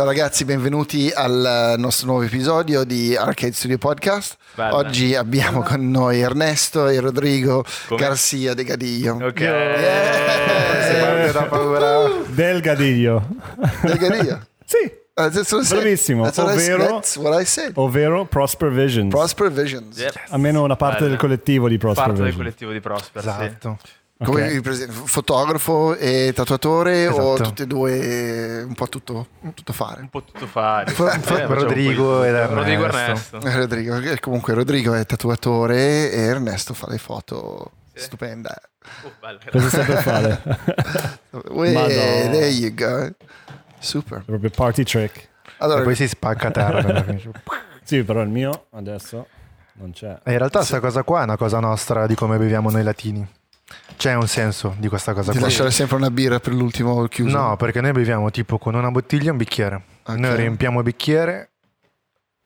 Ciao ragazzi, benvenuti al nostro nuovo episodio di Arcade Studio Podcast. Bella. Oggi abbiamo con noi Ernesto e Rodrigo Come? Garcia de Gadillo. Ok. Yeah! Si parte da paura. Del Gadiglio. De Gadillo. sì, said. Bravissimo, ovvero- ovvero Prosper Visions. Prosper Visions. Yep. Almeno una parte Bella. del collettivo di Prosper Parte del Visions. collettivo di Prosper, sì. Esatto. Come? Fotografo e tatuatore o Esatto. tutte e due un po' tutto, tutto fare? Un po' tutto fare. Fa- sì. fa- Eh, facciamo Rodrigo di- ed Rodrigo Ernesto. Eh, Rodrigo, eh, comunque Rodrigo è tatuatore e Ernesto fa le foto Sì. stupende. Oh, Cosa per fare? Uè, there you go. Super. Proprio party trick. Allora, E poi si spacca a terra. Sì, però il mio adesso non c'è. E in realtà questa cosa qua è una cosa nostra di come beviamo noi latini. C'è un senso di questa cosa di qua. lasciare sempre una birra per l'ultimo chiuso. No, perché noi beviamo tipo con una bottiglia e un bicchiere. Ok. Noi riempiamo il bicchiere,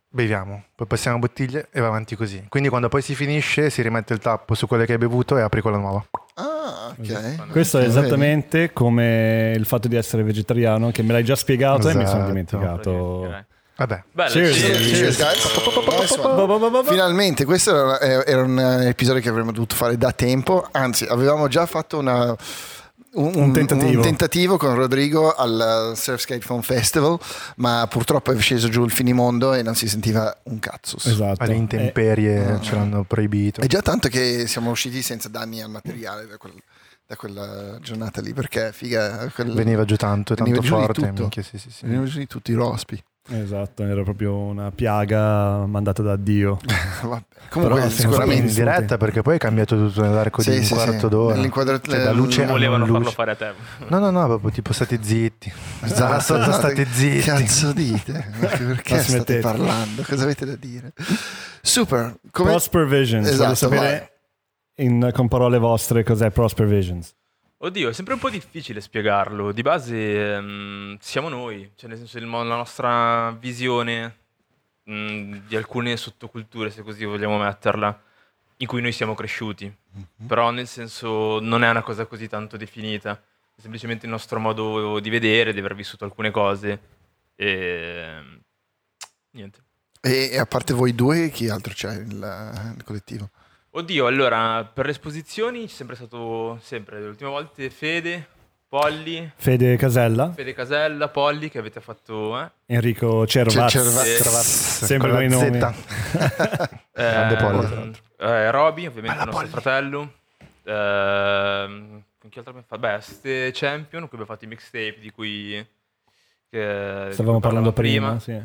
beviamo, poi passiamo bottiglie e va avanti così. Quindi quando poi si finisce si rimette il tappo su quelle che hai bevuto e apri quella nuova. Ah, ok. Questo è esattamente come il fatto di essere vegetariano, che me l'hai già spiegato e mi sono Esatto. dimenticato. Vabbè. Bello, Cheers. Cheers. Finalmente, questo era, era un eh, episodio che avremmo dovuto fare da tempo, anzi avevamo già fatto una, un, Un tentativo. un tentativo con Rodrigo al uh, Surfskate Film Festival, ma purtroppo è sceso giù il finimondo e non si sentiva un cazzo. Esatto. Alle intemperie Eh, ce l'hanno proibito. È già tanto che siamo usciti senza danni al materiale da, quel- da quella giornata lì, perché figa, quel- Veniva giù tanto, Veniva tanto giù di forte. tutto. minchia, sì, sì, sì. venivano giù di tutti i rospi. Esatto, era proprio una piaga mandata da Dio. Vabbè. Comunque Però in sicuramente... stati- diretta perché poi è cambiato tutto nell'arco Sì, di un sì, quarto sì. d'ora. Nell'inquadrat- Cioè, da luce Volevano non farlo luce. fare a te. No, no, no, proprio tipo state zitti. Esatto, esatto. state zitti. Cazzo dite? Perché state smettete. parlando? Cosa avete da dire? Super. Come... Prosper Visions. Esatto, Voglio sapere in- con parole vostre cos'è Prosper Visions. Oddio, è sempre un po' difficile spiegarlo. Di base ehm, siamo noi, cioè nel senso mo- la nostra visione mh, di alcune sottoculture, se così vogliamo metterla, in cui noi siamo cresciuti. Mhm. Però nel senso non è una cosa così tanto definita, è semplicemente il nostro modo di vedere, di aver vissuto alcune cose e niente. E, e a parte voi due, chi altro c'è nel, nel collettivo? Oddio, allora, per le esposizioni c'è sempre stato, sempre, le ultime volte Fede, Polli, Fede Casella, Fede Casella, Polli che avete fatto, eh? Enrico Cervaz. Cervaz. Sì. Cravazza, Sempre con la nomi. Eh, Grande Polli, eh, Roby, ovviamente Bella il nostro Polli. fratello. Ehm, con chi altro abbiamo fatto? Beh, Ste Champion, con cui abbiamo fatto i mixtape di cui... che- di Stavamo cui parlando parlavamo prima. sì.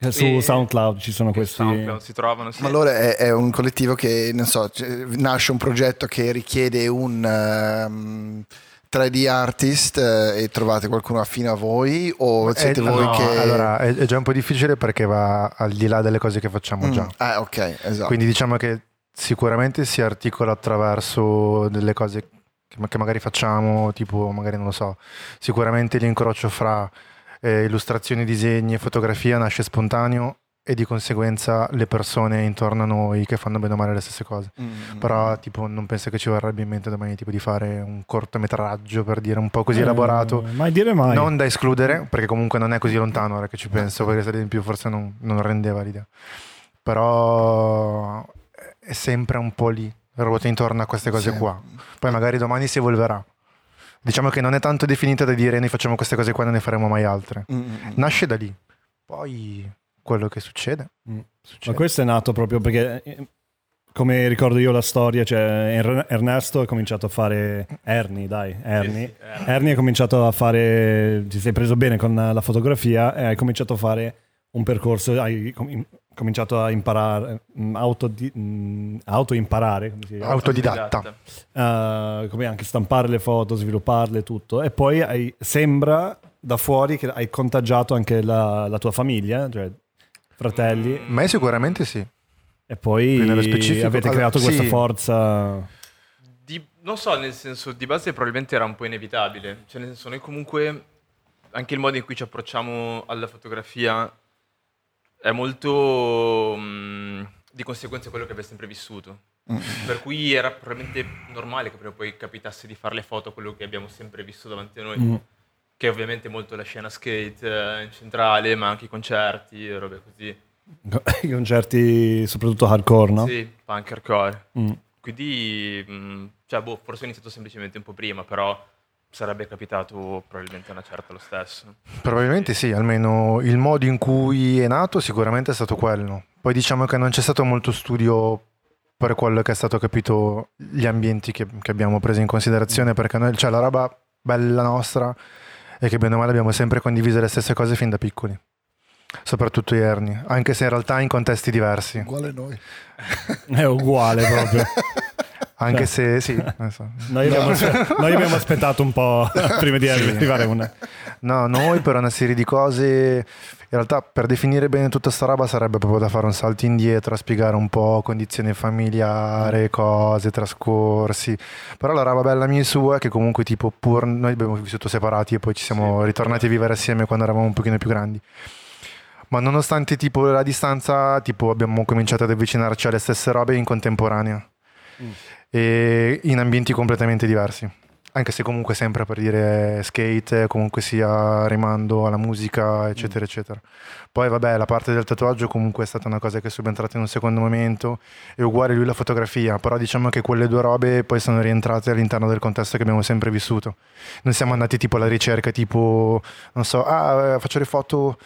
Eh, Su E- SoundCloud ci sono questi... SoundCloud si trovano, sì. Ma allora è, è un collettivo che, non so, nasce un progetto che richiede un ehm, 3D artist eh, e trovate qualcuno affine a voi o siete Eh, voi no, che... Allora, è, è già un po' difficile perché va al di là delle cose che facciamo Mm, già. Ah, ok, esatto. Quindi diciamo che sicuramente si articola attraverso delle cose che magari facciamo, tipo magari non lo so, sicuramente l'incrocio fra eh, illustrazioni, disegni e fotografia nasce spontaneo e di conseguenza le persone intorno a noi che fanno bene o male le stesse cose. Mm, Però tipo non penso che ci verrebbe in mente domani tipo di fare un cortometraggio per dire un po' così Eh, elaborato. Mai dire mai. Non da escludere, perché comunque non è così lontano ora che ci penso, perché in più forse non, non rendeva l'idea. Però è sempre un po' lì, ruota intorno a queste cose Sì. qua. Poi magari domani si evolverà. Diciamo che non è tanto definita da dire noi facciamo queste cose qua e non ne faremo mai altre. Mm, mm, mm. Nasce da lì. Poi quello che succede, Mm. succede. Ma questo è nato proprio perché, eh, come ricordo io la storia, cioè Er- Ernesto ha cominciato a fare... Ernie, dai, Ernie. Ernie ha cominciato a fare... Ti sei preso bene con la fotografia e hai cominciato a fare un percorso, hai cominciato a imparare, mm, autodi- mm, autoimparare, come si dice? Autodidatta. Uh, come anche stampare le foto, svilupparle, tutto. E poi hai- sembra da fuori che hai contagiato anche la, la tua famiglia, cioè fratelli, Me sicuramente sì. e poi avete creato questa sì. forza. Di- non so, nel senso, di base probabilmente era un po' inevitabile. Cioè, nel senso, noi comunque, anche il modo in cui ci approcciamo alla fotografia è molto mh, di conseguenza quello che abbiamo sempre vissuto. Per cui era probabilmente normale che prima o poi capitasse di fare le foto a quello che abbiamo sempre visto davanti a noi. Mm. che ovviamente è molto la scena skate eh, in centrale, ma anche i concerti e robe così. I concerti soprattutto hardcore, no? Sì, punk hardcore. Mm. Quindi, mh, cioè, boh, forse ho iniziato semplicemente un po' prima, però sarebbe capitato probabilmente una certa lo stesso. Probabilmente sì, almeno il modo in cui è nato sicuramente è stato quello. Poi diciamo che non c'è stato molto studio per quello che è stato capito gli ambienti che, che abbiamo preso in considerazione, perché noi, cioè la roba bella nostra è che bene o male abbiamo sempre condiviso le stesse cose fin da piccoli. Soprattutto i Erni, anche se in realtà in contesti diversi. Uguale noi. È uguale proprio. Anche Cioè. se sì, so. Noi abbiamo, noi abbiamo aspettato un po' prima di arrivare a una. No, noi per una serie di cose, in realtà per definire bene tutta sta roba sarebbe proprio da fare un salto indietro, a spiegare un po' condizione familiare, cose, trascorsi. Però la roba bella mia e sua è che comunque tipo pur noi abbiamo vissuto separati e poi ci siamo Sì, ritornati a vivere assieme quando eravamo un pochino più grandi. Ma nonostante tipo la distanza, tipo abbiamo cominciato ad avvicinarci alle stesse robe in contemporanea e in ambienti completamente diversi. Anche se comunque sempre per dire skate, comunque sia rimando alla musica, eccetera, eccetera. Poi vabbè, la parte del tatuaggio comunque è stata una cosa che è subentrata in un secondo momento, e uguale lui la fotografia, però diciamo che quelle due robe poi sono rientrate all'interno del contesto che abbiamo sempre vissuto. Non siamo andati tipo alla ricerca, tipo, non so, ah, eh, faccio le foto,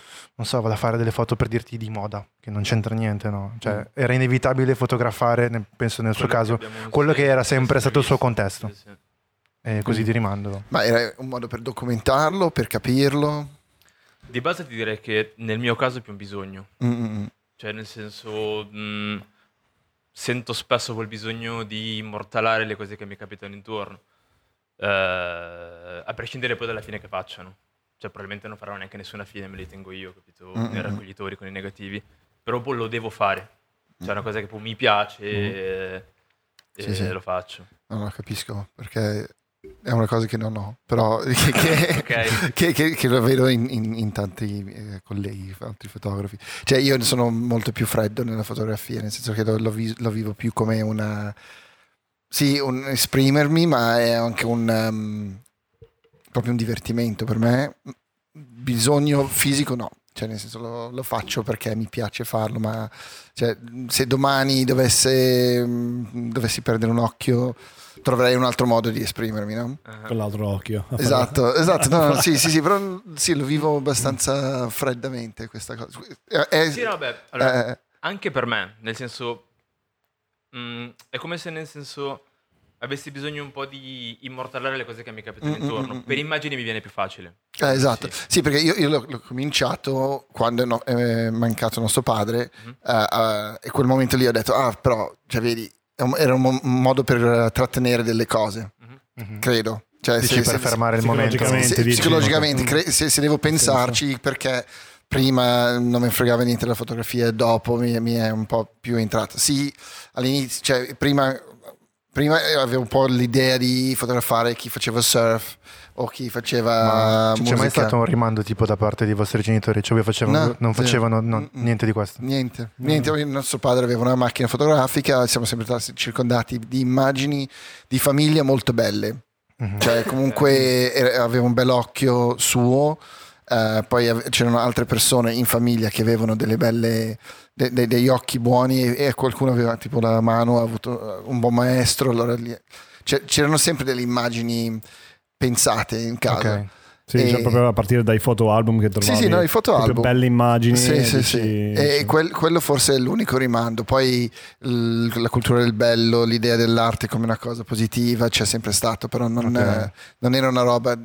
non so, vado a fare delle foto per dirti di moda, che non c'entra niente, no? Cioè, era inevitabile fotografare, penso nel suo Quello che caso, quello che era sempre stato il suo contesto. sì, sì. E così di rimando. Ma era un modo per documentarlo, per capirlo. Di base ti direi che nel mio caso è più un bisogno. Mm, mm, mm. Cioè, nel senso, mh, sento spesso quel bisogno di immortalare le cose che mi capitano intorno, Eh, a prescindere poi dalla fine che facciano. Cioè, probabilmente non faranno neanche nessuna fine, me li tengo io, capito? Mm-mm. Nei raccoglitori con i negativi. Però poi lo devo fare. Cioè, è una cosa che poi mi piace e, e Sì, sì. lo faccio. No, no, capisco, perché è una cosa che non ho, però che, che- Ok. che- che- che lo vedo in, in- in tanti eh, colleghi, altri fotografi. Cioè io sono molto più freddo nella fotografia, nel senso che lo, lo vi- lo vivo più come una... Sì, un esprimermi, ma è anche un... um, proprio un divertimento per me. Bisogno fisico no. Cioè, nel senso, lo, lo faccio perché mi piace farlo, ma cioè, se domani dovesse, mm, dovessi perdere un occhio, troverei un altro modo di esprimermi, no? Ah. Con l'altro occhio. Esatto, esatto, no, no, sì, sì, sì, però sì, lo vivo abbastanza freddamente questa cosa. È- è- Sì, no, beh, allora, eh, anche per me, nel senso, mh, è come se nel senso avessi bisogno un po' di immortalare le cose che mi capitano Mm, mm, intorno. mm, mm. Per immagini mi viene più facile. eh, esatto, Sì. sì, perché io, io l'ho, l'ho cominciato quando è, no- è mancato nostro padre Mhm. eh, eh, e quel momento lì ho detto, ah, però, cioè, vedi, era un, mo- un modo per trattenere delle cose, Mhm. credo. Cioè, Dici se- per se- fermare il momento. psicologicamente, se- dici. psicologicamente, Mm. cre- se, se devo pensarci, perché prima non mi fregava niente la fotografia e dopo mi, mi è un po' più entrata. Sì, all'inizio, cioè prima, prima avevo un po' l'idea di fotografare chi faceva surf o chi faceva Ma c'è musica. mai stato un rimando tipo da parte dei vostri genitori? Cioè facevano, No, non facevano no, Mm, mm. niente di questo? Niente, niente. Il nostro padre aveva una macchina fotografica, siamo sempre stati circondati di immagini di famiglia molto belle. Mhm. Cioè, comunque era- aveva un bel occhio suo. Eh, poi ave- c'erano altre persone in famiglia che avevano delle belle, de- de- degli occhi buoni e, e qualcuno aveva tipo la mano, ha avuto eh, un buon maestro. Allora lì- c'è- c'erano sempre delle immagini pensate in casa. Ok. Sì, E- cioè proprio a partire dai fotoalbum che trovavi. Sì, sì, no, i fotoalbum. belle immagini. Sì, e sì, dici- sì. E quel- quello forse è l'unico rimando. Poi l- la cultura del bello, l'idea dell'arte come una cosa positiva c'è sempre stato, però non, Ok. eh, non era una roba.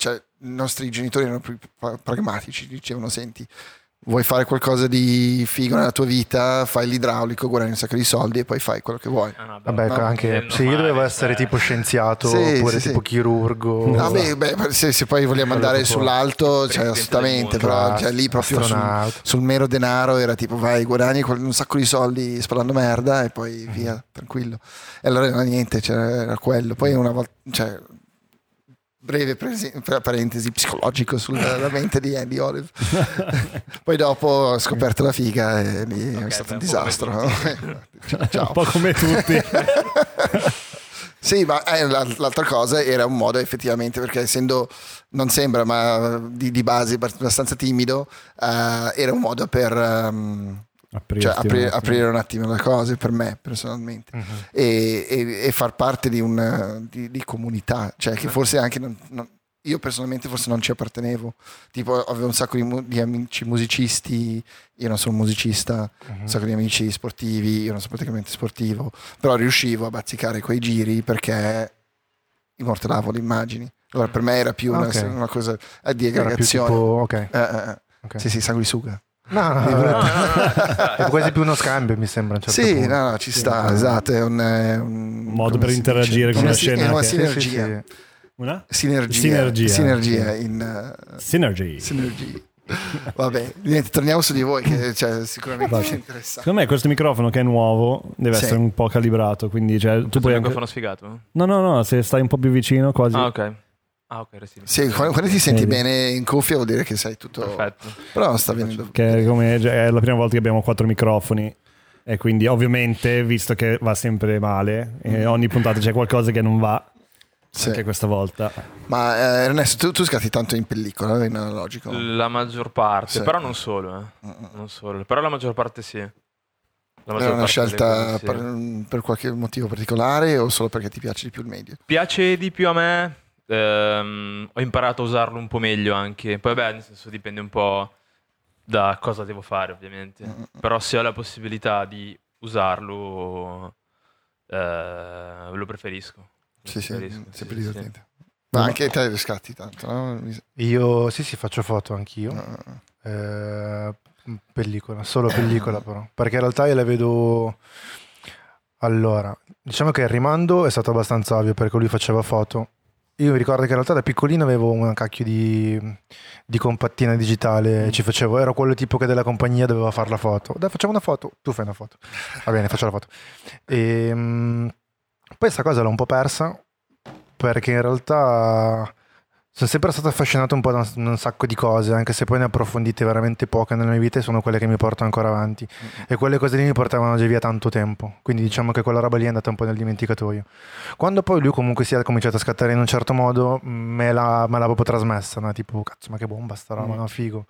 Cioè, i nostri genitori erano più pragmatici, dicevano: Senti, vuoi fare qualcosa di figo nella tua vita, fai l'idraulico, guadagni un sacco di soldi e poi fai quello che vuoi. Ah, Vabbè, no, anche è se io dovevo essere cioè, tipo scienziato Sì, oppure sì, tipo sì. chirurgo. Ah, beh, beh, se, se poi vogliamo andare sull'alto, cioè, assolutamente, però cioè, lì proprio sul, sul mero denaro era tipo vai, guadagni un sacco di soldi spalando merda e poi via, tranquillo. E allora era niente, cioè, era quello. Poi una volta, cioè, breve presi- pre- parentesi psicologico sulla mente di Andy Olive. poi dopo ho scoperto la figa e lì Ok, è stato un un po' come disastro. Ciao, Un po' come tutti. Sì, ma eh, la- l'altra cosa era un modo effettivamente, perché essendo, non sembra, ma di, di base abbastanza timido, eh, era un modo per Aprirti cioè, un apri- attimo. aprire un attimo le cose per me personalmente Mhm. e, e- e far parte di, un, di, di comunità, cioè che forse anche non- non- io personalmente forse non ci appartenevo, tipo avevo un sacco di, mu- di amici musicisti, io non sono un musicista, Mhm. un sacco di amici sportivi, io non sono praticamente sportivo, però riuscivo a bazzicare quei giri perché immortalavo le immagini. Allora per me era più una, Ok. una cosa eh, di aggregazione. tipo, ok. Eh, eh, eh. ok. Sì, sì, sanguisuga. No, no, no. No, è quasi più uno scambio, mi sembra. certo Sì, punto. no, no, ci sta, esatto, è un, è un- modo per interagire dice? con Una la scena È una che- Sì, sì, sinergia. sì. Una? Sinergia. Sinergia. Sinergia in... uh, Synergy. sinergia. Vabbè, niente, torniamo su di voi che cioè, sicuramente Vai. ci interessa. Secondo me questo microfono che è nuovo deve Sì. essere un po' calibrato, quindi cioè, tu puoi un anche... microfono sfigato? No, no, no, se stai un po' più vicino quasi... Ah, ok. Ah, ok, lì. Sì, quando, quando ti senti Vedi. bene in cuffia vuol dire che sei tutto... Perfetto. Però non sta venendo... Che è, come, cioè, è la prima volta che abbiamo quattro microfoni e quindi ovviamente, visto che va sempre male, e ogni puntata c'è qualcosa che non va, Sì. anche questa volta. Ma eh, Ernesto, tu, tu scatti tanto in pellicola, in analogico? La maggior parte, Sì. però non solo, eh. Mm, mm. Non solo. Però la maggior parte sì. La maggior Era una scelta sì. per, per qualche motivo particolare o solo perché ti piace di più il medio? Piace di più a me. Ehm, ho imparato a usarlo un po' meglio anche. Poi, beh, nel senso dipende un po' da cosa devo fare, ovviamente. Mm, mm. Però se ho la possibilità di usarlo, eh, lo preferisco. Lo Sì, sì, sempre sì, sì. divertente. Ma anche te scatti tanto, no? Io sì, sì, faccio foto anch'io. no. Eh, pellicola, solo pellicola però. Perché in realtà io la vedo... Allora, diciamo che il rimando è stato abbastanza ovvio perché lui faceva foto. Io mi ricordo che in realtà da piccolino avevo una cacchio di, di compattina digitale, ci facevo, ero quello tipo che della compagnia doveva fare la foto. Dai, facciamo una foto, tu fai una foto. Va bene, faccio la foto. E, mm, poi questa cosa l'ho un po' persa perché in realtà sono sempre stato affascinato un po' da un, sacco di cose, anche se poi ne approfondite veramente poche nella mia vita e sono quelle che mi porto ancora avanti. E quelle cose lì mi portavano già via tanto tempo. Quindi diciamo che quella roba lì è andata un po' nel dimenticatoio. Quando poi lui comunque si è cominciato a scattare in un certo modo, me l'ha, me l'ha proprio trasmessa, no? tipo cazzo ma che bomba sta roba, Mm. no? Figo.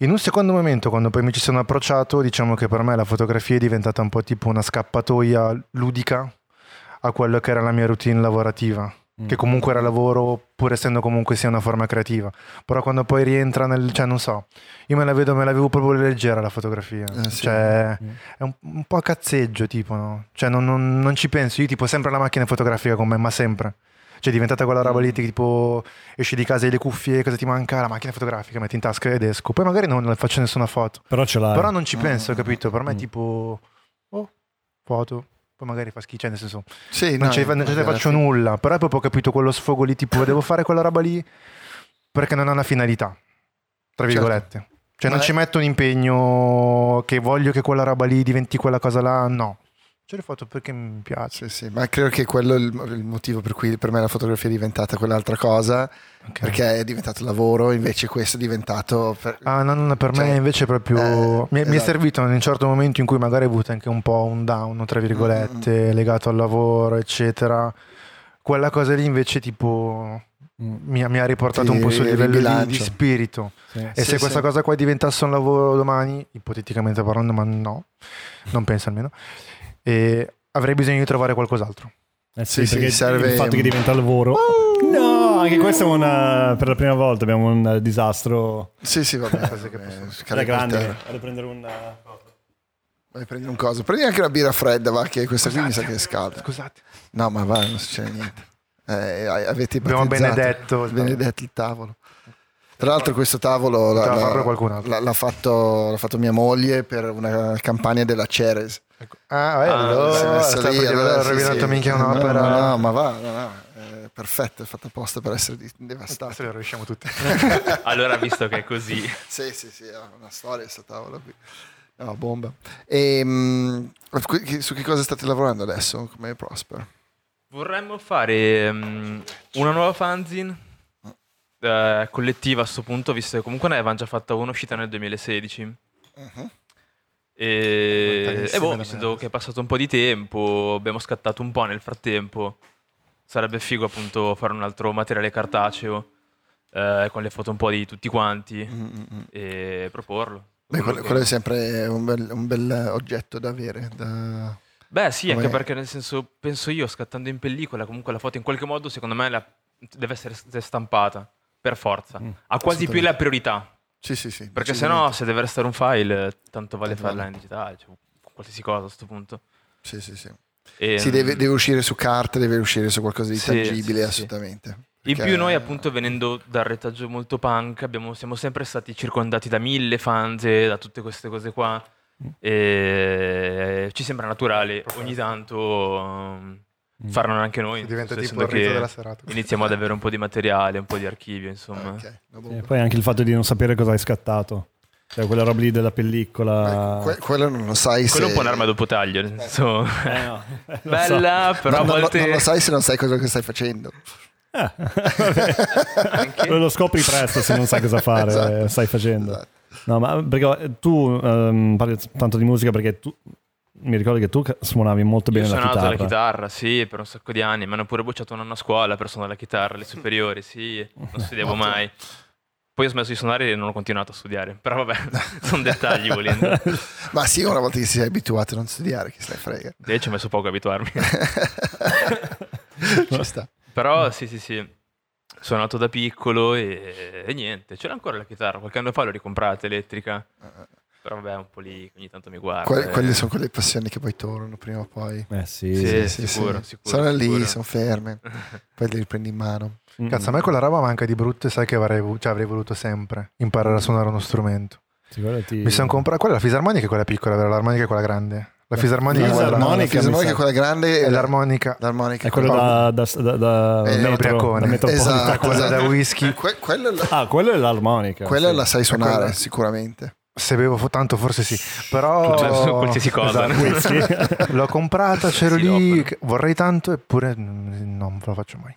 In un secondo momento, quando poi mi ci sono approcciato, diciamo che per me la fotografia è diventata un po' tipo una scappatoia ludica a quello che era la mia routine lavorativa Mm. che comunque era lavoro pur essendo comunque sia una forma creativa però quando poi rientra nel cioè non so io me la vedo me la vedo proprio leggera la fotografia Eh, sì. cioè Mm. è un, un po' a cazzeggio tipo no cioè non, non- non ci penso io tipo sempre la macchina fotografica con me ma sempre cioè è diventata quella roba lì tipo esci di casa e le cuffie cosa ti manca la macchina fotografica metti in tasca ed esco poi magari non faccio nessuna foto Però ce l'hai. però non ci penso Mm. capito per me è Mm. tipo oh foto poi magari fa schifo cioè nel senso Sì, non no, ce, non ce ne faccio nulla, però proprio ho capito quello sfogo lì, tipo devo fare quella roba lì perché non ha una finalità, tra Certo. virgolette. Cioè Ma non è- ci metto un impegno che voglio che quella roba lì diventi quella cosa là, no. Ce l'ho fatto perché mi piace. Sì, sì, ma credo che quello è il, motivo per cui per me la fotografia è diventata quell'altra cosa, Ok. perché è diventato lavoro, invece questo è diventato... per- Ah, no, no, per Cioè, me invece è proprio... eh, mi, è- mi è esatto. servito in un certo momento in cui magari ho avuto anche un po' un down, tra virgolette, legato al lavoro, eccetera. Quella cosa lì invece tipo Mm. mi, ha- mi ha riportato Ti un po' sul livello di, spirito. Sì. E Sì, se questa sì. cosa qua diventasse un lavoro domani, ipoteticamente parlando, ma no, non penso almeno, e avrei bisogno di trovare qualcos'altro. Eh sì, Sì, sì, perché serve- il fatto che diventa lavoro. No, anche questo è una. Per la prima volta abbiamo un eh, disastro. Sì, sì, vabbè. È scarico grande. Vado a prendere un. Vai, prendi un coso. Prendi anche una birra fredda, va, che questa qui mi sa che è scalda. Scusate. No, ma va, non succede niente. Eh, avete Abbiamo benedetto. benedetto il tavolo. Tra l'altro questo tavolo l'ha, l'ha- l'ha fatto, l'ha fatto mia moglie per una campagna della Ceres. Ah, Ah, allora, Si è messa sta lì, allora, ho rovinato sì. minchia No, un'opera. No, no, ma va, no, no, è perfetto, è fatta apposta per essere devastato. Adesso lo riusciamo tutti. Allora, visto che è così, Sì, sì, sì, ha una storia sta tavola qui. No, bomba. E, mh, su che cosa state lavorando adesso come Prosper? vorremmo fare mm, una nuova fanzine eh, collettiva a sto punto, visto che comunque ne avevamo già fatta una uscita nel 2016. Mhm. E, e boh, visto me. che è passato un po' di tempo, abbiamo scattato un po' nel frattempo. Sarebbe figo appunto fare un altro materiale cartaceo eh, con le foto un po' di tutti quanti Mm, mm, mm. e proporlo. Beh, quello, che- quello è sempre un bel, un bel oggetto da avere. da- Beh, sì, anche Come- perché nel senso, penso io, scattando in pellicola, comunque la foto in qualche modo, secondo me, la- deve essere stampata, per forza. Mm. Ha quasi più la priorità, Sì, sì, sì. perché se no, se deve restare un file, eh, tanto vale Tanto farla vale. in digitale, cioè, qualsiasi cosa a questo punto. Sì, sì, sì. E, Sì, deve, mm, deve uscire su carta, deve uscire su qualcosa di Sì, tangibile, sì, assolutamente. In più noi appunto venendo dal retaggio molto punk abbiamo- siamo sempre stati circondati da mille fanze, da tutte queste cose qua e ci sembra naturale ogni tanto um, farlo anche noi, Diventa tipo il rito che della serata. iniziamo ad avere un po' di materiale, un po' di archivio insomma. Ok, no, boh. E poi anche il fatto di non sapere cosa hai scattato. Cioè, quella roba lì della pellicola. Eh, que- quello non lo sai se... Quello è un po' un'arma a doppio taglio, nel senso, Eh, no, so. bella, però No, volte... non lo sai se non sai cosa che stai facendo. Anche- Lo scopri presto se non sai cosa fare, Esatto. eh, stai facendo. Esatto. No, ma perché tu ehm, parli tanto di musica perché tu mi ricordo che tu suonavi molto Io ho bene la suonato chitarra. la chitarra, sì, per un sacco di anni. Mi hanno pure bocciato un anno a scuola per suonare la chitarra, alle superiori, sì, non studiavo mai. Poi ho smesso di suonare e non ho continuato a studiare. Però vabbè, sono dettagli volendo. Ma sì, una volta che si sei abituato a non studiare, che se ne frega. Invece ci ho messo poco a abituarmi. Ci sta. Però sì, sì, sì. Sono nato da piccolo e, e niente. C'era ancora la chitarra. Qualche anno fa l'ho ricomprata elettrica. Però vabbè, un po' lì, ogni tanto mi guardo. Que- eh. quelle sono quelle passioni che poi tornano prima o poi. Eh sì. Sì, Sì, sicuro, sì. sicuro, Sono lì, sicuro. sono ferme. Poi le riprendi in mano. Mm. Cazzo, a me quella roba manca di brutto e sai che avrei, cioè, avrei voluto sempre imparare a suonare uno strumento. Ti- Mi sono comprato. Quella è la fisarmonica è quella piccola, vero? L'armonica è quella grande. La fisarmonica è quella, fisarmonica, la fisarmonica è quella grande è e l'armonica. l'armonica È quello da, da, da, da Eh, metro, ubriacone. da. Esatto, quella esatto. da whisky. Que- quello è la- Ah, quello è l'armonica. quella sì. la sai suonare quella- sicuramente. Se bevo tanto forse sì. Però Cioè, su qualsiasi cosa, Esatto. L'ho comprata, c'ero Si lì, che- vorrei tanto eppure non lo faccio mai.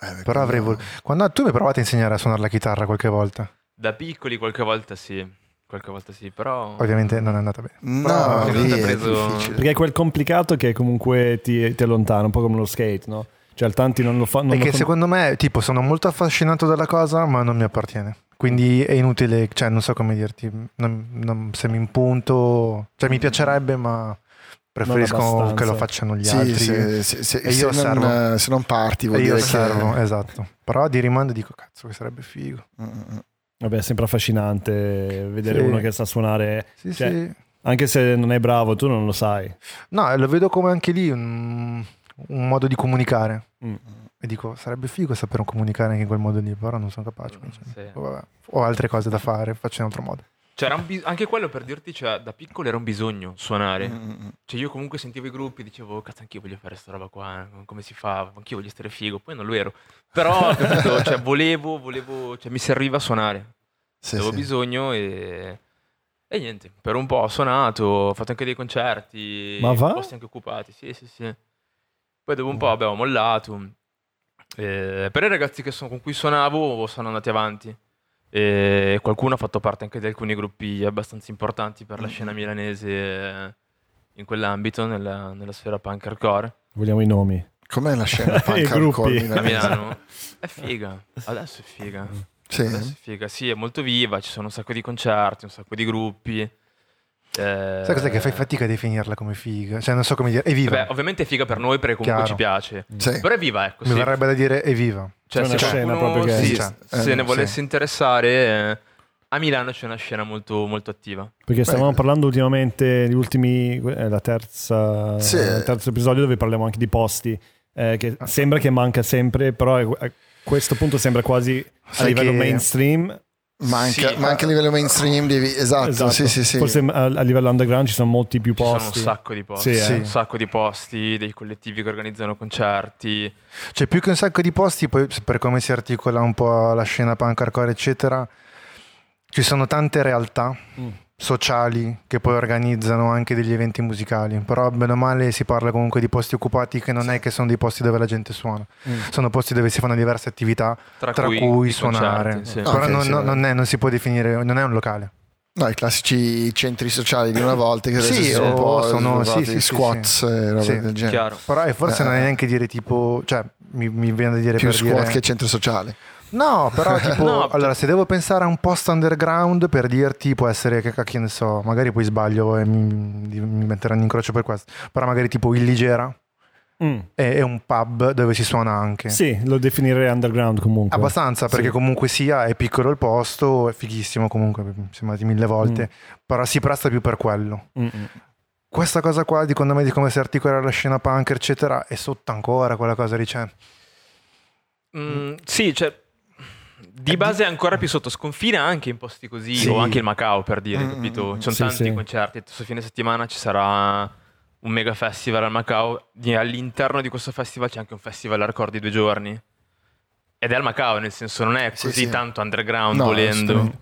Eh, Però avrei voluto. Quando tu mi hai provato a insegnare a suonare la chitarra qualche volta. Da piccoli qualche volta sì. Qualche volta sì, però... Ovviamente non è andata bene. No, Però lì è preso-. Perché è quel complicato che comunque ti, ti allontana, un po' come lo skate, no? Cioè, tanti non lo fanno. E che secondo me, tipo, sono molto affascinato dalla cosa, ma non mi appartiene. Quindi è inutile, cioè, non so come dirti, non- non- se mi impunto, cioè, mi piacerebbe, ma preferisco che lo facciano gli Sì, altri. se, se- se- E se io non, osservo. se non parti vuol e io dire osservo, che... esatto. Però di rimando dico, cazzo, che sarebbe figo. Vabbè, è sempre affascinante vedere Sì. uno che sa suonare, Sì, Cioè, sì. anche se non è bravo, tu non lo sai. No, lo vedo come anche lì un, un modo di comunicare. Mm. E dico, sarebbe figo saper comunicare anche in quel modo lì, però non sono capace. quindi, Sì. vabbè. Ho altre cose da fare, faccio in altro modo. C'era un bis- anche quello per dirti, cioè, da piccolo era un bisogno suonare. Mm, mm, mm. Cioè, io comunque sentivo i gruppi, dicevo, "Oh, cazzo, anch'io voglio fare sta roba qua, eh, come si fa? Anch'io voglio stare figo. Poi non lo ero. Però, capito, cioè, volevo, volevo, cioè, mi serviva a suonare. Sì, Avevo sì. bisogno e... E niente, per un po' ho suonato, ho fatto anche dei concerti, Ma va? posti anche occupati, sì, sì, sì. Poi dopo un po' abbiamo mollato. Eh, per i ragazzi che sono- con cui suonavo sono andati avanti. E qualcuno ha fatto parte anche di alcuni gruppi abbastanza importanti per la scena milanese in quell'ambito, nella, nella sfera punk hardcore. Vogliamo i nomi. Com'è la scena punk hardcore. A milanese? Milano è figa, adesso è figa. Sì. Adesso è figa, sì, è molto viva, ci sono un sacco di concerti, un sacco di gruppi. Eh, Sai cos'è che fai fatica a definirla come figa? Cioè, non so come dire, è viva. Vabbè, ovviamente è figa per noi perché comunque Chiaro. ci piace. Sì. Però è viva, ecco. Mi sì. verrebbe da dire è viva. Cioè, C'è una se scena qualcuno proprio che- sì, C'è. se Eh, ne sì. volesse interessare, eh, a Milano c'è una scena molto, molto attiva. Perché stavamo Beh. parlando ultimamente, gli ultimi, è la terza, Sì. il terzo episodio dove parliamo anche di posti, eh, che Ah. sembra che manca sempre, però a questo punto sembra quasi a Sai livello che- mainstream. Manca, Sì, ma anche a livello mainstream devi... Esatto, Esatto. sì, sì, sì. Forse a, a livello underground ci sono molti più Ci sono un posti. sacco di posti, Sì, eh. un sacco di posti, dei collettivi che organizzano concerti. Cioè, più che un sacco di posti, poi per come si articola un po' la scena punk hardcore, eccetera, ci sono tante realtà Mm. Sociali che poi organizzano anche degli eventi musicali. Però, bene o male, si parla comunque di posti occupati che non è che sono dei posti dove la gente suona, Mm. sono posti dove si fanno diverse attività, Tra, tra cui, cui suonare. concerti, sì. Però ok, non, sì, non- è- non si può definire, non è un locale. No, i classici centri sociali di una volta che Sì, sono un po' sono- sì, sì, sì, squats e roba Sì. del genere. Chiaro. Però eh, forse non è Eh. neanche dire tipo, cioè mi, mi viene da dire Più per squat dire... che centro sociale. No, però tipo, No, allora se devo pensare a un post underground per dirti può essere che cacchio ne so, magari poi sbaglio e mi, mi metteranno in croce per questo, però magari tipo il Ligera Mm. è, è un pub dove si suona anche. Sì, lo definirei underground comunque. Abbastanza, perché Sì. comunque sia è piccolo il posto, è fighissimo comunque, siamo andati mille volte, però si presta più per quello. Mm, mm. Questa cosa qua, secondo me, di come si articola la scena punk, eccetera, è sotto ancora quella cosa lì. Cioè, Mm, sì, cioè, di base è ancora più sotto sconfina anche in posti così, Sì. o anche il Macao per dire, Mm, capito? mm, Ci sono sì, tanti sì. concerti, questo fine settimana ci sarà un mega festival al Macao, all'interno di questo festival c'è anche un festival hardcore di due giorni. Ed è al Macao, nel senso non è Sì, così sì. tanto underground No, volendo.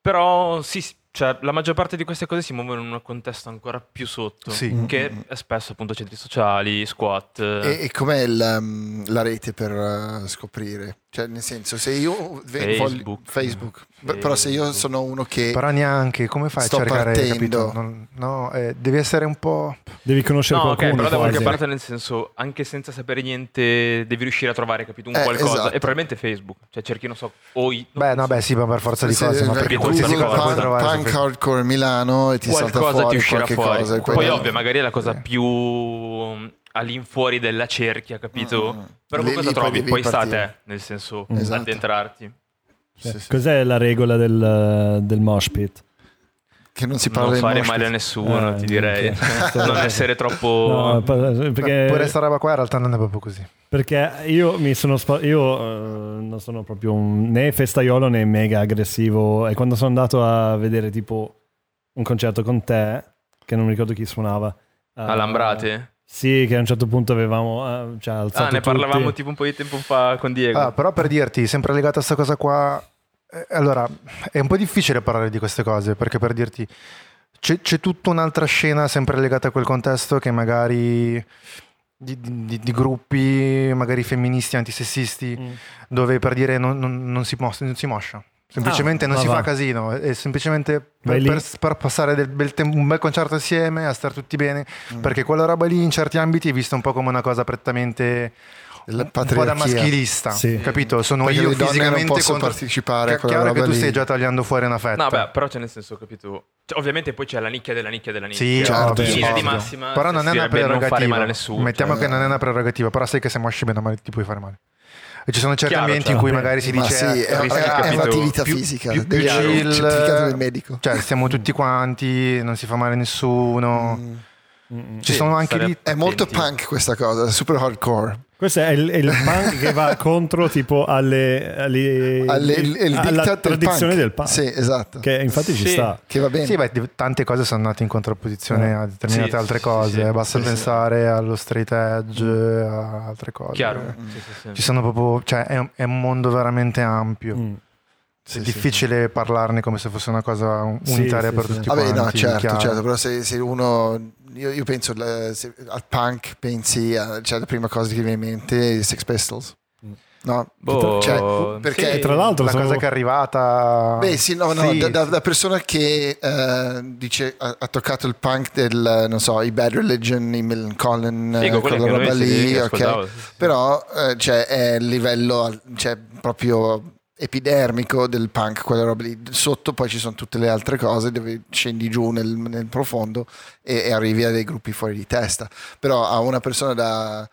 Però sì, cioè, la maggior parte di queste cose si muovono in un contesto ancora più sotto, Sì. che è spesso appunto centri sociali, squat. E, e com'è il, um, la rete per uh, scoprire? Cioè, nel senso, se io Facebook. Facebook. Beh, però se io sono uno che però neanche, come fai Sto a cercare, partendo. capito? Non- no, eh, devi essere un po'... Devi conoscere No, ok, qualcuno. però da qualche parte nel senso, anche senza sapere niente, devi riuscire a trovare, capito, un Eh, qualcosa. esatto. E probabilmente Facebook. Cioè, cerchi, non so, o i- Beh, no, so. beh, sì, ma per forza di se- cose, ma se- perché Google qualsiasi cosa puoi punk- trovare punk hardcore Milano e ti salta qualcosa fuori ti uscirà fuori. cosa. e Poi, ovvio, magari è la cosa Eh. più all'infuori della cerchia, capito? Mm. Però Lì- cosa lì trovi? Poi sta a partire. te, nel senso, Esatto. addentrarti. Sì, sì. Cos'è la regola del, del mosh pit? Che non si parla Non di fare male a nessuno, Eh, ti direi. minchia. non essere troppo... No, Beh, perché, Pure sta roba qua in realtà non è proprio così. perché io mi sono spa- io eh, non sono proprio un, né festaiolo né mega aggressivo e quando sono andato a vedere tipo un concerto con te che non mi ricordo chi suonava eh, Alambrate? Sì che a un certo punto avevamo eh, cioè, alzato Ah, ne tutti. parlavamo tipo un po' di tempo fa con Diego. Ah, però per dirti, sempre legato a questa cosa qua, eh, allora è un po' difficile parlare di queste cose perché per dirti c'è, c'è tutta un'altra scena sempre legata a quel contesto che magari di, di- di gruppi magari femministi, antisessisti, Mm. dove per dire non, non- non si, mos- non si moscia. Semplicemente Ah, non si va. fa casino, è semplicemente per, per- per passare del bel tem- un bel concerto assieme, a stare tutti bene, Mm. perché quella roba lì in certi ambiti è vista un po' come una cosa prettamente un po' da maschilista, Sì. capito? Sono Perché io le donne non fisicamente possono contro... partecipare a È quella chiaro che tu lì. stai già tagliando fuori una fetta. No, beh, però c'è nel senso, capito? Cioè, ovviamente poi c'è la nicchia della nicchia della nicchia. Sì, certo, sì, linea di massima Però non è una servirebbe non fare prerogativa. male a nessuno. Mettiamo cioè. che non è una prerogativa, però sai che se mosci bene o male ti puoi fare male. E ci sono certi Chiaro, ambienti in certo. cui magari si Ma dice sì, eh, è, è- un'attività più- fisica, più- più chill, il certificato del medico. Cioè, stiamo tutti quanti, non si fa male a nessuno. Mm. Ci Sì, sono anche lì È molto punk questa cosa, super hardcore. Questo è il, è il punk che va contro tipo alle, alle- Alle- il, il alla diktat del tradizione punk. del punk Sì, esatto. che infatti ci Sì. sta Che va bene. Sì, beh, tante cose sono nate in contrapposizione Eh. a determinate Sì, altre cose. sì, sì. Basta Sì, sì. pensare allo straight edge, a altre cose. Chiaro. Sì. Ci sono proprio, cioè, è, un- è un mondo veramente ampio. Mm. Sì, è sì. difficile parlarne come se fosse una cosa un- Sì, unitaria sì, per sì. tutti Vabbè, quanti. no, certo, certo, però se, se uno, io, io penso la- se- al punk, pensi, a, cioè la prima cosa che mi viene in mente è i Sex Pistols. Mm. No, Boh, cioè, perché sì. tra l'altro la sono- cosa che è arrivata Beh, sì, no, no, Sì. da, da- da persona che eh, dice ha, ha toccato il punk del, non so, i Bad Religion, i Millen Collin, Figo, quella roba lì, sì, ok. sì, sì. Però eh, cioè, è il livello cioè, proprio epidermico del punk, quella roba lì. Sotto poi ci sono tutte le altre cose dove scendi giù nel, nel profondo e, e arrivi a dei gruppi fuori di testa. Però a una persona da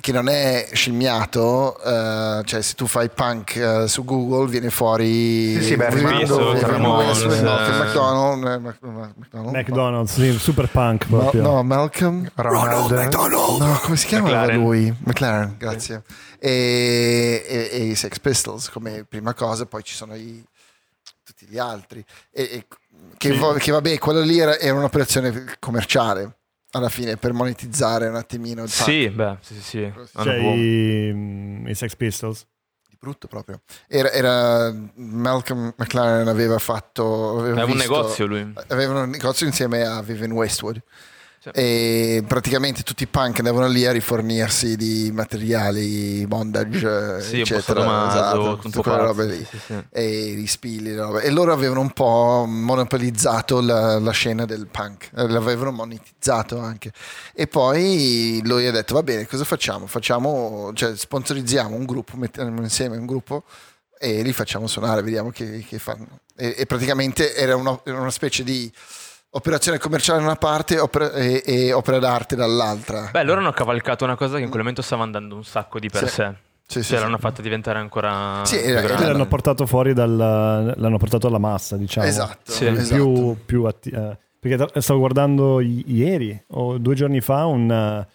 che non è scimmiato, eh, cioè se tu fai punk eh, su Google viene fuori Sì, sì, beh, Rimando, Ramones, viene- eh. McDonald's sì, super punk No, proprio no, Malcolm Ronald. McDonald. No, come si chiamava McLaren. lui? McLaren, grazie. E, e- e i Sex Pistols come prima cosa, poi ci sono i, tutti gli altri. E, e- che, Sì. va- che vabbè, quello lì era, era un'operazione commerciale alla fine per monetizzare un attimino il. Sì, beh, sì, sì, sì. Cioè i, i Sex Pistols Di brutto proprio. Era, era- Malcolm McLaren aveva fatto. Aveva un visto- negozio lui. Aveva un negozio insieme a Vivian Westwood. E praticamente tutti i punk andavano lì a rifornirsi di materiali, bondage, Sì, eccetera. esatto, tutte quelle robe lì. sì, sì. E i spilli. E loro avevano un po' monopolizzato la, la scena del punk, eh, l'avevano monetizzato anche. E poi lui ha detto: Va bene, cosa facciamo? Facciamo, cioè, sponsorizziamo un gruppo, mettiamo insieme un gruppo e li facciamo suonare, vediamo che, che fanno. E, e praticamente era una, era una specie di operazione commerciale da una parte opera- e, e opera d'arte dall'altra. Beh, loro hanno cavalcato una cosa che in quel momento stava andando un sacco di per Sì. sé. Sì, sì, cioè sì. l'hanno fatto diventare ancora Sì, più grande. L'hanno portato fuori dal, l'hanno portato alla massa, diciamo. Esatto, Sì. esatto. Più, più atti- eh, perché stavo guardando i- ieri o due giorni fa un eh,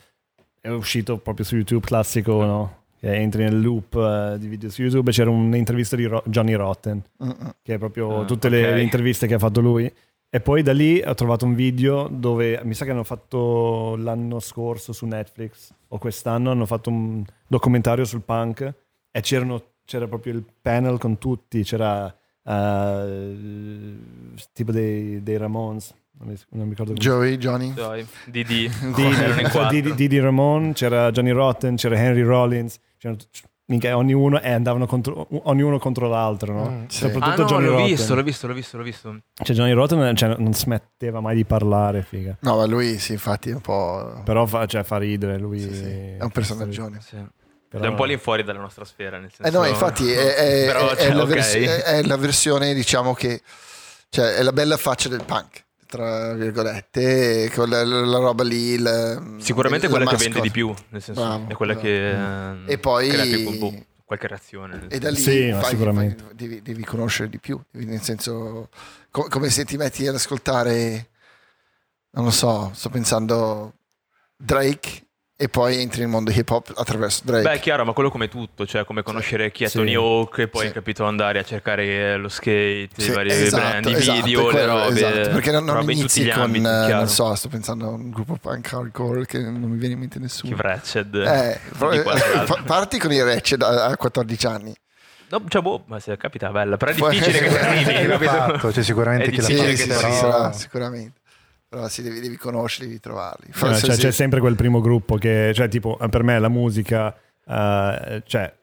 è uscito proprio su YouTube classico, no? Che entri nel loop eh, di video su YouTube c'era un'intervista di Ro- Johnny Rotten, Mm-mm. che è proprio Ah, tutte le, ok. le interviste che ha fatto lui. E poi da lì ho trovato un video dove mi sa che hanno fatto l'anno scorso su Netflix o quest'anno hanno fatto un documentario sul punk e c'erano, c'era proprio il panel con tutti, c'era eh, tipo dei, dei Ramones, non mi, non mi ricordo Joey, Johnny. Didi, Didi, Ramone, c'era Johnny Rotten, c'era Henry Rollins, c'erano t- minchia, ognuno, e andavano contro, ognuno contro l'altro, no? Mm, sì. Soprattutto Ah no, Johnny l'ho Rotten. visto, l'ho visto, l'ho visto, l'ho visto. Cioè Johnny Rotten cioè, non smetteva mai di parlare, figa. No, ma lui sì, infatti è un po'... Però fa, cioè, fa ridere lui. Sì, sì, è un personaggione. Sì. Però- È un po' all'infuori dalla nostra sfera, nel Eh senso... no, infatti è, è- Però, cioè, è la ok. vers- è- è la versione, diciamo che... Cioè, è la bella faccia del punk, tra virgolette, con la, la- la roba lì... il- Sicuramente la quella che vende di più, nel senso, Bravo, è quella bravo. che E eh, poi- crea più boh, qualche reazione. E da lì Sì, fai- sicuramente. fai- devi, devi conoscere di più, nel senso, co- come se ti metti ad ascoltare, non lo so, sto pensando Drake e poi entri nel mondo hip hop attraverso Drake. Beh, è chiaro, ma quello come tutto, cioè come conoscere chi è Sì. Tony Hawk e poi Sì. capito andare a cercare lo skate, Sì, i vari esatto, brand, i esatto, video, quello, le robe, esatto, perché non, non inizi gli con, ambiti, eh, non so, sto pensando a un gruppo punk hardcore che non mi viene in mente nessuno. Chi Wretched. Eh, altro. pa- parti con i Ratchet a, a 14 anni. No, cioè, boh, ma se capita, bella. Però è difficile che ti arrivi, capito? Esatto, cioè sicuramente È Sì, sì, che sì, ti però- sarà, sicuramente. Però sì, devi, devi conoscerli, devi trovarli. No, Forse cioè, sì. C'è sempre quel primo gruppo che, cioè, tipo, per me la musica, eh, cioè,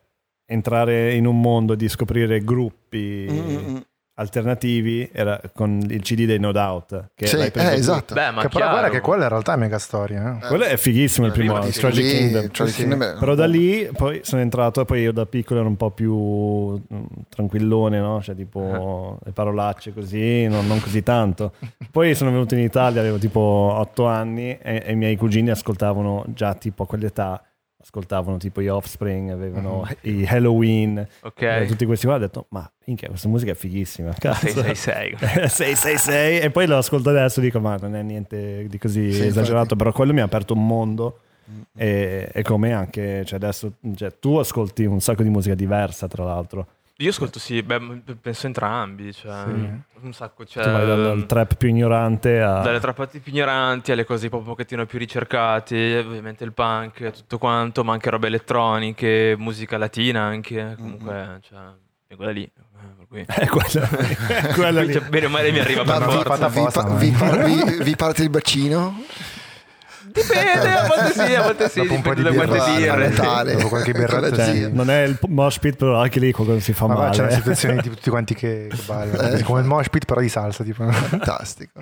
entrare in un mondo di scoprire gruppi Mm, mm, mm. Alternativi era con il CD dei No Doubt. Che Sì, eh, esatto. Beh, ma Che però guarda che quella in realtà è mega storia. Eh. Quello è fighissimo il primo, Prima di- Tragic Lì, Kingdom. Tragic Sì, Kingdom è- Però da lì poi sono entrato e poi io da piccolo ero un po' più mm, tranquillone, no? Cioè tipo le parolacce così, non, non così tanto. Poi sono venuto in Italia, avevo tipo otto anni e, e i miei cugini ascoltavano già tipo a quell'età, ascoltavano tipo gli Offspring, avevano i Halloween, Ok. e tutti questi qua. Ho detto, ma minchia, questa musica è fighissima. Cazzo. 666. 666 e poi lo ascolto adesso e dico ma non è niente di così Sì, esagerato infatti. però quello mi ha aperto un mondo e, e come anche cioè adesso cioè, tu ascolti un sacco di musica diversa tra l'altro Io ascolto sì, beh, penso entrambi, cioè un sacco, cioè, tu vai dal, dal trap più ignorante a dalle trappate più ignoranti alle cose un pochettino più ricercate, ovviamente il punk, tutto quanto, ma anche robe elettroniche, musica latina anche, comunque, cioè, vengo da lì. eh, per cui- è quella, è quella lì. Cioè, bene o male mi arriva per forza. vi, vi vi- vi parte il bacino? Dipende, a volte sì, a volte sì, Dopo un po' dipende di da quante birra, birre. Natale. Dopo qualche zia. Cioè, non è il p- mosh pit però anche lì qualcosa si fa Ma male c'è una eh. situazione di tutti quanti che, che ballano. Eh. come il mosh pit però di salsa tipo. Fantastico.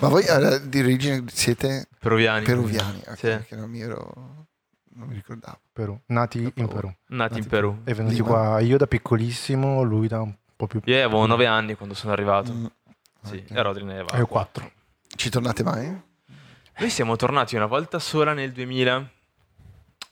Ma voi eh, di origine siete Peruviani. peruviani? Ok, Sì. perché non mi ero... non mi ricordavo. Perù. Nati in Perù. Nati in Perù. E venuti Lima. qua io da piccolissimo, lui da un po' più Io avevo nove anni quando sono arrivato. Mm. Sì, Ok. e Rodri ne aveva E io quattro. quattro. Ci tornate mai? Noi siamo tornati una volta sola nel 2000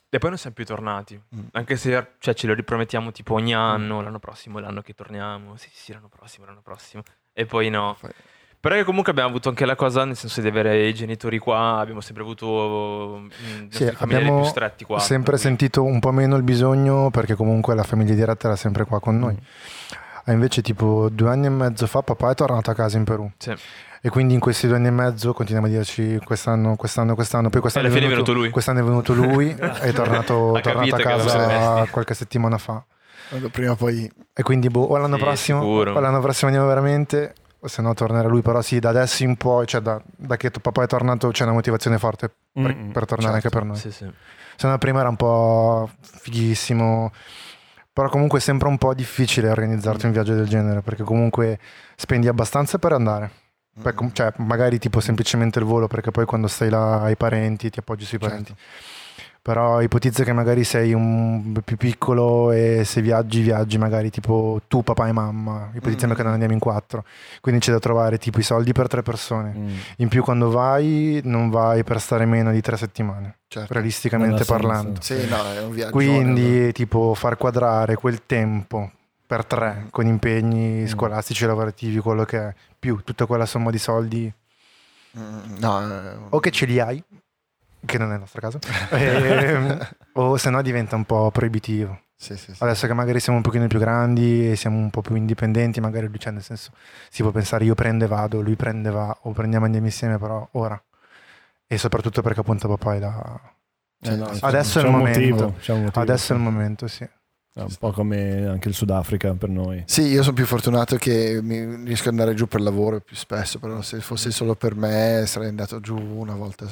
e poi non siamo più tornati. Mm. Anche se cioè, ce lo ripromettiamo tipo ogni anno, l'anno prossimo l'anno che torniamo. Sì, sì, l'anno prossimo, l'anno prossimo. E poi no. Poi- Però che comunque abbiamo avuto anche la cosa, nel senso di avere i genitori qua, abbiamo sempre avuto mm, i Sì, abbiamo più stretti qua. sempre cui- sentito un po' meno il bisogno perché comunque la famiglia diretta era sempre qua con noi. Ah, invece tipo due anni e mezzo fa papà è tornato a casa in Perù. Sì. E quindi in questi due anni e mezzo continuiamo a dirci quest'anno, quest'anno, quest'anno. Poi quest'anno, alla fine è venuto, venuto lui. Quest'anno è venuto lui, è tornato, tornato a casa qualche settimana fa. Prima o poi... E quindi boh, o l'anno Sì, prossimo, sicuro. o l'anno prossimo andiamo veramente, se no tornerà lui, però sì, da adesso in poi, cioè da, da che tuo papà è tornato c'è una motivazione forte per, Mm, per tornare anche per noi. Sì, sì. Se no prima era un po' fighissimo, però comunque è sempre un po' difficile organizzarti un viaggio del genere, perché comunque spendi abbastanza per andare. Poi com- cioè, magari tipo semplicemente il volo, perché poi quando stai là ai parenti ti appoggi sui parenti. Però ipotizza che magari sei un più piccolo e se viaggi, viaggi magari tipo tu, papà e mamma. Ipotizziamo Mm. che non andiamo in quattro. Quindi c'è da trovare tipo i soldi per tre persone. Mm. In più quando vai, non vai per stare meno di tre settimane, Certo. realisticamente parlando. Sì, no, è un viaggio. Quindi tipo far quadrare quel tempo per tre con impegni scolastici, lavorativi, quello che è, più tutta quella somma di soldi Mm, No, eh, o che ce li hai, che non è il nostro caso, ehm, o se no diventa un po' proibitivo. sì, sì, sì. Adesso che magari siamo un pochino più grandi e siamo un po' più indipendenti, magari lui, cioè nel senso, si può pensare io prendo e vado, lui prende e va, o prendiamo e andiamo insieme, però ora. E soprattutto perché appunto papà è da... Eh, no, c'è- Adesso è il momento. motivo, c'è un motivo, Adesso è il momento, sì. È un po' come anche il Sudafrica per noi. Sì, io sono più fortunato che mi riesco ad andare giù per lavoro più spesso, però se fosse solo per me sarei andato giù una volta,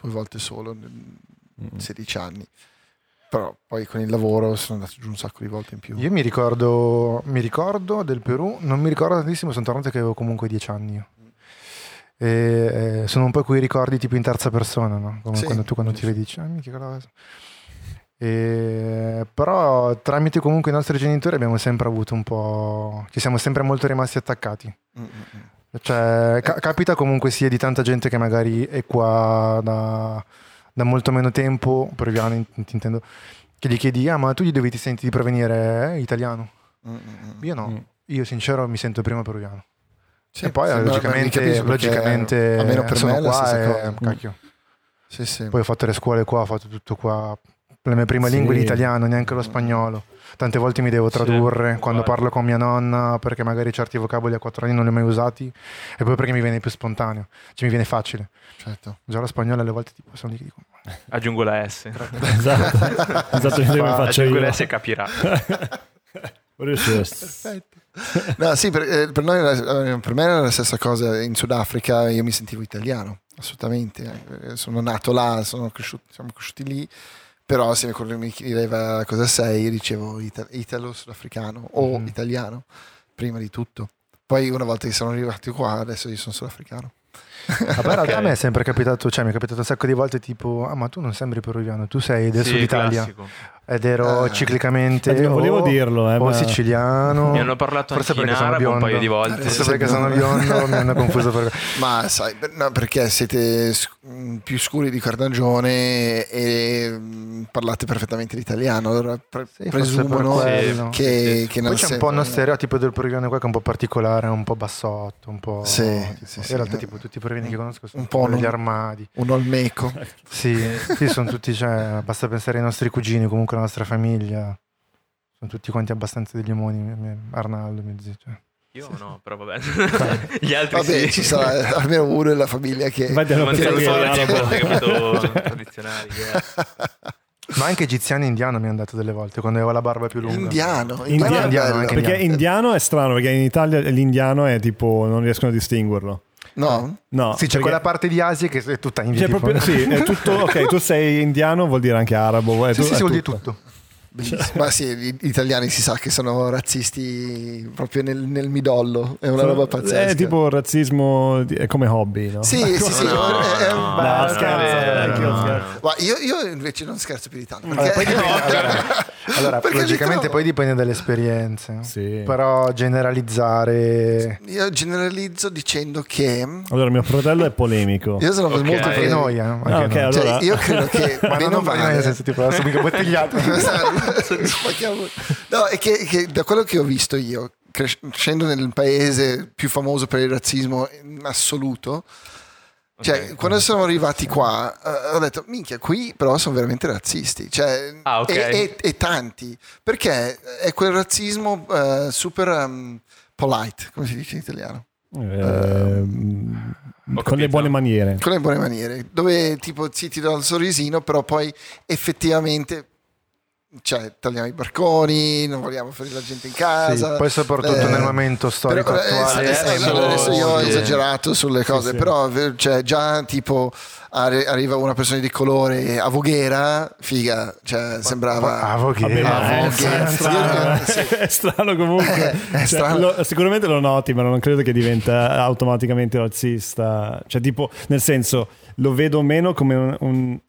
due volte solo in Mm. 16 anni. Però poi con il lavoro sono andato giù un sacco di volte in più. Io mi ricordo, mi ricordo del Perù, non mi ricordo tantissimo, sono tornato che avevo comunque dieci anni. io. E, eh, sono un po' quei ricordi tipo in terza persona, no? Come Sì, quando tu quando ti sì. vedi dici, ah, che cosa. E, però tramite comunque i nostri genitori abbiamo sempre avuto un po'... ci siamo sempre molto rimasti attaccati. Mm, mm, mm. Cioè, ca- capita comunque sia di tanta gente che magari è qua da, da molto meno tempo, peruviano in- ti intendo, che gli chiedi, ah ma tu di dove ti senti di provenire? Eh, italiano. Mm. Io no, Mm. io sincero mi sento prima peruviano. Sì, e poi sì, logicamente, logicamente almeno per sono me è la qua stessa e, cosa. cacchio. Sì, sì. Poi ho fatto le scuole qua, ho fatto tutto qua. La mia prima Sì. lingua è l'italiano, neanche lo spagnolo. Tante volte mi devo Sì, tradurre quando uguale. parlo con mia nonna perché magari certi vocaboli a quattro anni non li ho mai usati e poi perché mi viene più spontaneo, cioè mi viene facile. certo. Già lo spagnolo alle volte tipo sono lì che dico Aggiungo la S. Esatto, esatto come Fa- faccio Aggiungo io. la S e capirà. Perfetto. No, sì, per, eh, per noi eh, per me era la stessa cosa in Sudafrica, io mi sentivo italiano, assolutamente. Eh, Sono nato là, sono cresciuto, siamo cresciuti lì, però se qualcuno mi chiedeva cosa sei, io dicevo ita- italo-sudafricano o Mhm. italiano, prima di tutto. Poi una volta che sono arrivati qua, adesso io sono sudafricano. Vabbè, in realtà Ok. a me è sempre capitato, cioè mi è capitato un sacco di volte tipo, ah ma tu non sembri peruviano, tu sei del Sì, sud Italia. classico. Ed ero Ah. ciclicamente Eh, volevo o- dirlo, eh, o ma- siciliano. Mi hanno parlato Forse anche in perché sono arabo un biondo. paio di volte. Forse perché sono biondo. biondo mi hanno confuso per... Ma sai, no, perché siete mh, più scuri di carnagione e mh, parlate perfettamente l'italiano, allora pre- Sì, presumono quello. che, Sì, che non Poi c'è un po' uno stereotipo del peruviano qua che è un po' particolare, un po' bassotto, un po'... Sì, tipo- sì, in sì. realtà tipo tutti i peruviani che conosco sono Un po' degli armadi. un olmeco. Sì, sì, sono tutti, cioè, basta pensare ai nostri cugini, comunque alla nostra famiglia. Sono tutti quanti abbastanza degli omoni, Arnaldo, mio zio. Cioè. Io no, però vabbè. Gli altri Vabbè, sì. ci sarà almeno uno nella famiglia che... Infatti hanno di arabo. capito tradizionali. è. Ma anche egiziano e indiano mi hanno dato delle volte, quando avevo la barba più lunga. Indiano, Indiano, indiano, anche Perché indiano. indiano è strano, perché in Italia l'indiano è tipo, non riescono a distinguerlo. No? No, Sì, c'è perché- quella parte di Asia che è tutta india. Tipo. proprio, sì, è tutto, ok, tu sei indiano, vuol dire anche arabo. È Sì, tu- sì, sì, vuol dire tutto. Ma sì, gli italiani si sa che sono razzisti proprio nel, nel midollo, è una Sono- roba pazzesca. È tipo razzismo di- è come hobby, no? Sì, sì, sì. No, è- è- no, No, non è scherzo, anche io no, scherzo. no. Ma io, io invece non scherzo più di tanto. Allora, poi Perché, dipende, allora, allora, Perché logicamente trovo- poi dipende dalle esperienze. Sì. Però generalizzare... io generalizzo dicendo che Allora, mio fratello è polemico. io sono Ok. molto polemico. noi, eh. anche Ah, ok, noi. Cioè, allora- io credo che Ma non o parli male- nel senso tipo adesso mica bottigliato. No, è che, che da quello che ho visto io, cres- crescendo nel paese più famoso per il razzismo in assoluto, cioè, Ok. quando sono arrivati qua, eh, ho detto, minchia, qui però sono veramente razzisti. Cioè, Ah, ok. e, e- e tanti. Perché è quel razzismo eh, super um, polite, come si dice in italiano. Ehm, Ho con capito. le buone maniere. Con le buone maniere. Dove tipo sì, ti do il sorrisino, però poi effettivamente cioè, tagliamo i barconi, non vogliamo ferire la gente in casa. Sì, poi soprattutto Eh, nel momento storico però, eh, attuale. sì, adesso- sì, adesso io ho esagerato sulle cose, sì. però cioè, già tipo arri- arriva una persona di colore a Voghera, figa, cioè sembrava... Ah, Voghera. Ah, è, strano, è strano, eh. È strano comunque. Eh, è Cioè, strano. lo- sicuramente lo noti, ma non credo che diventa automaticamente razzista. Cioè, tipo, nel senso, lo vedo meno come un. un-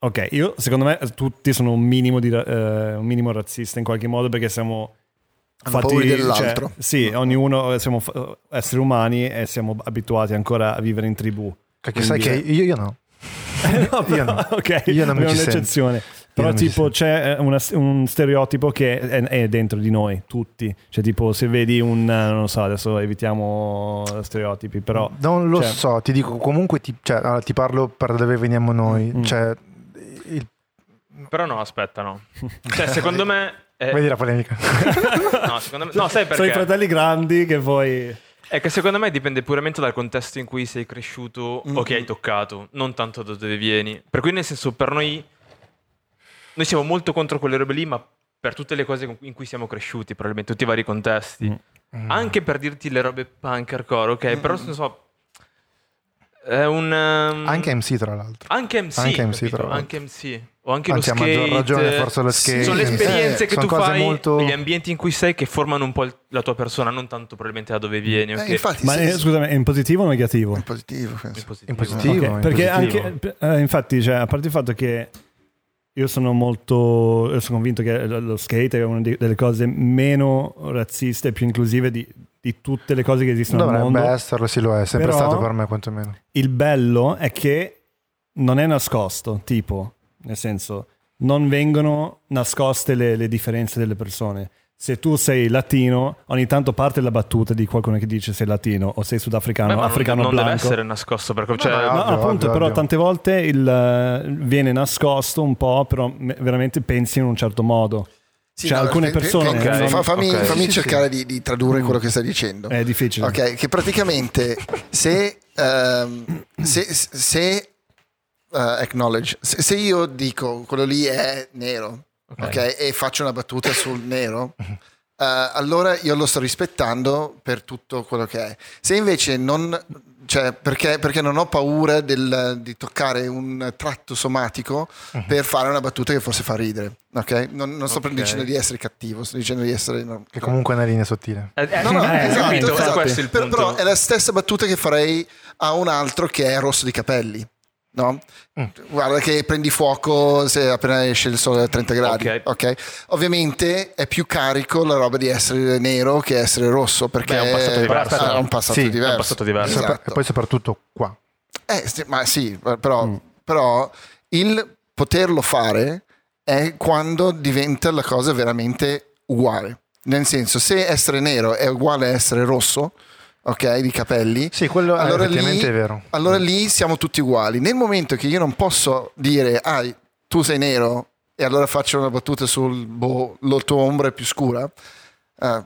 Ok, io secondo me tutti sono un minimo, di, eh, un minimo razzista in qualche modo perché siamo Hanno paura dell'altro. cioè, sì, ognuno siamo fa- esseri umani e siamo abituati ancora a vivere in tribù. Perché sai che io, io no. No, Io no. ok, Io non mi sento. un'eccezione. Però tipo c'è eh, una- un stereotipo che è, è dentro di noi, tutti. Cioè tipo se vedi un, eh, non lo so, adesso evitiamo stereotipi, però... Non lo cioè- so, ti dico comunque, ti, cioè, allora, ti parlo per dove veniamo noi. Mm. Cioè, il- Però no, aspetta, no. Cioè, secondo me... è- vedi la polemica. no, secondo me... No, sai Sono i perché? fratelli grandi che poi... È che secondo me dipende puramente dal contesto in cui sei cresciuto o Mm-hmm. che hai toccato, non tanto da dove vieni. Per cui nel senso, per noi... Noi siamo molto contro quelle robe lì, ma per tutte le cose in cui siamo cresciuti, probabilmente, tutti i vari contesti. Mm. Anche per dirti le robe punk hardcore, ok? Però non so... È un... ehm, Anche MC, tra l'altro. Anche MC, Anche MC, tra l'altro. Anche MC. O anche Anzi, lo a skate. maggior ragione, forse lo skate. Sono le esperienze Eh, che sono tu fai, molto- gli ambienti in cui sei che formano un po' il- la tua persona, non tanto probabilmente da dove vieni. Eh, ok? infatti, Ma sì, eh, sì, scusami, è in positivo o negativo? in positivo, penso. In positivo. In positivo. Ok, in perché positivo. anche, eh, infatti, cioè, a parte il fatto che io sono molto, io sono convinto che lo lo skate è una di- delle cose meno razziste e più inclusive di, di tutte le cose che esistono al Dovrebbe mondo. esserlo, sì lo è, è sempre Però- stato per me quantomeno. Il bello è che non è nascosto, tipo, nel senso, non vengono nascoste le, le differenze delle persone. Se tu sei latino, ogni tanto parte la battuta di qualcuno che dice sei latino o sei sudafricano, Beh, ma non- africano non, deve blanco. essere nascosto perché cioè, no, No, Ovvio, appunto, ovvio, però ovvio. tante volte il, eh, viene nascosto un po', però me- veramente pensi in un certo modo. Sì, Cioè, no, alcune pe- pe- persone pe- non- fa- fammi, ok. fammi Sì, sì, cercare Di, di tradurre quello che stai dicendo. È difficile. Ok, che praticamente se, ehm, se, se eh, acknowledge, se, se io dico quello lì è nero, ok, e faccio una battuta sul nero, eh, allora io lo sto rispettando per tutto quello che è. Se invece non, cioè perché, perché non ho paura del- di toccare un tratto somatico per fare una battuta che forse fa ridere, ok? Non, non sto Ok. dicendo di essere cattivo, sto dicendo di essere... no, Che comunque è una linea sottile. eh, eh, No, no, eh, esatto, capito? esatto. Questo è il Però- punto. Però è la stessa battuta che farei a un altro che è rosso di capelli. No? Mm. Guarda che prendi fuoco se appena esce il sole a 30 gradi. Ok. ok? Ovviamente è più carico la roba di essere nero che essere rosso perché Beh, è un passato diverso. ha un passato Sì, è un diverso. passato diverso. Esatto. E poi soprattutto qua. Eh, sì, ma sì, però, Mm. però il poterlo fare è quando diventa la cosa veramente uguale. Nel senso, se essere nero è uguale a essere rosso, ok, di capelli, Sì, quello allora lì, è vero. allora lì siamo tutti uguali. Nel momento che io non posso dire, ah, tu sei nero, e allora faccio una battuta sul, boh, la tua ombra è più scura, eh,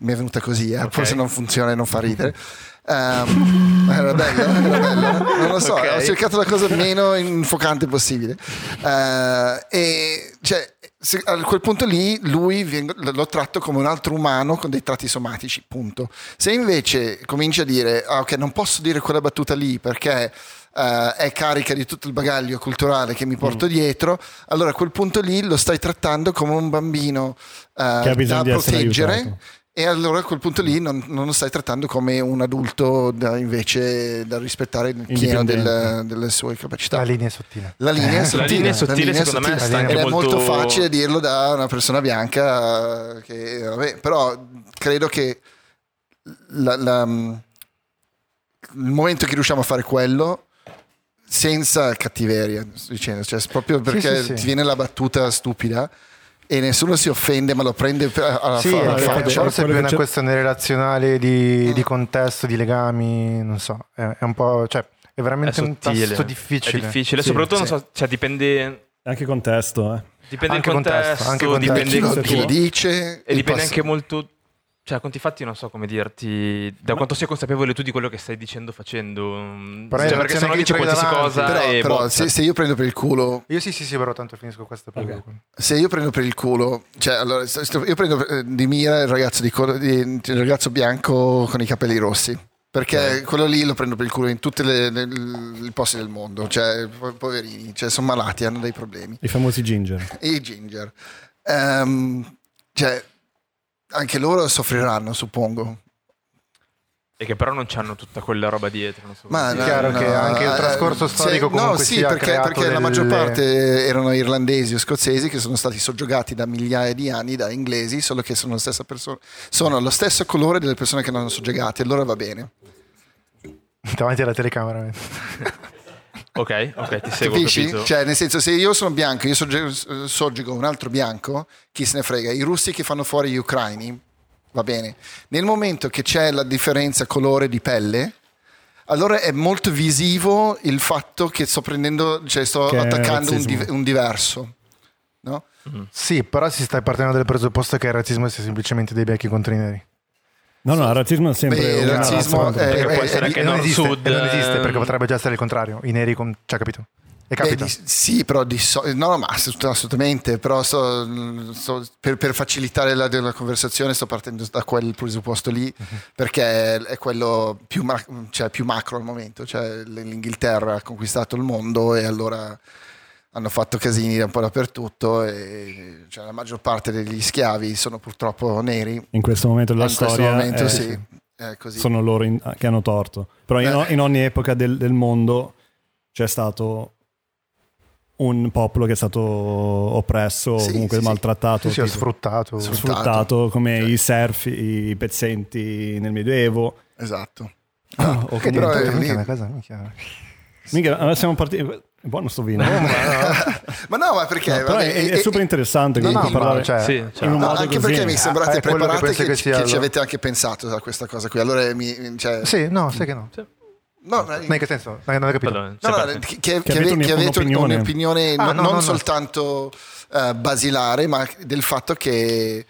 mi è venuta così, eh, Ok. forse non funziona e non fa ridere. Ehm, era bello, era bello. Non lo so, Ok. ho cercato la cosa meno infocante possibile. Eh, e cioè, se- a quel punto lì lui vien- lo tratto come un altro umano con dei tratti somatici, punto. Se invece comincia a dire, ah, ok, non posso dire quella battuta lì perché eh, è carica di tutto il bagaglio culturale che mi porto dietro, allora a quel punto lì lo stai trattando come un bambino bisogno da proteggere. E allora a quel punto lì non, non lo stai trattando come un adulto da, invece da rispettare il pieno del- delle sue capacità. La linea è sottile. La linea è sottile, linea è sottile, linea è secondo me, sottile. sta anche Ed è molto molto- facile dirlo da una persona bianca che, vabbè, però credo che la- la- il momento che riusciamo a fare quello senza cattiveria, sto dicendo, cioè proprio perché sì, sì. ti viene la battuta stupida e nessuno si offende ma lo prende per- alla, Sì, fa- è- faccia. forse è più una c'è- questione relazionale di, di contesto, di legami, non so, è, è un po', cioè, è È veramente un sottile. tasto difficile. È difficile. Sì, soprattutto, non sì. so, cioè, dipende, Anche contesto, eh. dipende Anche il contesto, contesto, anche Da contesto. chi dipende chi lo dice e dipende pass- anche molto Cioè, a conti fatti non so come dirti da quanto sei consapevole tu di quello che stai dicendo facendo. Però Cioè, perché se no dici qualsiasi davanti. cosa Però, e però se, se io prendo per il culo Io sì, sì, sì, però tanto finisco questo poi. Ok. se io prendo per il culo, cioè allora, io prendo eh, di mira il ragazzo, di il ragazzo bianco con i capelli rossi. Perché quello lì lo prendo per il culo in tutti i posti del mondo. Cioè, po- poverini, cioè, sono malati, hanno dei problemi. I famosi ginger. I ginger. Ehm, cioè, anche loro soffriranno, suppongo. E che però non c'hanno tutta quella roba dietro. Non so Ma. È chiaro che anche il eh, trascorso sì, storico no, comunque sì, perché, perché la maggior delle- parte erano irlandesi o scozzesi che sono stati soggiogati da migliaia di anni da inglesi, solo che sono la stessa persona, sono lo stesso colore delle persone che non hanno soggiogati, allora va bene. davanti alla telecamera. Ok, ok, ti seguo, Capisci? capito. Cioè, nel senso, se io sono bianco, io soggiego un altro bianco, chi se ne frega? I russi che fanno fuori gli ucraini, va bene. Nel momento che c'è la differenza colore di pelle, allora è molto visivo il fatto che sto prendendo, cioè sto Che attaccando un, di- un diverso. No? Sì, però si sta partendo dal presupposto che il razzismo sia semplicemente dei bianchi contro i neri. No, no, il razzismo è sempre Beh, il razzismo è- Perché può eh, essere eh, anche non esiste, sud. e non esiste perché ehm, potrebbe già essere il contrario. I neri con... Cioè, capito? E Beh, capita. di- sì, però di so- no, no, ma assolut- assolutamente. Però sto- sto- per, per facilitare la, la conversazione sto partendo da quel presupposto lì Mhm. perché è, è quello più, ma- cioè, più macro al momento. Cioè, l'Inghilterra ha conquistato il mondo e allora hanno fatto casini da un po' dappertutto e cioè, la maggior parte degli schiavi sono purtroppo neri. In questo momento della in questo storia momento è- sì, è così. sono loro in- che hanno torto. Però in, in ogni epoca del, del mondo c'è stato un popolo che è stato oppresso, Sì, comunque sì, maltrattato, Sì, sì, ho tipo, sfruttato. Sfruttato. sfruttato come Cioè. i serfi, i pezzenti nel Medioevo. Esatto. o Che comunque- però è lì. una cosa, minchia. Mica, allora siamo partiti... È buono sto vino. ma no, ma perché? No, vabbè, è, è e- super interessante No, no, parlare cioè, Sì, in cioè, un No, modo anche così. perché mi sembrate Ah, è che preparati penso che, che sia che ci avete anche pensato a questa cosa qui. Allora mi, cioè, Sì, no, sai che no. no, Ma in che senso? Non hai capito? Pardon, no, no, che, che- che avete ave- che avete un'opinione. un'opinione Ah, non, no, non no, no. soltanto eh, basilare, ma del fatto che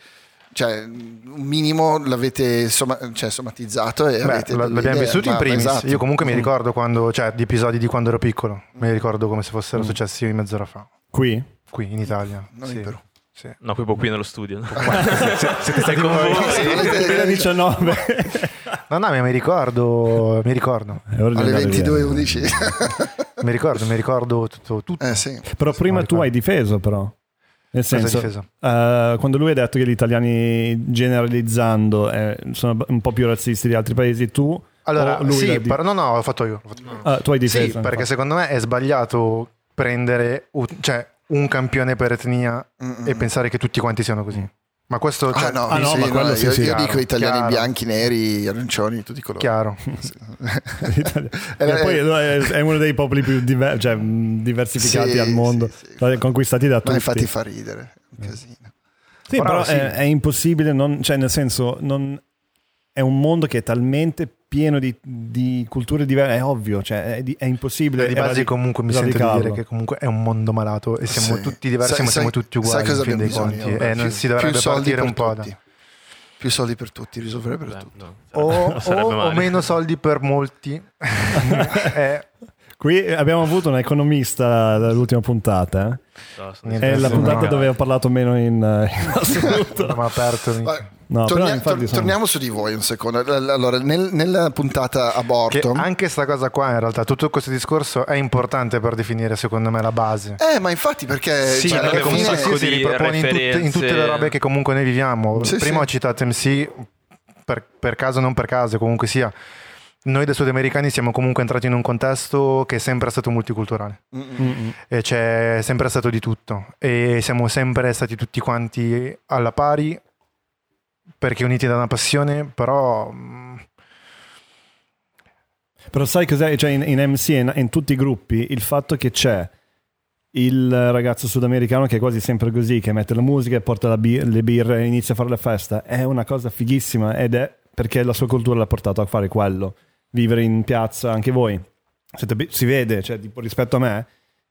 cioè, un minimo l'avete soma- cioè, somatizzato e Beh, avete l'abbiamo idee, vissuto in primis. esatto. Io comunque mi Mm. ricordo quando, cioè, di episodi di quando ero piccolo. Mi ricordo come se fossero Mm. successi mezz'ora fa. Qui? Qui in Italia. Non sì. in Perù. Sì. No, poi qui nello studio. Siete stati con voi. voi. Sì, volete- 2019. No, no, ma mi ricordo, mi ricordo, alle andare via. 22.11. mi ricordo, mi ricordo tutto. tutto. eh sì. Però prima No, tu hai difeso però. Nel senso, eh, quando lui ha detto che gli italiani generalizzando eh, sono un po' più razzisti di altri paesi, tu, Allora, lui sì, però no, no, l'ho fatto io. l'ho fatto io. Ah, tu hai difeso. Sì, perché infatti. secondo me è sbagliato prendere un- cioè, un campione per etnia Mm-mm. e pensare che tutti quanti siano così. Ma questo cioè, Ah no, Ah, no, sì, ma no, quello sì, io, sì, io chiaro, dico italiani chiaro. bianchi, neri, arancioni, tutti i colori. chiaro. Eh, e poi eh, è uno dei popoli più diver- cioè, diversificati Sì, al mondo, sì, sì. cioè, conquistati da Ma tutti. infatti fa ridere. un casino. Sì, Però però, sì. È, è impossibile, non- cioè nel senso, non- è un mondo che è talmente pieno di, di culture diverse, è ovvio, cioè è, di- è impossibile. di base comunque mi sento di dire che comunque è un mondo malato e siamo Sì. tutti diversi Sai- ma siamo sai- tutti uguali Sai cosa in fin abbiamo dei bisogno? conti ora? e non Più- si dovrebbe più soldi partire per un po' da tutti. Più soldi per tutti, risolverebbe Beh, tutto. no, o, non sarebbe o- o meno soldi per molti Eh, Qui abbiamo avuto un economista dall'ultima puntata, eh. No, è la puntata no. dove ho parlato meno in, eh, in assoluto. non ha aperto Ma- No, però tornia- tor- sono- Torniamo su di voi un secondo. Allora, nel- nella puntata che aborto, anche sta cosa qua in realtà tutto questo discorso è importante per definire secondo me la base eh, ma infatti, perché Sì, cioè, perché fine- sacco si ripropone in tutte, in tutte le robe che comunque noi viviamo. Sì, Prima sì. ho citato MC per, per caso, non per caso, comunque sia. Noi da sudamericani siamo comunque entrati in un contesto che è sempre stato multiculturale e c'è sempre stato di tutto e siamo sempre stati tutti quanti alla pari perché uniti da una passione, però mm, Però sai cos'è? Cioè in, in MC, in, in tutti i gruppi, il fatto che c'è il ragazzo sudamericano che è quasi sempre così, che mette la musica, porta la bir- le birre e inizia a fare la festa, è una cosa fighissima ed è perché la sua cultura l'ha portato a fare quello. Vivere in piazza, anche voi. Siete si vede, cioè, tipo, rispetto a me,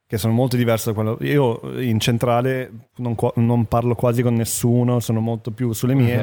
che sono molto diverso da quello. Io in centrale non, non parlo quasi con nessuno, sono molto più sulle mie.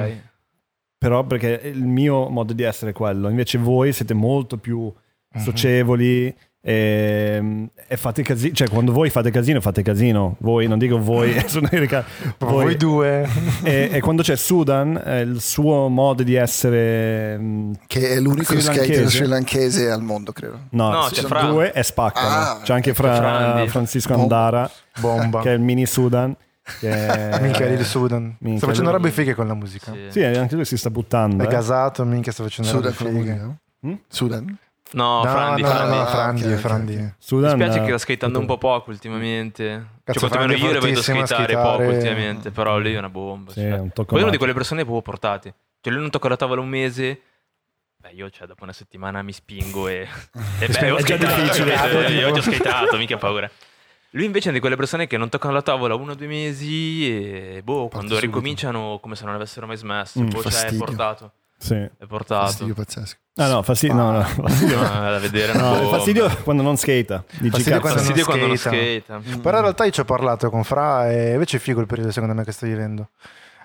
però perché il mio modo di essere è quello. Invece voi siete molto più Mhm. socievoli e, e fate casino. Cioè, quando voi fate casino, fate casino. Voi, non dico voi, sono Erika. Voi, due. E, e quando c'è Sudan, il suo modo di essere... mm, Che è l'unico skater srilankese al mondo, credo. No, No, ci c'è sono Fra. due e spaccano. Ah, c'è anche fra Frandi. Francisco. Andara, Bomba. che è il mini Sudan. Che. Minchia il Sudan. Minchia, sta facendo robe fighe con la musica. Sì. Sì, anche lui si sta buttando. È eh. gasato, minchia sta facendo Sudan robe con la fighe. Mm? Sudan? No, No, Frandi, no, Frandi. no, Ah, Frandi, Frandi. Sudan, Mi spiace che sta skateando un po' poco ultimamente. Cazzo, cioè, quantomeno io le vedo skateare poco ultimamente, però lui è una bomba. Sì, cioè. è un Poi una di quelle persone proprio portate. Cioè, lui non tocca la tavola un mese. Beh, io cioè, dopo una settimana mi spingo e... e beh, ho È già difficile. Io ho già skatato, mica paura. Lui invece è di quelle persone che non toccano la tavola uno o due mesi e boh, quando subito. ricominciano come se non avessero mai smesso. Mm, boh, cioè, è portato. Sì. È portato. Fastidio pazzesco. Ah no, fastidio, no, no, fastidio. No, è da vedere No, fastidio quando non skata. Dici Fastidio quando non Fastidio quando non skata. skata. Però in realtà io ci ho parlato con Fra e invece è figo il periodo secondo me che sta vivendo.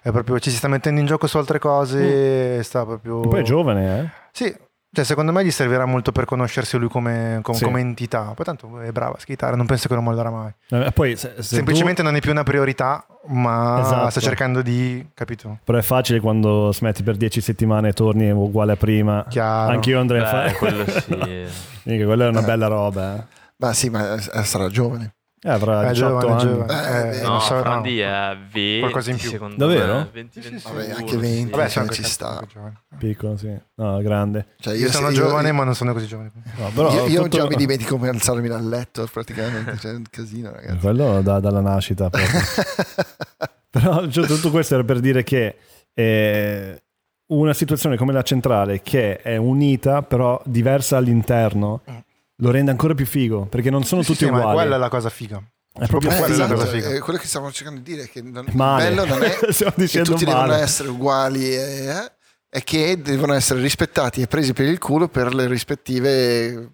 È proprio, ci si sta mettendo in gioco su altre cose, sta proprio... Poi è giovane, eh? Sì, cioè secondo me gli servirà molto per conoscersi lui come, com- Sì. come entità. Poi tanto è bravo a skitare, non penso che non mollerà mai. Eh, Poi se, se Semplicemente non è più una priorità, ma Esatto. sta cercando di... Capito? tu- però è facile quando smetti per 10 settimane e torni uguale a prima. Chiaro. Anch'io andrei a Beh, fare. quello sì. Mica, quella è una bella roba, eh. Ma sì, ma eh, sarà giovane. Eh, avrà È 18 giovane, anni. giovane. Eh, Eh, No, non so, Frandi no. è 20 Qualcosa in più. secondo Davvero? me. 20, Sì, sì, sì. 21, Vabbè, anche 20. Vabbè, Cioè, sono ci sta. Piccolo, sì. No, grande. Cioè, Io, sono io- giovane, io- ma non sono così giovane. No, però io, io tutto- già mi dimentico come alzarmi dal letto praticamente, c'è un casino ragazzi. Quello da- dalla nascita proprio. Però cioè, tutto questo era per dire che eh, una situazione come la centrale che è unita però diversa all'interno lo rende ancora più figo perché non sono Sì, tutti sì, ma uguali. quella è la cosa figa. È proprio Eh, quella è la esatto, cosa figa. è quello che stiamo cercando di dire è che non, Male. bello non è che tutti devono male. essere uguali e, eh, è che devono essere rispettati e presi per il culo per le rispettive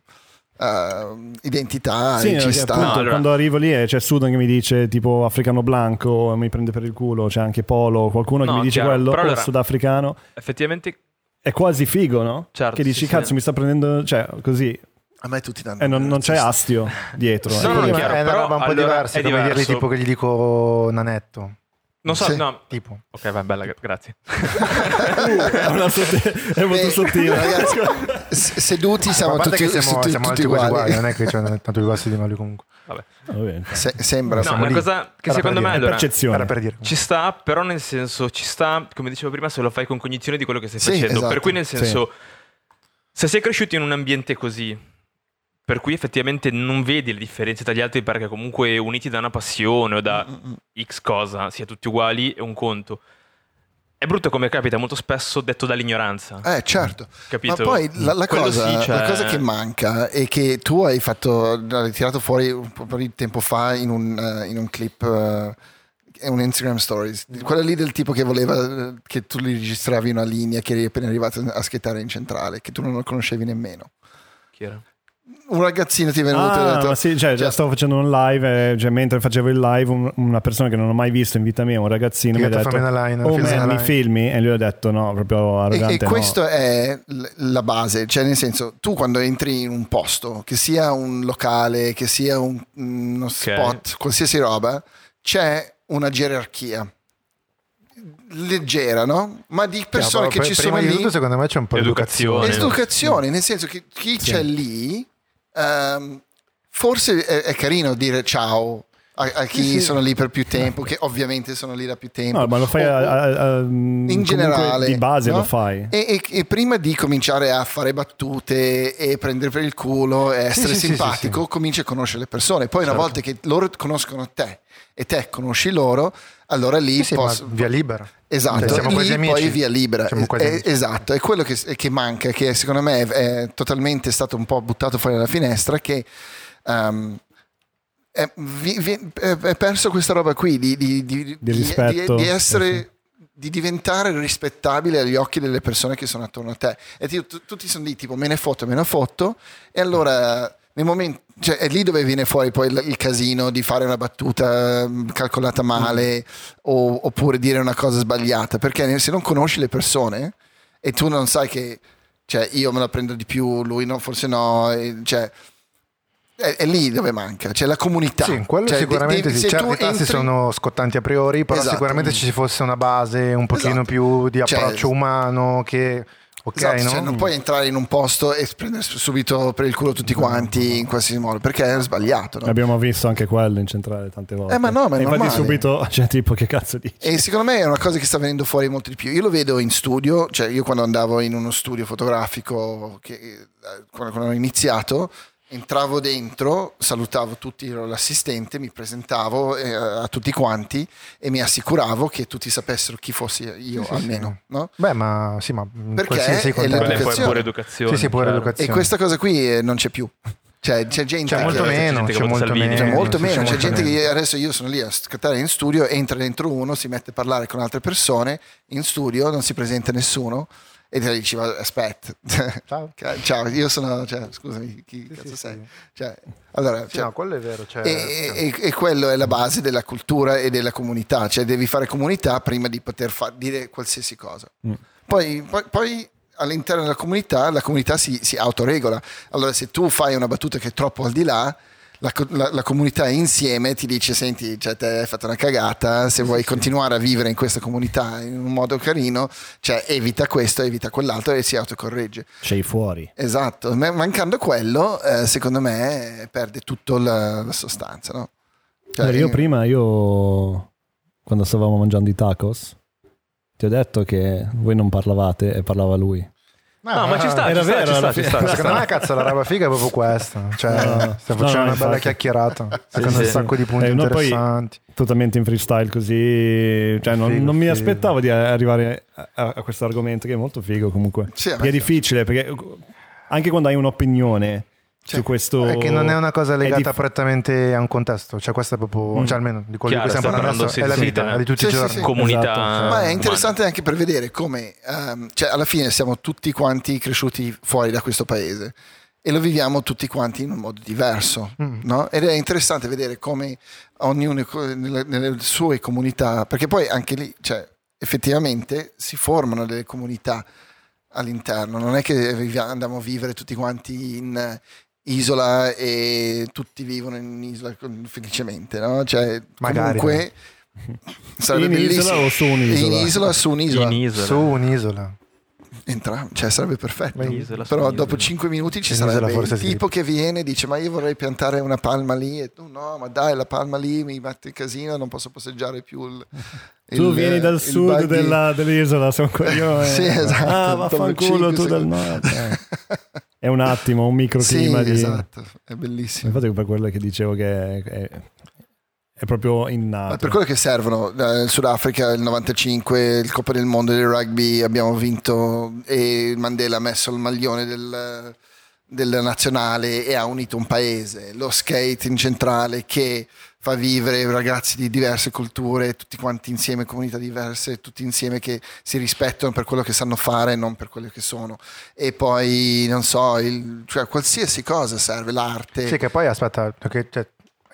eh, identità Sì, e ci sta. appunto, No, allora- quando arrivo lì e c'è Sudan che mi dice tipo africano blanco mi prende per il culo, c'è anche Polo, qualcuno che No, mi dice chiaro, quello, però o allora- sudafricano, Effettivamente, è quasi figo, no? Certo, che dici sì, cazzo sì. mi sta prendendo, cioè così, A me tutti danno e non, non c'è astio dietro. No, Sì, no, no, ma chiaro, è una roba un po' allora diversa, è come dirgli tipo che gli dico nanetto. non so, Sì. no. Tipo. Ok, va bella, gra- grazie. è, molto Eh, sottile. ragazzi, seduti siamo tutti, che siamo, tutti- siamo tutti uguali. uguali, non è che c'è tanto più bassi di noi comunque. Vabbè. Va bene. Se- sembra No, una lì. cosa che Era secondo per me dire. allora, Percezione. Era per dire. ci sta, però nel senso ci sta, come dicevo prima, se lo fai con cognizione di quello che stai Sì, facendo. esatto. Per cui nel senso, se sei cresciuto in un ambiente così, per cui effettivamente non vedi le differenze tra gli altri perché comunque uniti da una passione o da Mm, X cosa, sia tutti uguali, è un conto. È brutto come capita molto spesso detto dall'ignoranza, Eh, certo. capito? Ma poi la, la cosa, sì, cioè- la cosa che manca è che tu hai fatto, l'hai tirato fuori un po' di tempo fa in un, eh, in un clip, eh, un Instagram Stories, quella lì del tipo che voleva eh, che tu gli registravi una linea che eri appena arrivato a schettare in centrale, che tu non lo conoscevi nemmeno. Chi era? Un ragazzino ti è venuto e ha Ah, detto... ma sì, cioè, cioè- stavo facendo un live, e, cioè, mentre facevo il live, un- una persona che non ho mai visto in vita mia, un ragazzino, mi ha detto, detto: "Fammi una line, Oh man, mi line." filmi? E lui ha detto: No, proprio E, arrogante. e no. questo è l- la base, cioè nel senso, tu quando entri in un posto, che sia un locale, che sia un- uno spot, qualsiasi roba, c'è una gerarchia leggera, no? Ma di persone Chiaro, che ci prima sono di lì. tutto, secondo me c'è un po' di Educazione. educazione. Educazione, nel senso che chi Sì. c'è lì, ehm, forse è, è carino dire ciao a, a chi Sì, sì. sono lì per più tempo, che ovviamente sono lì da più tempo. No, ma lo fai O- a- a- in comunque generale Di base no? lo fai. E, e- e prima di cominciare a fare battute e prendere per il culo e essere sì, simpatico, cominci a conoscere le persone. Poi, una Certo. volta che loro conoscono te e te conosci loro, allora lì Sì, posso- via libera. Esatto, Cioè, siamo lì quasi amici. poi via libera. Quasi esatto, è quello che, che manca, che secondo me è, è totalmente stato un po' buttato fuori dalla finestra, che um, è, vi- vi- è- perso questa roba qui di, di- di- di- essere... Sì. Di diventare rispettabile agli occhi delle persone che sono attorno a te. E tu- tu- tutti sono lì, tipo, me ne foto, me ne foto. E allora, momento, cioè, è lì dove viene fuori poi il, il casino di fare una battuta mm, calcolata male o- oppure dire una cosa sbagliata. Perché se non conosci le persone, e tu non sai che cioè, io me la prendo di più, lui no, forse no, e, cioè, è, è lì dove manca, c'è la comunità. Sì, quello Cioè, sicuramente de- de- sì. Certi tassi entri- sono scottanti a priori, però Esatto. sicuramente ci fosse una base un pochino Esatto. più di Cioè, approccio umano che... Ok, Esatto, no? cioè, non puoi entrare in un posto e prendere subito per il culo tutti quanti in qualsiasi modo perché è sbagliato. no? Abbiamo visto anche quello in centrale tante volte. Eh, ma no, ma è E infatti normale. subito c'è tipo che cazzo dici? E secondo me è una cosa che sta venendo fuori molto di più. Io lo vedo in studio, cioè io quando andavo in uno studio fotografico, che, eh, quando, quando ho iniziato, entravo dentro, salutavo tutti, ero l'assistente, mi presentavo eh, a tutti quanti e mi assicuravo che tutti sapessero chi fossi io Sì, sì, almeno. no? Beh, ma sì, ma Perché è l'educazione. pure educazione. Sì, sì, pure chiaro. E educazione. questa cosa qui eh, non c'è più. Cioè, c'è gente C'è molto che... c'è meno, c'è molto Salvini. meno. Cioè, molto sì, meno, c'è gente meno. che adesso io sono lì a scattare in studio, entra dentro uno, si mette a parlare con altre persone in studio, non si presenta nessuno e te dici "Va- aspetta, Ciao. ciao, io sono, cioè, scusami, chi Sì, cazzo sì, sei? sì. Cioè, allora, cioè, no, quello è vero. Cioè, e, e- e quello è la base della cultura e della comunità, cioè devi fare comunità prima di poter fa- dire qualsiasi cosa. Mm. Poi, poi- poi all'interno della comunità la comunità si, si autoregola. Allora se tu fai una battuta che è troppo al di là, la, la- la comunità insieme ti dice senti, cioè, te hai fatto una cagata, se vuoi continuare a vivere in questa comunità in un modo carino, cioè evita questo, evita quell'altro e si autocorregge. Sei fuori. Esatto, Ma- mancando quello, eh, secondo me perde tutta la, la sostanza. No? Cioè, Allora, io prima, io quando stavamo mangiando i tacos, ti ho detto che voi non parlavate e parlava lui. No, ma ci sta, Era ci sta, vero, ci sta, ci sta, ci Secondo sta. me, cazzo, la roba figa è proprio questa. Cioè, No. stiamo No, facendo no, una bella chiacchierata. Secondo sì. un sacco di punti Eh, no, poi- interessanti. Totalmente in freestyle così, cioè non, Figo, non mi figo. aspettavo di arrivare a, a- questo argomento che è molto figo comunque. Sì, è difficile, perché anche quando hai un'opinione Cioè, su questo... È che non è una cosa legata dif- prettamente a un contesto, cioè questa è proprio, Mm. cioè almeno di quello Chiaro, di cui stiamo parlando adesso, è la sì, vita, sì, è di tutti sì, i sì, giorni. sì. Comunità. Esatto. Ma è umana. interessante anche per vedere come, ehm, cioè alla fine siamo tutti quanti cresciuti fuori da questo paese e lo viviamo tutti quanti in un modo diverso, Mm. no? Ed è interessante vedere come ognuno nelle, nelle sue comunità, perché poi anche lì, cioè, effettivamente si formano delle comunità all'interno, non è che andiamo a vivere tutti quanti in eh, isola e tutti vivono in isola con- felicemente, no? Cioè, Magari, comunque sarebbe In isola bellissimo. o su un'isola? In isola su un'isola. In isola. Su un'isola. Entrambi, cioè sarebbe perfetto. Isola su Però isola. dopo 5 minuti ci In isola sarebbe il forse sì. tipo che viene e dice ma io vorrei piantare una palma lì e tu no, ma dai la palma lì mi mette in casino, non posso passeggiare più il... Tu il- vieni dal sud buggy. della- dell'isola, sono coglione. Sì, esatto, Ah, vaffanculo tu dal nord. È un attimo, un Sì, microclima di... esatto, è bellissimo. Infatti per quello che dicevo che è, è- proprio innato. Per quello che servono, eh, il Sudafrica il 95, il Coppa del Mondo del rugby abbiamo vinto e Mandela ha messo il maglione del, del nazionale e ha unito un paese, lo skate in centrale che fa vivere ragazzi di diverse culture, tutti quanti insieme, comunità diverse, tutti insieme che si rispettano per quello che sanno fare e non per quello che sono. E poi, non so, il- cioè qualsiasi cosa serve, l'arte. Sì, che poi aspetta, che, cioè,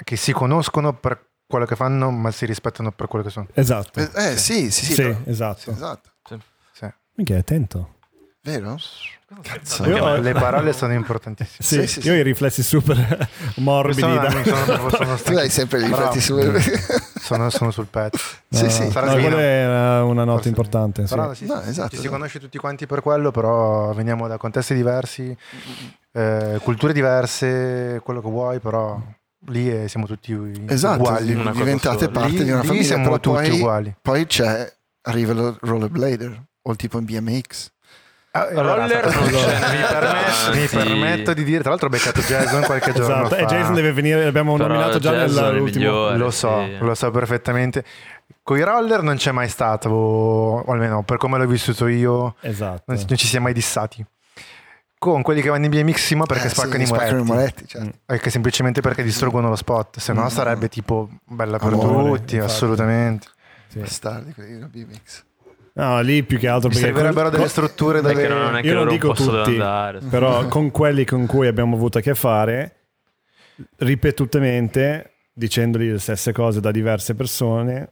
che si conoscono per quello che fanno, ma si rispettano per quello che sono. Esatto. Eh, eh, sì, sì, sì, Sì, però- esatto. esatto. Sì. Minchia, attento. Vero? Cazzo, Io-. Le parole sono importantissime. Sì, Sì, sì, io sì. ho i riflessi super morbidi. Sono, da- sono, sono, Tu hai sempre i Bravo. rifletti su... sono, sono sul pezzo. Sì, No, sì. no, Sarà quella vino. è una- una nota Forse- importante. sì. Però sì, No, sì, esatto, ci si esatto. conosce tutti quanti per quello, però veniamo da contesti diversi, eh, culture diverse, quello che vuoi, però lì eh, siamo tutti Esatto, uguali. diventate parte Lì- di una famiglia, siamo però tutti poi, uguali. poi c'è, arriva lo rollerblader o il tipo in BMX. Ah, Roller aspetta, non scusa, c'è. mi, permetto, mi Sì. permetto di dire, tra l'altro ho beccato Jason qualche giorno Esatto, fa. e Jason deve venire, l'abbiamo Però nominato già nell'ultimo. migliore. Lo so, sì. lo so perfettamente. Con i roller non c'è mai stato, o almeno per come l'ho vissuto io, Esatto. non, non ci si è mai dissati. Con quelli che vanno in BMX ma perché Eh, spaccano, sì, i, spaccano moretti, i moretti, certo. E che semplicemente perché distruggono lo spot, se no Mm. sarebbe tipo bella per Amore, tutti, infatti. assolutamente. Sì. Bastardi quelli da BMX. No, lì più che altro perché servirebbero col- delle strutture Perché dove... non è che Io non loro dico tutti, andare. però con quelli con cui abbiamo avuto a che fare ripetutamente dicendogli le stesse cose da diverse persone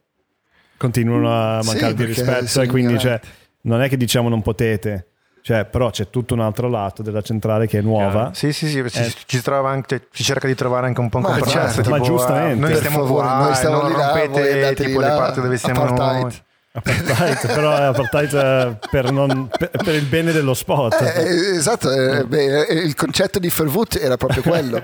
continuano a Sì, mancare di perché rispetto e quindi cioè, non è che diciamo non potete, cioè, però c'è tutto un altro lato della centrale che è nuova. Sì, sì, sì, ci, Eh. ci trova anche, cioè, ci cerca di trovare anche un po' un Ma compromesso. certo, tipo, ma giustamente. eh, Noi Per stiamo favore, noi e stiamo non di là, voi rompete andate tipo di le là, parti dove siamo apartheid. noi. Apartheid, però è apartheid per, non- per- per il bene dello sport. Eh, eh, esatto, eh, beh, eh, il concetto di Fervut era proprio quello.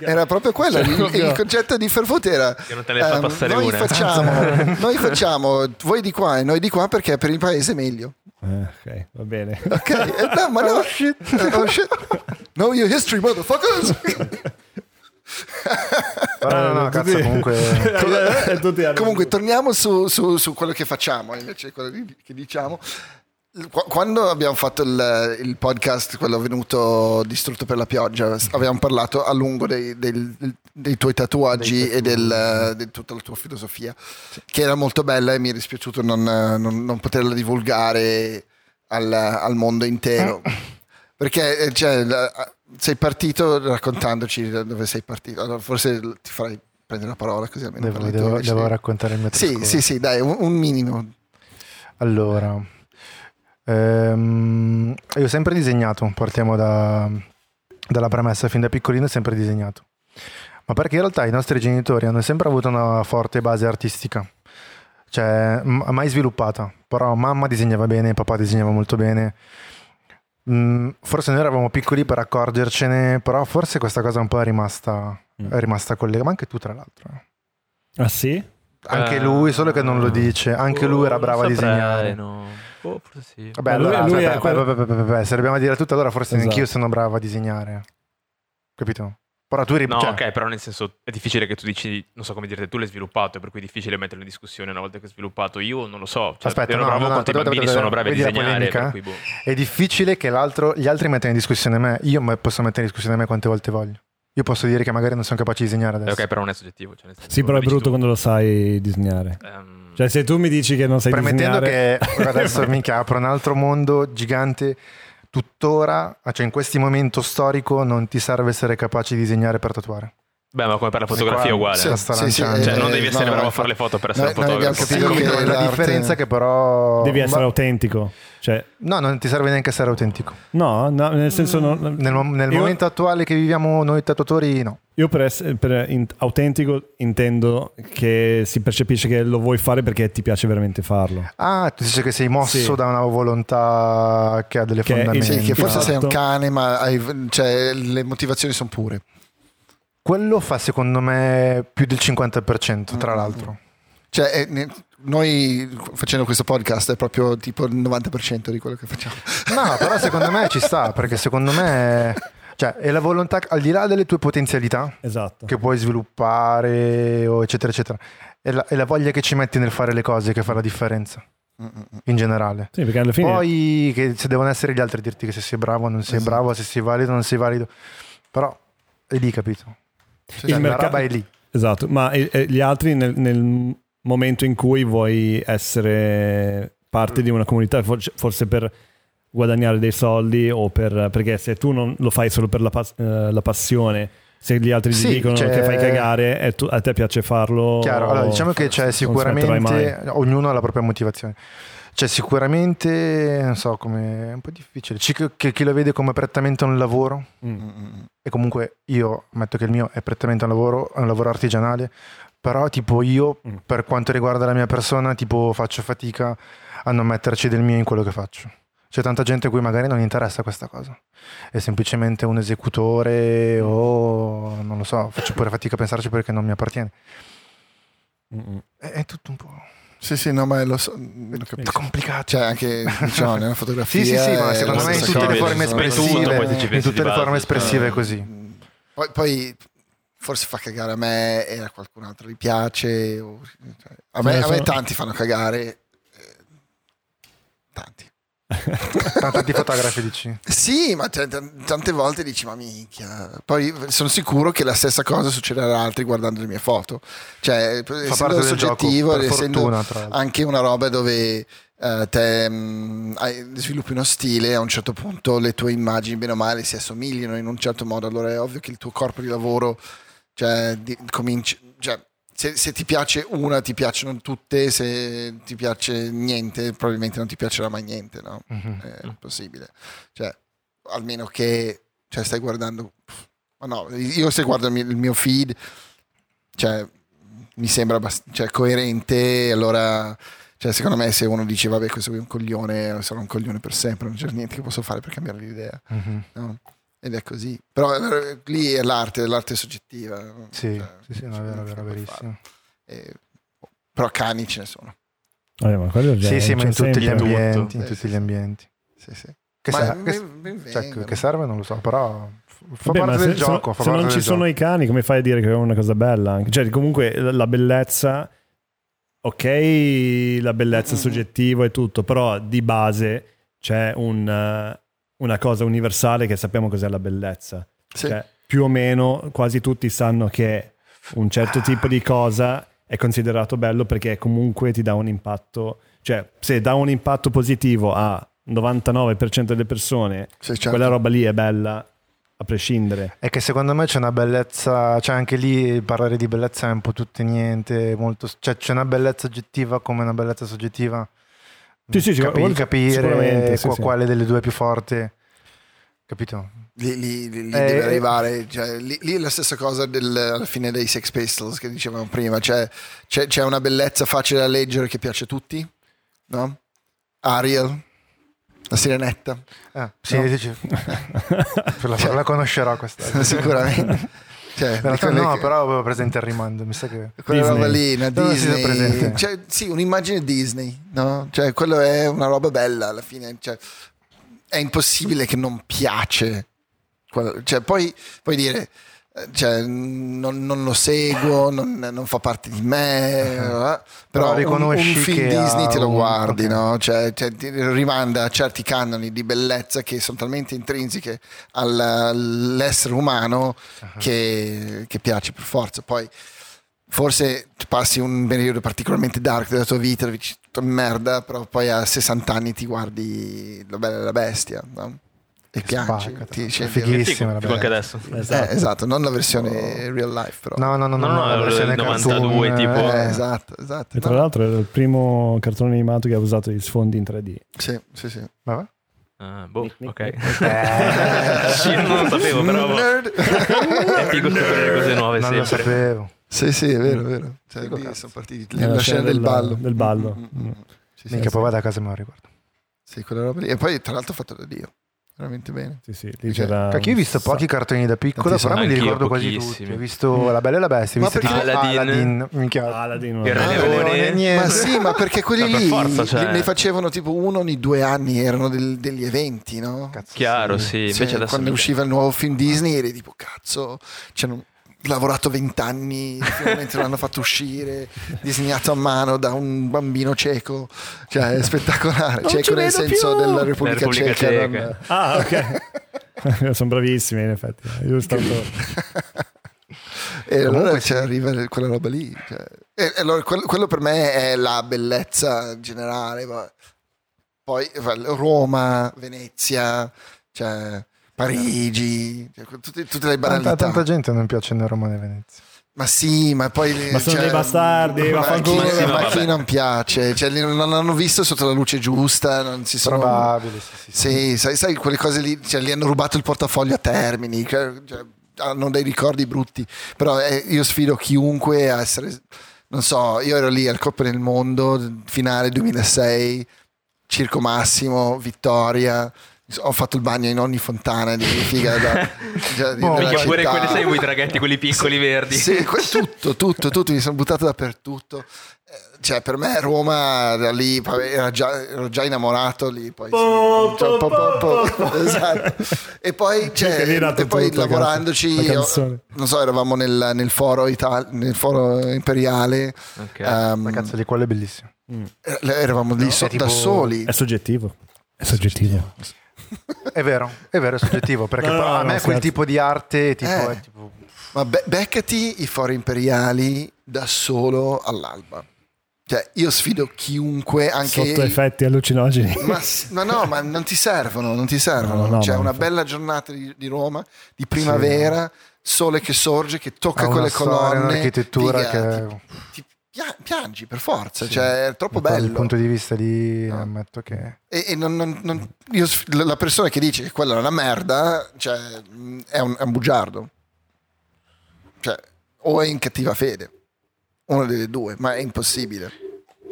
Era proprio quello. Il, il concetto di Fervut era Che non te ne fa ehm, passare noi una. facciamo, noi facciamo voi di qua e noi di qua perché per il paese è meglio. Eh, ok, va bene. Ok, eh, no, ma no. Oh shit. Oh shit. Know your history, motherfuckers. Però no, no, Eh, cazzo, comunque... Eh, Comunque, torniamo su, su- su quello che facciamo, invece quello che diciamo. Qu- Quando abbiamo fatto il, il podcast, quello venuto distrutto per la pioggia, abbiamo parlato a lungo dei, del- dei tuoi tatuaggi e del, di tutta la tua filosofia, che era molto bella e mi è dispiaciuto non, non- non poterla divulgare al, al mondo intero. Perché eh, cioè, la- sei partito raccontandoci da dove sei partito. Allora, forse ti farai prendere la parola così almeno Devo, devo- devo raccontare il mio Sì, trascorso. sì, sì, dai, un, un minimo. Allora, ehm, io ho sempre disegnato, partiamo da- dalla premessa, fin da piccolino ho sempre disegnato. Ma perché in realtà i nostri genitori hanno sempre avuto una forte base artistica, cioè mai sviluppata, però mamma disegnava bene, papà disegnava molto bene. Mm, forse noi eravamo piccoli per accorgercene, però forse questa cosa un po' è rimasta, Mm. è rimasta collegata, ma anche tu tra l'altro. Ah sì? Anche Eh, lui, solo che non lo dice, anche lui era Oh, bravo a disegnare. no. Oh, forse sì. Vabbè, lui- allora, lui se dobbiamo dire tutto, allora forse Esatto. neanch'io sono bravo a disegnare. Capito? Però tu eri... No, cioè, ok, però nel senso è difficile che tu dici, non so come dirti, tu l'hai sviluppato, per cui è difficile metterlo in discussione una volta che hai sviluppato. Io non lo so. Cioè, Aspetta, ero no, bravo no, no, quanto i aspetta, bambini sono bravi a disegnare, cui boh. È difficile che l'altro, gli altri mettano in discussione me. Io posso mettere in discussione me quante volte voglio. Io posso dire che magari non sono capace di disegnare Eh, adesso. ok, però non è soggettivo. Cioè senso, Sì, però è brutto tu. quando lo sai disegnare. Ehm, Cioè, se tu mi dici che non sai Premettendo disegnare... che adesso minchia apro un altro mondo gigante. Tuttora, cioè in questo momento storico, non ti serve essere capace di disegnare per tatuare. Beh, ma come per la Sì, fotografia è uguale. sì, sta lanciando. Cioè, non eh, devi essere no, bravo a no, fare le foto per essere noi abbiamo fotografo. capito Sì, che la l'arte- differenza è che però... Devi essere Ma- autentico. Cioè, No, non ti serve neanche essere autentico. no, no, nel senso... non- Nel, nel io- momento attuale che viviamo noi tatuatori, no. Io per, essere, per in- autentico intendo che si percepisce che lo vuoi fare perché ti piace veramente farlo. Ah, tu dici che sei mosso Sì. da una volontà che ha delle Che fondamenta. Sì, che forse sei un Esatto. cane, ma hai- cioè, le motivazioni sono pure. Quello fa secondo me più del 50%, tra Mm. l'altro. Cioè, eh, ne- noi facendo questo podcast è proprio tipo il 90% di quello che facciamo. No, però secondo me ci sta, perché secondo me cioè, è la volontà, al di là delle tue potenzialità Esatto. che puoi sviluppare, o eccetera, eccetera, è la, è la voglia che ci metti nel fare le cose che fa la differenza, in generale. Sì, perché alla fine... Poi che se devono essere gli altri a dirti che se sei bravo o non sei Esatto. bravo, se sei valido o non sei valido. Però è lì, capito? Cioè, Il mercato- è lì. Esatto, ma eh, eh, gli altri nel, nel momento in cui vuoi essere parte di una comunità, forse, per guadagnare dei soldi o per, perché se tu non lo fai solo per la, pas- eh, la passione, se gli altri Sì, ti dicono c'è- che fai cagare e tu- a te piace farlo, Chiaro, allora diciamo che c'è sicuramente, ognuno ha la propria motivazione. C'è sicuramente, non so, come è un po' difficile. C'è chi- che chi lo vede come prettamente un lavoro, Mm. e comunque io ammetto che il mio è prettamente un lavoro, è un lavoro artigianale, però tipo io, Mm. per quanto riguarda la mia persona, tipo faccio fatica a non metterci del mio in quello che faccio. C'è tanta gente a cui magari non interessa questa cosa. È semplicemente un esecutore o non lo so, faccio pure fatica a pensarci perché non mi appartiene. È, è tutto un po' Sì, sì, no, ma lo so. ho capito. complicato. Cioè, anche diciamo, nella fotografia. Sì, sì, sì, ma è secondo me in tutte le forme espressive, Tutto, in tutte le forme espressive è così. Poi, poi forse fa cagare a me e a qualcun altro gli piace. o- cioè, a, me, a me tanti fanno cagare. eh, Tanti. Tanti fotografi dici. Sì, ma t- t- tante volte dici, ma minchia. Poi sono sicuro che la stessa cosa succederà ad altri guardando le mie foto. Cioè, Fa essendo soggettivo, gioco, essendo fortuna, anche una roba dove eh, te mh, hai- sviluppi uno stile, a un certo punto le tue immagini, bene o male, si assomigliano in un certo modo. Allora è ovvio che il tuo corpo di lavoro, cioè, di- cominci. Cioè, se, se ti piace una, ti piacciono tutte, se ti piace niente, probabilmente non ti piacerà mai niente, no? Mhm. È impossibile. Cioè, almeno che cioè, stai guardando... Ma no, io se guardo il mio, feed, cioè, mi sembra abbast- cioè, coerente, allora... Cioè, secondo me se uno dice vabbè questo è un coglione, sarà un coglione per sempre, non c'è niente che posso fare per cambiare l'idea. Mhm. no? Ed è così. Però eh, lì è l'arte, l'arte soggettiva. Sì, Cioè, sì, sì, no, è vero, è vero, verissimo. E- però cani ce ne sono. Vabbè, ma quello già Sì, sì, ma in tutti gli ambienti, in Sì, tutti sì, gli ambienti. Sì, sì. Che, Ma ser- mi- che- mi cioè, che serve non lo so, però fa Vabbè, parte ma del se, gioco. se- fa se parte non ci del sono gioco. i cani, come fai a dire che è una cosa bella? Cioè, comunque la bellezza, ok, la bellezza Mhm. soggettiva e tutto, però di base c'è un, eh, una cosa universale che sappiamo cos'è la bellezza. Sì. Cioè, più o meno quasi tutti sanno che un certo tipo di cosa è considerato bello perché comunque ti dà un impatto, cioè se dà un impatto positivo a 99% delle persone, Sì, certo. quella roba lì è bella a prescindere. È che secondo me c'è una bellezza, cioè anche lì parlare di bellezza è un po' tutto e niente, molto, cioè c'è una bellezza oggettiva come una bellezza soggettiva. Sì, sì, sì, Capi- capire sì, qua- sì. quale delle due è più forte, capito? Lì, lì- lì- Eh, deve eh. arrivare, cioè, lì, lì è la stessa cosa del- alla fine dei Sex Pistols che dicevamo prima, cioè, c'è, c'è una bellezza facile da leggere che piace a tutti, no? Ariel, la sirenetta, Eh, sì, No. la, la conoscerò questa. sicuramente. Cioè, realtà no, che- però avevo presente il rimando, mi sa che... quella roba lì, una Disney, cioè, sì, un'immagine Disney, no? Cioè, quello è una roba bella alla fine, cioè, è impossibile che non piace. Quello- Cioè, poi puoi dire, cioè, non, non lo seguo, non, non fa parte di me, eh, però, Però un, un film Disney te lo un- guardi, ok. no? Cioè, cioè, ti rimanda a certi canoni di bellezza che sono talmente intrinseche al- all'essere umano che, che piace per forza. Poi forse passi un periodo particolarmente dark della tua vita, dici merda, però poi a 60 anni ti guardi la bella e la bestia, no? E Che piangi. ti è fighissima la anche adesso. Eh, esatto, non la versione real life, però. No, no, no, no, No, no, la no, versione il 92 cartoon, tipo- Eh, eh, esatto, esatto. E tra No, l'altro era il primo cartone animato che ha usato gli sfondi in 3D. Sì, sì, sì. vabbè. Ah, boh, ok. Eh, Sì, non lo sapevo, però boh, Nerd. è figo scoprire cose nuove non lo sempre. sapevo. sì, sì, è vero, è vero. Cioè, Figo lì cazzo. sono partiti. Nella La scena del del- ballo. del ballo. Mm, mm, mm. Sì, sì, Minchia, sì. poi vado a casa e me lo ricordo. Sì, quella roba lì. E poi, tra l'altro, fatto da Dio. Veramente bene. Sì, sì, lì Cioè, c'era... Cacchio, io ho visto pochi cartoni da piccolo, Tantissimo. però me li ricordo quasi tutti. Ho visto La Bella e la Bestia, ho visto tipo perché- Aladdin. Aladdin, minchia. Aladdin, Il Re Ah, Leone. Ma sì, ma perché quelli Ma per lì forza, cioè. li- ne facevano tipo uno ogni due anni, erano del- degli eventi, no? Cazzo, Chiaro, sì. sì. Sì, Invece adesso quando mi- usciva il nuovo film Disney eri tipo cazzo, ci hanno lavorato vent'anni, finalmente l'hanno fatto uscire, disegnato a mano da un bambino cieco, cioè è spettacolare, Non cieco ci nel senso più! della Repubblica, Repubblica Ceca. Ceca. non- Ah, ok. Sono bravissimi in effetti. Io tanto... E allora cioè, arriva quella roba lì. cioè. E allora quello, quello per me è la bellezza generale. ma Poi Roma, Venezia, cioè, Parigi, cioè, tutte, tutte le banalità. Tanta, tanta gente non piace né Roma né Venezia. Ma sì, ma poi... Ma sono cioè, dei ma bastardi, vaffanculo. chi, Ma sì, ma ma chi non piace? Cioè, non hanno visto sotto la luce giusta, non si sono... Probabile, sì, sì, sì. Sì, sai, sai, quelle cose lì, cioè, gli hanno rubato il portafoglio a termini, cioè, cioè, hanno dei ricordi brutti, però eh, io sfido chiunque a essere, non so, io ero lì al Coppa del Mondo, finale 2006, Circo Massimo, Vittoria, ho fatto il bagno in ogni fontana di figa da, già di- Oh, della Minchia, pure città. quelli sai quei traghetti, quelli piccoli verdi. Sì, tutto, tutto, tutto, mi sono buttato dappertutto. Eh, Cioè, per me Roma da lì già, ero già innamorato lì. Poi, Po, cioè, po, po- po- po, po- esatto. E poi, cioè, e poi lavorandoci, la io- non so, eravamo nel, nel foro, Ital- nel foro imperiale. Ok. ehm, Ma cazzo di quello è bellissimo. eh, eravamo lì so- È tipo- da soli. È soggettivo. È soggettivo. È vero, è vero, è soggettivo, perché No, no, a no, me no, quel scherzo. tipo di arte tipo, Eh. è tipo... Ma be- beccati i fori imperiali da solo all'alba. Cioè, io sfido chiunque, anche Sotto effetti allucinogeni. Ma, ma no, ma non ti servono, non ti servono. No, no, C'è ma una bella giornata di, di Roma, di primavera, sole che sorge, che tocca Ha una quelle storia, colonne. un'architettura che- ti- piangi per forza, Sì. cioè è troppo bello. punto di vista lì No. ammetto che... E, e non- non- non- io la persona che dice che quella è una merda, cioè, è, un, è un bugiardo. Cioè, o è in cattiva fede. Una delle due, ma è impossibile.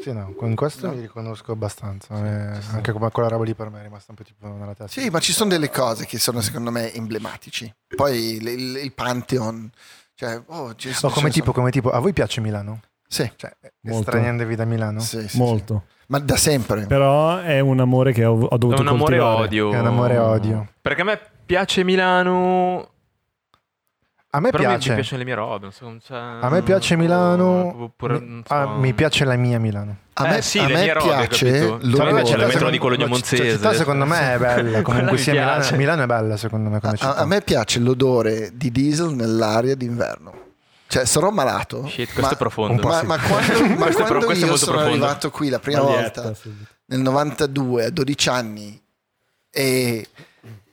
Sì, no, con questo No. mi riconosco abbastanza. eh, anche come quella roba lì per me è rimasta un po' tipo nella testa. Sì, ma ci sono delle cose che sono secondo me emblematici. Poi il, il- il Pantheon, cioè, oh, ci- No, come tipo, come tipo, a voi piace Milano? Sì, Cioè, Molto. estraniandovi da Milano? sì, sì, sì. Molto. Ma da sempre. Però è un amore che ho, ho È dovuto un amore coltivare. odio. È un amore e odio. Perché a me piace Milano. A me Però piace. mi piacciono le mie robe. so, cioè, A me piace Milano. Oppure, mi, so. ah, mi piace la mia Milano. A Eh, me, sì, a me robe, piace l'odore. Cioè, a me piace la metro di Cologno la Monzese. città secondo me è bella. Comunque sia Milano, piace. Milano è bella secondo me come A, città. a me piace l'odore di diesel nell'aria d'inverno. Cioè, sarò malato. Shit, questo ma, è profondo. Ma, sì. ma quando, ma Questo è quando questo è io sono profondo. arrivato qui la prima Maglietta, volta, subito. nel 92, a 12 anni, e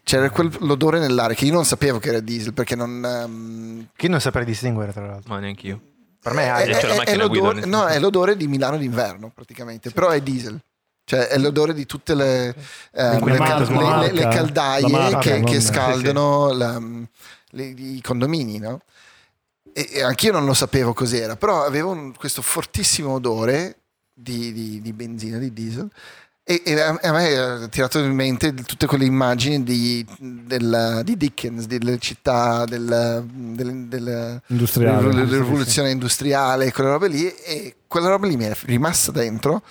c'era quell'odore nell'aria che io non sapevo che era diesel perché non... ehm, Chi non saprei distinguere, tra l'altro. Ma neanche io. Per me è è, aria. c'è la è- macchina è guida, l'odore, nel no, è l'odore di Milano d'inverno praticamente, però è diesel. Cioè è l'odore di tutte le, eh, le, cal- le- le- le marca, caldaie marca, che, che sì, scaldano la- le- i condomini, no? E, e anch'io non lo sapevo cos'era, però avevo un- questo fortissimo odore di, di- di benzina, di diesel. E, e a, me ha tirato in mente tutte quelle immagini di, del- di Dickens, delle città, del, del- del- Industriale. la rivoluzione industriale, quelle robe lì, e quella roba lì mi è rimasta dentro.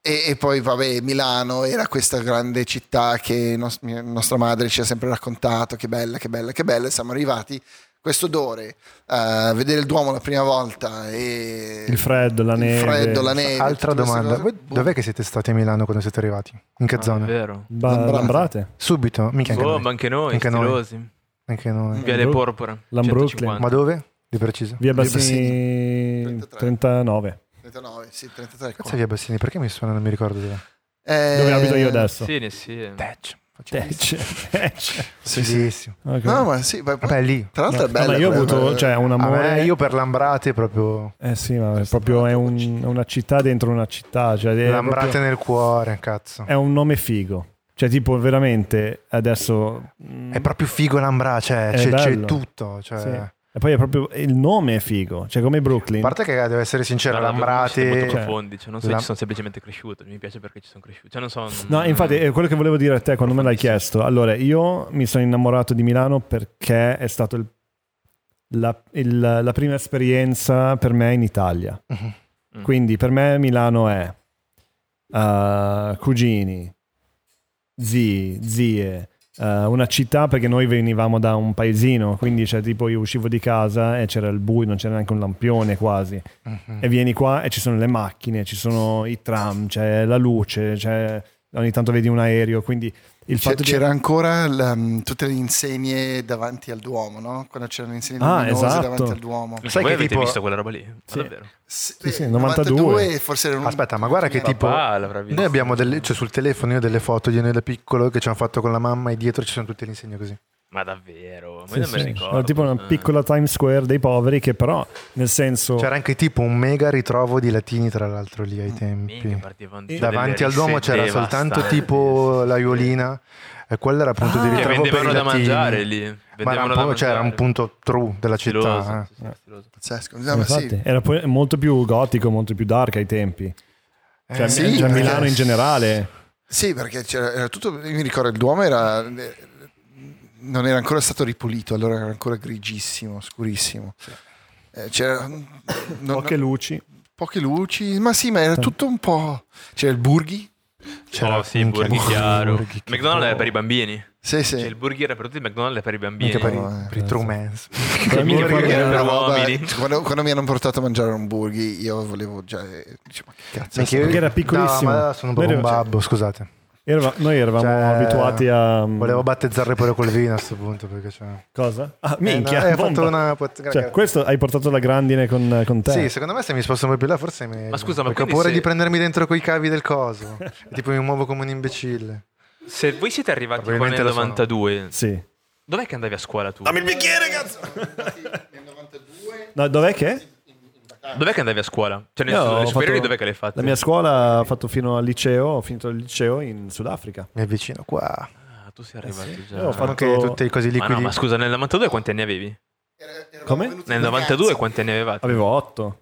E, e poi, vabbè, Milano era questa grande città che nos- mia- nostra madre ci ha sempre raccontato, che bella, che bella, che bella. Siamo arrivati, questo odore, a vedere il Duomo la prima volta e Il freddo, la il neve. freddo, la neve. Altra domanda. cose. Dov'è che siete stati a Milano quando siete arrivati? In che Ah, è zona? vero. Ba- Lambrate. Lambrate. Subito? Mica anche Oh, noi. ma anche noi, Anche noi. Anche noi. Viale Bru- Porpora. 150. Ma dove? Di preciso? Via Via Bassini 33. 39. 39, sì, 33 qua. Cazzo via Bassini, perché mi suona? Non mi ricordo dove. Eh, Dove abito io adesso? Sì, ne sì. Tech. Tecce. Tecce. Sì, sì. Bellissimo. Ok. No, ma sì, ma poi- Vabbè, lì. tra l'altro è No, bello. ma io ho avuto cioè, un amore. me, io per Lambrate proprio... Eh sì, ma è proprio è un- è una città dentro una città. Cioè è, Lambrate proprio- nel cuore, cazzo. è un nome figo. Cioè, tipo, veramente adesso. È proprio figo Lambrate, cioè, È c'è, c'è tutto. Cioè. Sì. E poi è proprio il nome è figo. Cioè, come Brooklyn. A parte che devo essere sincero, No, siete molto Lambrate... Cioè, profondi, cioè, non so, la- ci sono semplicemente cresciuto, mi piace perché ci sono cresciuto. Cioè, non so, non- No, infatti, è quello che volevo dire a te quando me l'hai chiesto. Allora, io mi sono innamorato di Milano perché è stata la, la prima esperienza per me in Italia. Mhm. Mm. Quindi per me Milano è uh, cugini, zii, zie, uh, una città perché noi venivamo da un paesino, quindi cioè, tipo io uscivo di casa e c'era il buio, non c'era neanche un lampione quasi. Mhm. E vieni qua e ci sono le macchine, ci sono i tram, c'è la luce, c'è- ogni tanto vedi un aereo, quindi il fatto di... C'era ancora la- tutte le insegne davanti al Duomo, no? Quando c'erano le insegne Ah, luminose esatto. davanti al Duomo. Sai Voi che avete tipo- visto quella roba lì? Sì. davvero? Sì, Sì, sì, eh, 92. forse era un- Aspetta, ma guarda che tipo- visto. Noi abbiamo delle, cioè sul telefono io ho delle foto di noi da piccolo che ci hanno fatto con la mamma e dietro ci sono tutte le insegne così. Ma davvero? Sì, sì. ricordo. Tipo una Eh. piccola Times Square dei poveri che però nel senso... C'era anche tipo un mega ritrovo di latini tra l'altro lì ai tempi. E- Davanti al Duomo c'era soltanto tipo l'aiolina e quello era appunto Ah. di ritrovo per i da latini. mangiare lì. Ma era un, cioè, era un punto true della città. eh. sì, sì, stiloso. Pazzesco. No, ma sì. Era poi molto più gotico, molto più dark ai tempi. Cioè, Eh, sì, cioè, perché- Milano in generale. Sì, perché c'era, era tutto. Io mi ricordo il Duomo era. Non era ancora stato ripulito, allora era ancora grigissimo, scurissimo. Eh, c'era non- Poche luci. poche luci, ma sì, ma era tutto un po'. C'era il Burghi. C'era oh, sì, minchia, burghi chiaro. burghi, McDonald's era per i bambini. Sì, sì. Cioè, il burger era per tutti, il McDonald's è per i bambini. Minchia per, No, i, eh, per i true. Il Burger burger era per uomini. quando, quando mi hanno portato a mangiare un burghi, io volevo già. eh, Dicevo, ma che cazzo. Perché era piccolissimo. No, ma sono proprio un Noi- babbo, scusate. Erava- noi eravamo Cioè, abituati a... Volevo battezzarle pure col vino a questo punto perché cioè... Cosa? Ah, Eh, minchia. no, hai una Cioè, questo hai portato la grandine con, con te. Sì, secondo me se mi sposto un po' più là forse mi... Ma scusa, ma perché ho paura se- di prendermi dentro coi cavi del coso. E tipo mi muovo come un imbecille. Se voi siete arrivati qua nel Probabilmente lo sono. 92, Sì. Dov'è che andavi a scuola tu? Dammi il bicchiere, cazzo! Nel 92 No, dov'è che? Dov'è che andavi a scuola? Cioè, Io ho nelle superiori fatto- dov'è che l'hai fatta? La mia scuola ha fatto fino al liceo, ho finito il liceo in Sudafrica. Mi avvicino qua. Ah, tu sei arrivato già. Io ho fatto- Anche tutte le cose Ma liquidi. no, ma scusa, nel 92 quanti anni avevi? Come? Nel 92 quanti anni avevate? Avevo otto.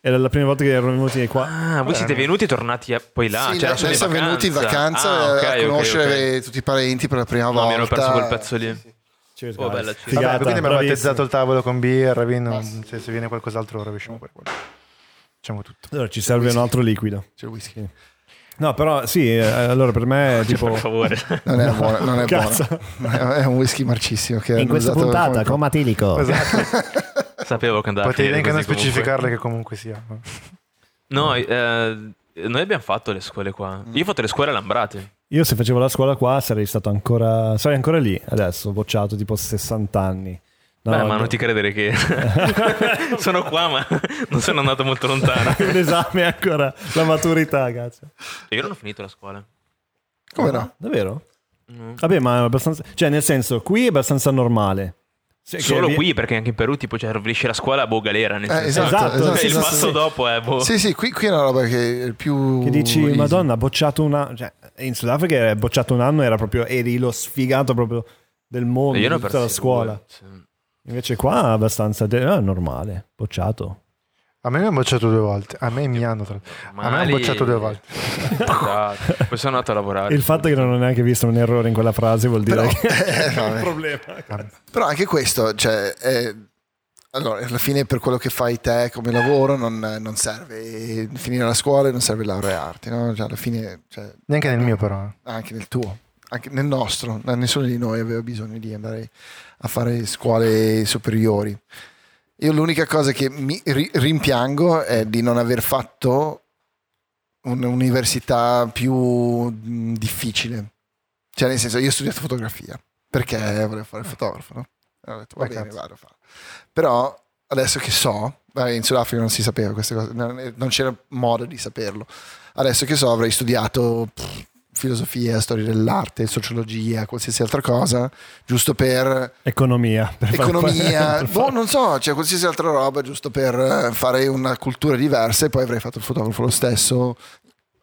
Era la prima volta che ero venuti qua. Ah, voi siete venuti e tornati a- poi là? sì, cioè, noi siamo venuti in vacanza Ah, ok, a conoscere ok. tutti i parenti per la prima No, volta. mi ero perso quel pezzo lì. Cheers, Oh, bella, cheers. Figata, Vabbè, quindi abbiamo battezzato il tavolo con birra, vino. Se, se viene qualcos'altro rovesciamo per quello. Facciamo tutto. Allora ci serve un altro liquido. C'è il whisky. No, però sì, eh, allora per me è tipo... Per favore. Non è buono, non è buono. È un whisky marcissimo che In questa puntata, come- comatilico. Sapevo che andava a Potevi anche non specificarle che comunque sia. No, eh, noi abbiamo fatto le scuole qua. Io ho fatto le scuole a Lambrate. Io se facevo la scuola qua sarei stato ancora... Sarei ancora lì adesso, bocciato tipo 60 anni. No, Beh, ma no. non ti credere che sono qua, ma non sono andato molto lontano. L'esame è ancora la maturità, cazzo. Io non ho finito la scuola. Come no? Davvero? No. Vabbè, ma è abbastanza... Cioè, nel senso, qui è abbastanza normale. Che Solo vi- qui, perché anche in Perù, tipo, cioè, finisci la scuola, boh, galera. Nel Eh, senso. esatto, Esatto, esatto, Cioè, sì, il sì, passo sì. dopo è, boh. Sì, sì, qui, qui è una roba che è più. Che dici, easy. Madonna, ha bocciato una... Cioè, in Sudafrica è bocciato un anno, era proprio... Eri lo sfigato proprio del mondo, di tutta la scuola. sì. Invece qua è abbastanza... de- ah, normale, bocciato. A me mi hanno bocciato due volte. A me mi hanno. Tra... A me hanno bocciato due volte. Esatto. Poi sono andato a lavorare. Il fatto che non ho neanche visto un errore in quella frase vuol dire Però, che eh, è un problema. Però anche questo, cioè, è- allora, alla fine per quello che fai te come lavoro non, non serve finire la scuola e non serve laurearti, no? Cioè, alla fine, cioè, Neanche nel mio, però. anche nel tuo, anche nel nostro, nessuno di noi aveva bisogno di andare a fare scuole superiori. Io l'unica cosa che mi ri- rimpiango è di non aver fatto un'università più difficile. Cioè, nel senso, io ho studiato fotografia perché volevo fare il fotografo, no? Ho detto, va bene, vado a fare. Però adesso che so, in Sudafrica non si sapeva queste cose, non non c'era modo di saperlo. Adesso che so, avrei studiato pff, filosofia, storia dell'arte, sociologia, qualsiasi altra cosa, giusto per Economia. per far- economia, per boh, far- non so, cioè qualsiasi altra roba, giusto per eh, fare una cultura diversa e poi avrei fatto il fotografo lo stesso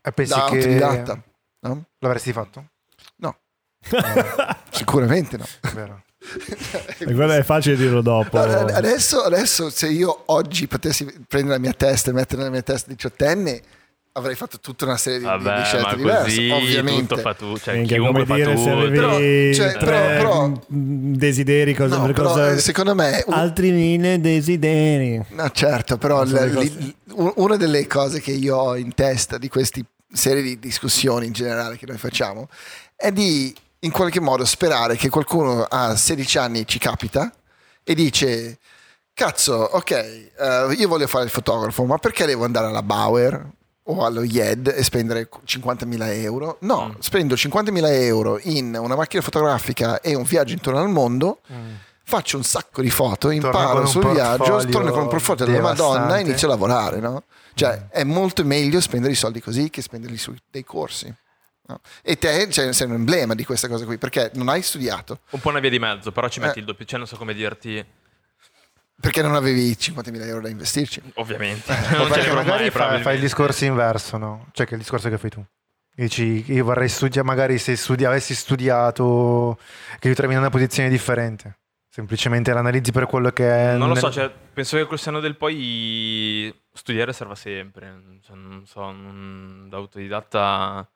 E pensi da che autodidatta. No? l'avresti fatto? Sicuramente no. Vero. E quello è facile dirlo dopo. Adesso, adesso, se io oggi potessi prendere la mia testa e mettere nella mia testa diciottenne, avrei fatto tutta una serie di, di Vabbè, scelte ma diverse. così Ovviamente. tutto fa tu, cioè Minchia, chiunque come fa dire, se tutto. avevi Però, cioè, tre però- però- desideri, cosa, No, per però, cosa- eh, secondo me un- altri mille desideri. No, certo, però l- li- una delle cose che io ho in testa di queste serie di discussioni in generale che noi facciamo è di in qualche modo sperare che qualcuno a 16 anni ci capita e dice cazzo, ok, eh, io voglio fare il fotografo, ma perché devo andare alla Bauer o allo IED e spendere 50.000 euro? No, Mm. spendo 50.000 euro in una macchina fotografica e un viaggio intorno al mondo faccio un sacco di foto, Torno imparo sul viaggio, torno con un portfolio della Madonna e inizio a lavorare, no? Cioè, è molto meglio spendere i soldi così che spenderli su dei corsi. no? E te cioè, sei un emblema di questa cosa qui, perché non hai studiato, Un po' una via di mezzo, però ci metti Eh. il doppio, cioè non so come dirti, perché non avevi 50.000 euro da investirci. ovviamente. Non ce perché magari mai, fa- fai il discorso inverso, no? Cioè che è il discorso che fai tu. Dici, io vorrei studiare, magari se studi- avessi studiato, che ti trovi in una posizione differente. Semplicemente l'analizzi per quello che è. Non lo so, nel- cioè, penso che col senno del poi studiare serva sempre. Cioè, non so, non- da autodidatta.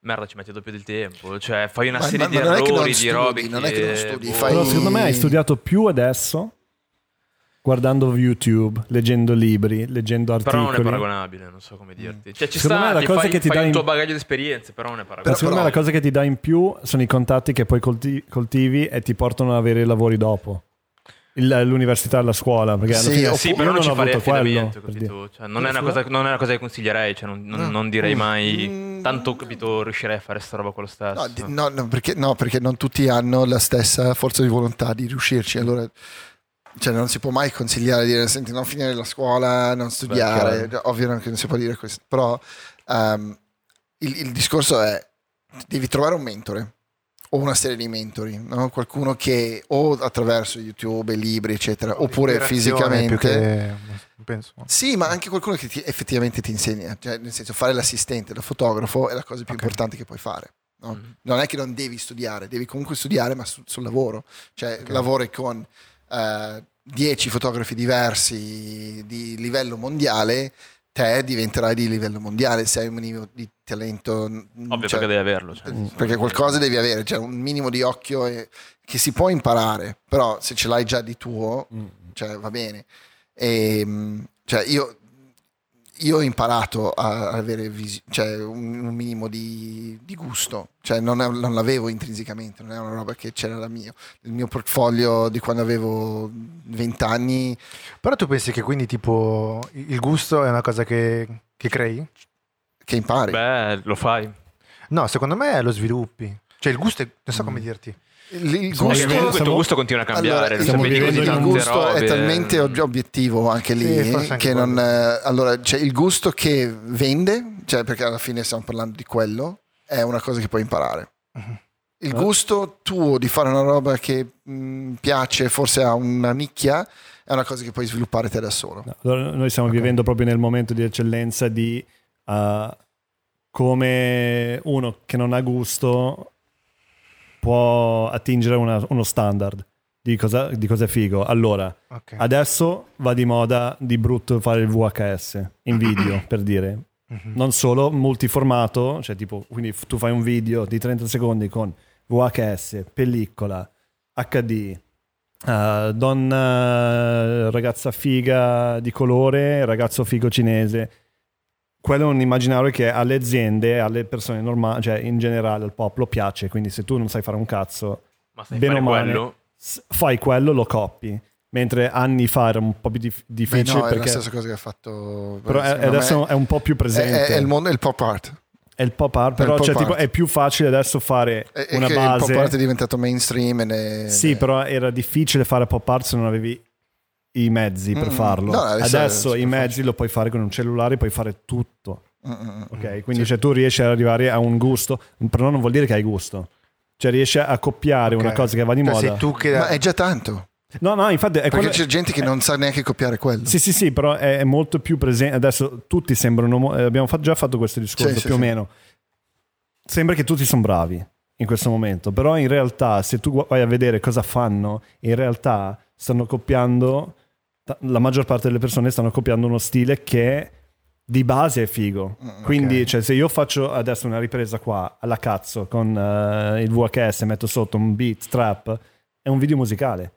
Merda, ci metti doppio del tempo. Cioè, fai una Ma- serie ma- di ma non errori, di robe. non è che non studi, boh. fai- Però secondo me hai studiato più adesso guardando YouTube, leggendo libri, leggendo Però non è articoli. paragonabile, non so come dirti. Cioè, ci Secondo sta, me la cosa fai, che ti fai dà il in- tuo bagaglio di esperienze, però non è Però paragonabile. secondo me la però- cosa che ti dà in più sono i contatti che poi colti- coltivi e ti portano ad avere i lavori dopo. Il- l'università e la scuola, perché Sì, fine Sì, io però non ci ho farei quello, affidamento, dire. Cioè, non, è una cosa, non è una cosa che consiglierei, cioè, non, non- No. non direi Mm. mai tanto, capito, riuscirei a fare sta roba con lo stesso. No, no, perché, no, perché non tutti hanno la stessa forza di volontà di riuscirci. Allora, cioè, non si può mai consigliare di dire: Senti, non finire la scuola, non studiare. chiaro. Ovvio che non si può dire questo. Però ehm, il, il discorso è: devi trovare un mentore o una serie di mentori, no? qualcuno che o attraverso YouTube, libri, eccetera, oppure fisicamente. che- penso. Sì, ma anche qualcuno che ti- effettivamente ti insegna, cioè nel senso fare l'assistente da fotografo è la cosa più Ok. importante che puoi fare. no? Mhm. Non è che non devi studiare, devi comunque studiare, ma su- sul lavoro. Cioè Ok. lavori con eh, 10 fotografi diversi di livello mondiale, te diventerai di livello mondiale se hai un minimo di talento. Ovvio, cioè, perché devi averlo. cioè. Mm. perché qualcosa devi avere, cioè un minimo di occhio e- che si può imparare, però se ce l'hai già di tuo, Mm. cioè, va bene. E, mh, cioè, io, io ho imparato a avere visi- cioè, un, un minimo di, di gusto, cioè, non, è- non l'avevo intrinsecamente, non è una roba che c'era da mio. Il mio portfolio di quando avevo 20 anni, Però tu pensi che quindi tipo il gusto è una cosa che, che crei? che impari. Beh, lo fai. No, secondo me lo sviluppi. Cioè il gusto è, non so come dirti. Il, gusto, comunque il tuo gusto continua a cambiare. Allora, il gusto è robe. talmente ob- obiettivo anche lì Sì, anche che non quello. eh, allora c'è il gusto che vende cioè perché alla fine stiamo parlando di quello è una cosa che puoi imparare Mhm. il Eh. gusto tuo di fare una roba che mh, piace forse a una nicchia è una cosa che puoi sviluppare te da solo No, allora noi stiamo Ok. vivendo proprio nel momento di eccellenza di uh, come uno che non ha gusto può attingere una- uno standard di cosa, di cosa è figo. Allora, Ok. adesso va di moda di brutto fare il VHS in video, per dire. Mhm. Non solo multiformato, cioè tipo, quindi tu fai un video di 30 secondi con VHS, pellicola, HD, eh, donna, ragazza figa di colore, ragazzo figo cinese. Quello è un immaginario che alle aziende, alle persone normali, cioè in generale al popolo piace. Quindi se tu non sai fare un cazzo, Ma sai bene fare o male, quello? fai quello, lo coppi. Mentre anni fa era un po' più dif- Beh, difficile no, è la perché... stessa cosa che ha fatto Però è- adesso è un po' più è, presente. è- è il mondo è il pop art È il pop art, È però pop cioè, tipo, art. è più facile adesso fare è, è una che il base. pop art è diventato mainstream e ne- Sì, ne- però era difficile fare pop art se non avevi i mezzi per farlo. no, adesso i mezzi facile. lo puoi fare con un cellulare, puoi fare tutto. Ok, quindi cioè, tu riesci ad arrivare a un gusto, però non vuol dire che hai gusto. Cioè riesci a copiare Ok. una cosa che va di Cioè, moda. sei tu che... ma è già tanto No, no, infatti è perché quello... c'è gente che non sa neanche copiare quello Sì, sì, sì, però è, molto più presente. Adesso tutti sembrano. eh, Abbiamo già fatto questo discorso Sì, sì, più o sì. meno. Sembra che tutti sono bravi in questo momento, però in realtà, se tu vai a vedere cosa fanno, in realtà stanno copiando. La maggior parte delle persone stanno copiando uno stile che di base è figo. Mm, Quindi, ok. cioè, se io faccio adesso una ripresa qua alla cazzo con eh, il VHS, metto sotto un beat, trap, è un video musicale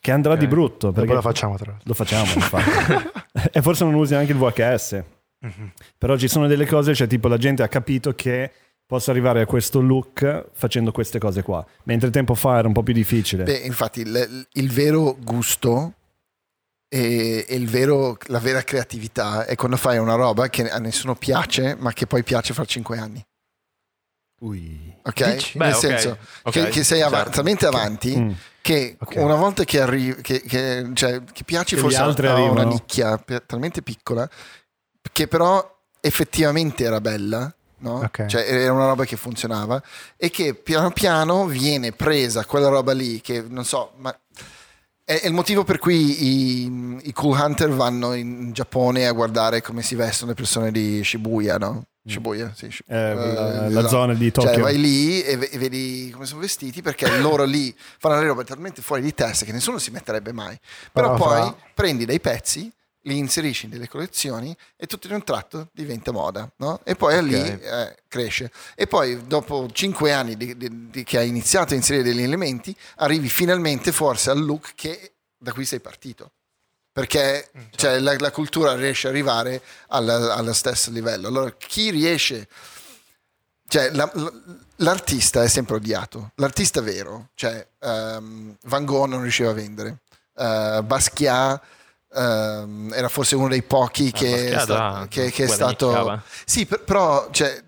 che andrà Ok. di brutto. Perché lo facciamo tra l'altro. lo facciamo, infatti. e forse non usi neanche il VHS. Mhm. Però ci sono delle cose, cioè tipo la gente ha capito che posso arrivare a questo look facendo queste cose qua. Mentre tempo fa era un po' più difficile. Beh, infatti, il, il vero gusto e, e il vero- la vera creatività è quando fai una roba che a nessuno piace, ma che poi piace fra cinque anni. Ui. Ok? Dici? Nel Beh, senso ok, che, che sei av- certo. talmente avanti Mm. che Ok. una volta che arrivi, che, che- cioè, che piaci Che forse a una nicchia talmente piccola che però effettivamente era bella. No? Cioè era una roba che funzionava e che piano piano viene presa quella roba lì che non so, ma è, il motivo per cui i, i cool hunter vanno in Giappone a guardare come si vestono le persone di Shibuya, no? Shibuya, sì. Shi- Eh, la, eh, la no. zona di Tokyo. Cioè, vai lì e, ve- e vedi come sono vestiti perché loro lì fanno le robe talmente fuori di testa che nessuno si metterebbe mai. Però Però poi fra- prendi dei pezzi, li inserisci in delle collezioni e tutto in un tratto diventa moda, no? E poi lì eh, cresce. E poi dopo cinque anni di- di- di- che hai iniziato a inserire degli elementi, arrivi finalmente forse al look che da cui sei partito. Perché cioè, la, la cultura riesce ad arrivare allo stesso livello. Allora, chi riesce cioè, la- la- l'artista è sempre odiato. L'artista vero, cioè ehm, Van Gogh non riusciva a vendere, Eh, Basquiat ehm, era forse uno dei pochi che, è sta- ah, che- che è stato... Sì, per- però cioè,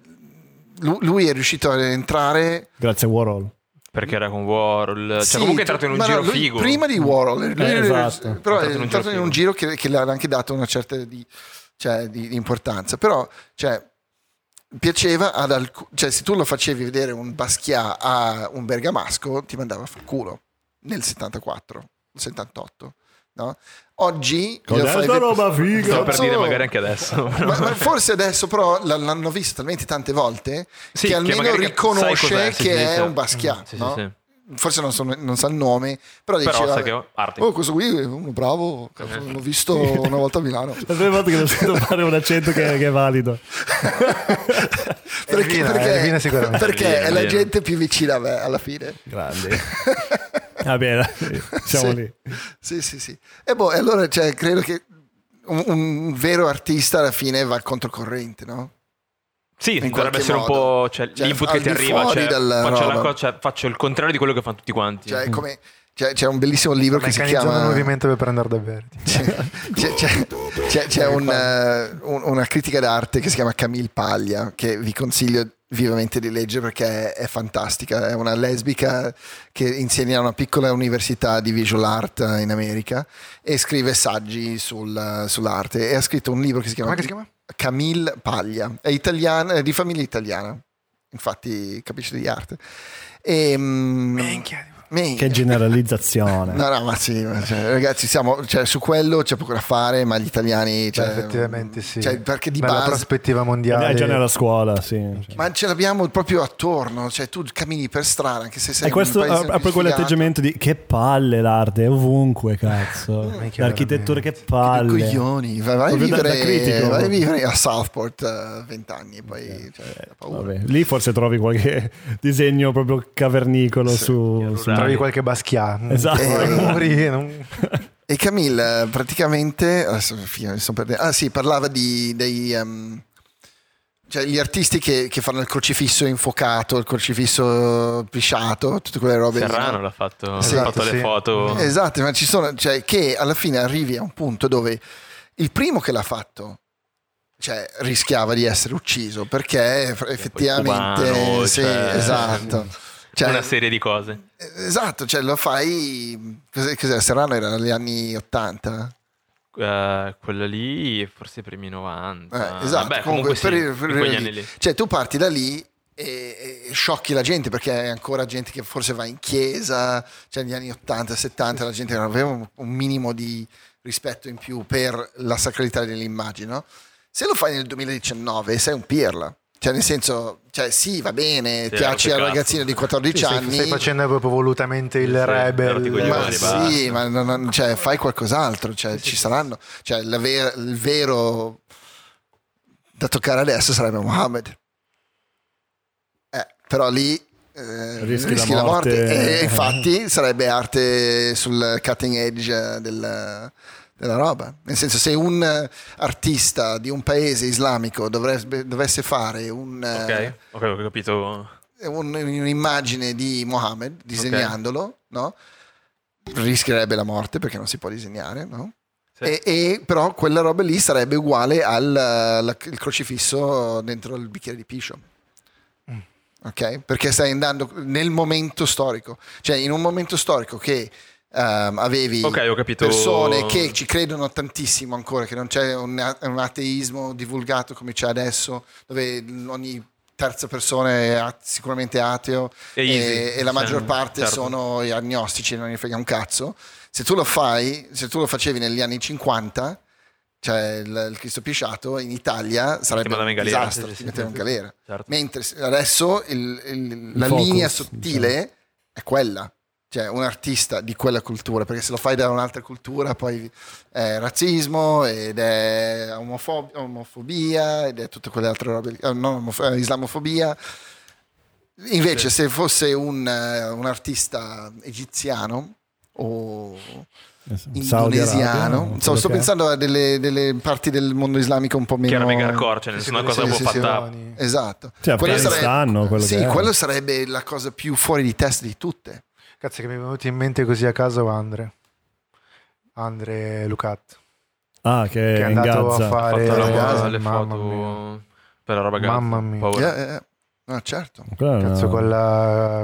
lu- lui è riuscito ad entrare... Grazie a Warhol. Perché era con Warhol. Cioè, Sì, comunque è entrato in un no, giro lui figo. Prima di Warhol, lui- Eh, esatto. però È è entrato in un giro in un giro che, che le ha anche dato una certa di, cioè, di- di importanza. Però, cioè, piaceva ad alcuni, cioè se tu lo facevi vedere un Basquiat a un bergamasco ti mandava a fa culo nel 74, 78, no? Oggi Cos'è glielo fai roba figa? Stavo per dire magari anche adesso. Ma, ma forse adesso però l'hanno visto talmente tante volte Sì, che che almeno sai riconosce che è un Basquiat, Sì, sì, no? sì. Forse non, so- non sa il nome, però, Però diceva, sa che ho arte. Oh, questo qui è uno bravo, cazzo, l'ho visto una volta a Milano. La prima volta che lo sento fare un accento che, che è valido. Perché, Elvina, perché- Elvina sicuramente. perché Elvina, è la gente più vicina a me alla fine. Grandi. Va bene, siamo Sì. lì. Sì, sì, sì. E boh, e allora cioè, credo che un, un vero artista alla fine va controcorrente, no? Sì, in dovrebbe essere un modo. po' cioè, Cioè, l'input che ti arriva. Cioè, faccio, la roba. co- cioè, faccio il contrario di quello che fanno tutti quanti. Cioè, come, cioè, c'è un bellissimo libro che si chiama... il movimento per prendere da verdi. C'è, c'è- c'è- c'è- c'è un, eh, un- una critica d'arte che si chiama Camille Paglia che vi consiglio vivamente di leggere perché è, è fantastica. È una lesbica che insegna a una piccola università di visual art in America e scrive saggi sul- sull'arte e ha scritto un libro che si chiama, Come si chiama? Camille Paglia. È italiana, è di famiglia italiana, infatti capisce di arte. E, mm, minchia. Che generalizzazione. No, no, ma sì, ma cioè, ragazzi, siamo, cioè, su quello c'è poco da fare, ma gli italiani... Cioè, Cioè, effettivamente sì. Cioè, perché di Nella base... prospettiva mondiale. È già nella scuola, sì. Cioè. Ma ce l'abbiamo proprio attorno, cioè tu cammini per strada anche se sei E questo un paese ha, poi quell'atteggiamento di che palle l'arte, è ovunque, cazzo. Minchia, L'architettura, che Che palle. coglioni, vai, vai a Proprio vivere, critico. vai a vivere a Southport eh, vent'anni e poi cioè. Vabbè, lì forse trovi qualche disegno proprio cavernicolo su, su- Trovi qualche Basquiat. Esatto. Eh, muri, non- E Camille praticamente, adesso fine, mi sto perdendo. ah sì, parlava di, dei, ehm, cioè gli artisti che, che fanno il crocifisso infuocato, il crocifisso pisciato, tutte quelle robe. lì, Serrano no? l'ha fatto, Sì, ha fatto sì. le foto. Esatto, ma ci sono, cioè che alla fine arrivi a un punto dove il primo che l'ha fatto cioè, rischiava di essere ucciso perché effettivamente cubano, sì, cioè, esatto. Cioè, una serie di cose. esatto, cioè lo fai cos'è, cos'era? Serrano era negli anni 80? Eh, quella lì, forse i primi 90. Eh, esatto, Vabbè, comunque, sì, per, per- anni lì. Cioè tu parti da lì e, e sciocchi la gente perché è ancora gente che forse va in chiesa, cioè negli anni 80, 70 la gente aveva un, un minimo di rispetto in più per la sacralità dell'immagine, no? Se lo fai nel 2019 sei un pirla. Cioè, nel senso, cioè, sì, va bene, Sì, piaci al ragazzino di 14 Sì, anni. stai facendo proprio volutamente il Sì, rebel. Ma basta. sì, ma non- non- cioè, fai qualcos'altro, cioè, ci saranno, cioè, la ver- il vero da toccare adesso sarebbe Mohammed. Eh, però lì eh, Rischi rischi, la la morte. morte. E infatti sarebbe arte sul cutting edge del- della roba. Nel senso, se un eh, artista di un paese islamico dovrebbe- dovesse fare un, eh, Ok, ok, ho capito. un- un'immagine di Mohammed disegnandolo, no? rischierebbe la morte perché non si può disegnare, no? Sì. E, e però quella roba lì sarebbe uguale al la- il crocifisso dentro il bicchiere di piscio. Ok? Perché stai andando nel momento storico, cioè in un momento storico che ehm, avevi Ok, ho capito. persone che ci credono tantissimo ancora, che non c'è un, un ateismo divulgato come c'è adesso, dove ogni terza persona è sicuramente ateo E easy. e, e la maggior parte certo. sono gli agnostici, non ne frega un cazzo. Se tu lo fai, se tu lo facevi negli anni 50, cioè il, il Cristo pisciato in Italia sarebbe un in galera, disastro, sì, sì, ti sì, metteva in sì, galera. Certo. Mentre adesso il- il- la focus, linea diciamo. sottile è quella, cioè un artista di quella cultura, perché se lo fai da un'altra cultura poi è razzismo ed è omofob- omofobia ed è tutte quelle altre robe. Eh, non omofo- eh, islamofobia. Invece Sì. se fosse un, eh, un artista egiziano o indonesiano, Arabia, sto, sto pensando a delle, delle parti del mondo islamico un po' meno... Che era mega hardcore, cioè nel senso una cosa sì, un po' sì, sì. fatta. Esatto. Cioè, Quello Afghanistan, quello sì, quello sarebbe la cosa più fuori di testa di tutte. Cazzo che mi è venuto in mente così a caso Andre. Andre Lucat. Ah, che, Che è è in andato Gaza. a fare la- Gaza, le mamma foto mia. per la roba Gaza. Mamma mia. Paura. Yeah, yeah, yeah. No, certo, Quella Cazzo, una- quella...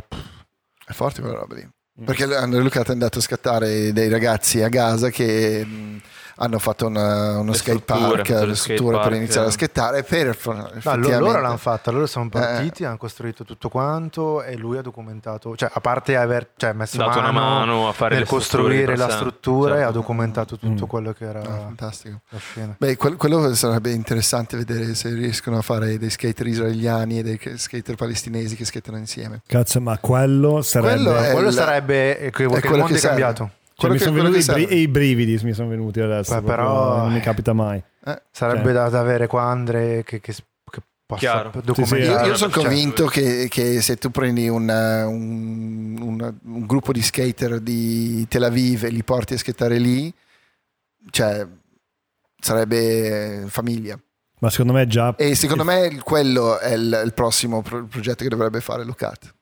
è forte quella roba lì. Perché Andrea Luca è andato a scattare dei ragazzi a Gaza che mh, hanno fatto una- uno Le skate strutture, park, le strutture per iniziare a eh. skateare per No, loro, l'hanno fatta, loro sono Eh. partiti, hanno costruito tutto quanto e lui ha documentato, cioè a parte aver cioè, messo Dato una mano a fare nel costruire la struttura e ha Certo. documentato tutto Mm. quello che era Ah, fantastico. la scena. Beh, quel- quello sarebbe interessante vedere se riescono a fare dei skater israeliani e dei skater palestinesi che skateano insieme. Cazzo, ma quello sarebbe... Quello Quello il- sarebbe eh, che, che il mondo che è serve. Cioè, mi che- sono venuti bri- serve. i brividi, mi sono venuti adesso. Beh, però- non mi capita mai. Sarebbe Cioè. da, da avere qua Andre che, che, che possa. Sì, sì, Io, Eh, io sono cioè, convinto che, che se tu prendi un, un- un- un gruppo di skater di Tel Aviv e li porti a skateare lì, cioè sarebbe famiglia. Ma secondo me già... E secondo me quello è il, il prossimo pro- progetto che dovrebbe fare Lucat.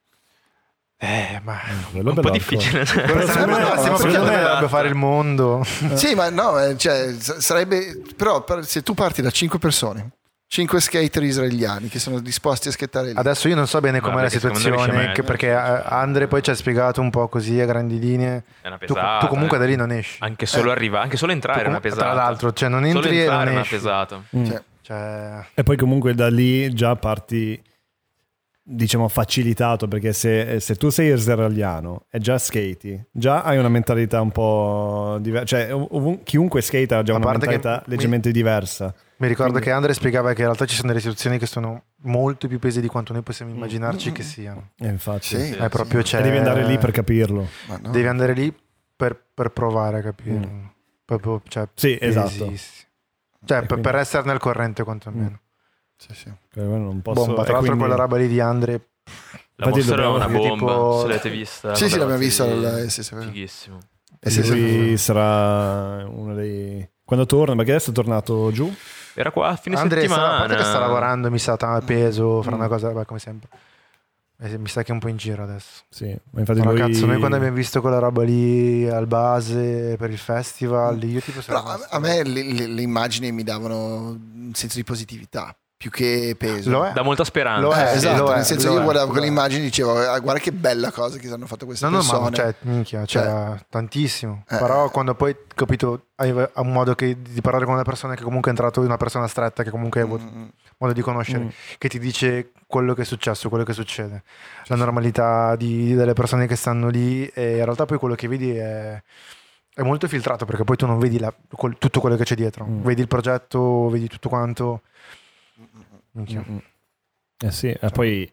Eh, ma quello Un po' difficile. quello sarebbe no, che dovrebbe fare il mondo. Sì, ma no, eh, cioè, sarebbe. Però per- se tu parti da 5 persone, 5 skater israeliani che sono disposti a skateare lì. Adesso io non so bene com'è la situazione, perché eh, Andre poi ci ha spiegato un po' così a grandi linee. È una Tu, pesata. tu comunque eh. da lì non esci. Anche solo arrivare, anche solo entrare è una pesata. Tra l'altro, cioè non Solo entri e entrare è non una esci. pesata. Mm. Cioè, Cioè, E poi comunque da lì già parti, diciamo, facilitato, perché se, se tu sei israeliano e già skati, già hai una mentalità un po' diversa. Cioè, ovun- chiunque skate ha già una mentalità mi- leggermente diversa. mi ricordo Quindi- che Andre spiegava che in realtà ci sono delle situazioni che sono molto più pesi di quanto noi possiamo Mm. immaginarci che siano. E infatti, Sì, Sì. È proprio sì. cioè, devi andare lì per capirlo. no. Devi andare lì per, per provare a capire. Mm. Proprio, cioè, Sì, esatto. pesissimo. Cioè, per, quindi- per essere nel corrente quantomeno. Sì, sì. Quello non posso, Bomba, e tra l'altro quindi- quella roba lì di Andre La mostra era una bomba, tipo- se l'avete vista. Sì, sì, l'abbiamo vista. al- eh, sì, sì, vero. Fighissimo. Eh, sì, sì, lui sarà uno dei... Quando torna, perché adesso è tornato giù? Era qua a fine Andre sta, a settimana. che sta lavorando, mi sa, ta- peso, farà Mm. una cosa, beh, come sempre. Eh, mi sa che è un po' in giro adesso. Sì, ma infatti Però lui... cazzo, noi quando abbiamo visto quella roba lì al base per il festival, io tipo Però a, a me le, le- le immagini mi davano un senso di positività più che peso. Lo è. Dà molta speranza. Lo è, Eh, esatto, lo è, nel senso lo io è, guardavo quelle è. immagini e dicevo "Ah, guarda che bella cosa che hanno fatto queste No, no, persone. ma cioè, minchia, cioè, tantissimo. Eh. Però quando poi, capito, hai un modo che- di parlare con una persona che comunque è entrato in una persona stretta, che comunque hai avuto Mm, modo di conoscere, Mm. che ti dice quello che è successo, quello che succede, la normalità di- delle persone che stanno lì e in realtà poi quello che vedi è, è molto filtrato perché poi tu non vedi la- tutto quello che c'è dietro, Mm. vedi il progetto, vedi tutto quanto. Eh sì, e poi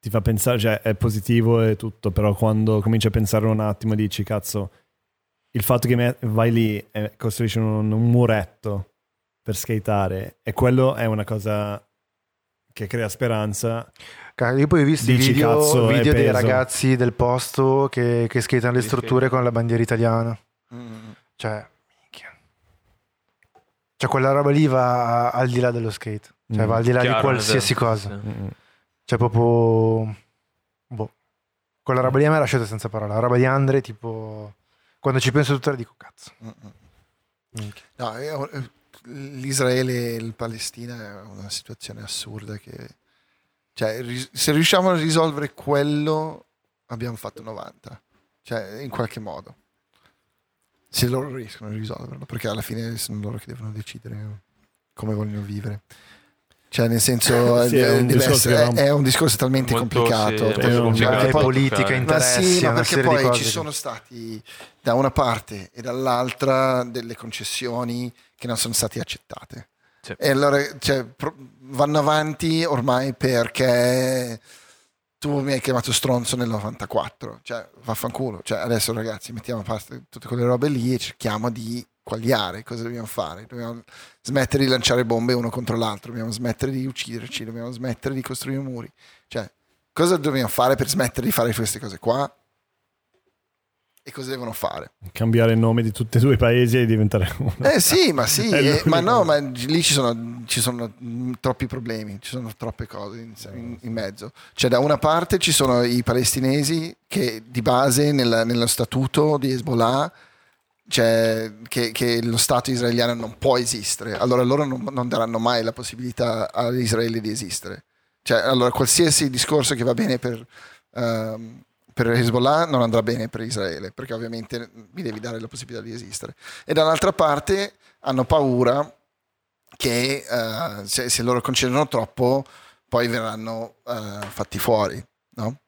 ti fa pensare, cioè è positivo e tutto, però quando cominci a pensare un attimo dici, cazzo, il fatto che vai lì e costruisci un, un muretto per skateare e quello è una cosa che crea speranza. Ca- Io poi ho visto i Dici, video, cazzo, video dei ragazzi del posto che, che skatano le Sì, strutture sì. con la bandiera italiana. mm. Cioè, minchia. Cioè, quella roba lì va al di là dello skate. Cioè, Mm. va al di là Chiaro, di qualsiasi esatto, cosa. sì. Cioè, proprio. Boh. Quella roba lì a me ha lasciato senza parole. La roba di Andre, tipo. Quando ci penso tuttora dico, cazzo. No, io- eh, l'Israele e il Palestina è una situazione assurda che cioè, se riusciamo a risolvere quello abbiamo fatto 90 cioè in qualche modo se loro riescono a risolverlo perché alla fine sono loro che devono decidere come vogliono vivere cioè nel senso Sì, è un discorso essere- è, un discorso talmente Molto, complicato sì, Perché molto complicato. È politica, Ma ma interessi, sì, ma perché poi ci sono stati da una parte e dall'altra delle concessioni che non sono state accettate. Sì. E allora cioè, vanno avanti ormai perché tu mi hai chiamato stronzo nel 94, cioè vaffanculo. Cioè, adesso ragazzi mettiamo a parte tutte quelle robe lì e cerchiamo di quagliare. Cosa dobbiamo fare? Dobbiamo smettere di lanciare bombe uno contro l'altro, dobbiamo smettere di ucciderci, dobbiamo smettere di costruire muri. Cioè, cosa dobbiamo fare per smettere di fare queste cose qua? E cosa devono fare? Cambiare il nome di tutti e due i paesi e diventare uno. Eh sì, ma sì, eh, ma no, ma lì ci sono, ci sono mm, troppi problemi, ci sono troppe cose in, in- in mezzo. Cioè da una parte ci sono i palestinesi che di base nella- nello statuto di Hezbollah cioè che, che lo Stato israeliano non può esistere, allora loro non, non daranno mai la possibilità a Israele di esistere. Cioè, allora qualsiasi discorso che va bene per, ehm, per Hezbollah non andrà bene per Israele, perché ovviamente mi devi dare la possibilità di esistere. E dall'altra parte hanno paura che eh, se, se loro concedono troppo, poi verranno eh, fatti fuori, no?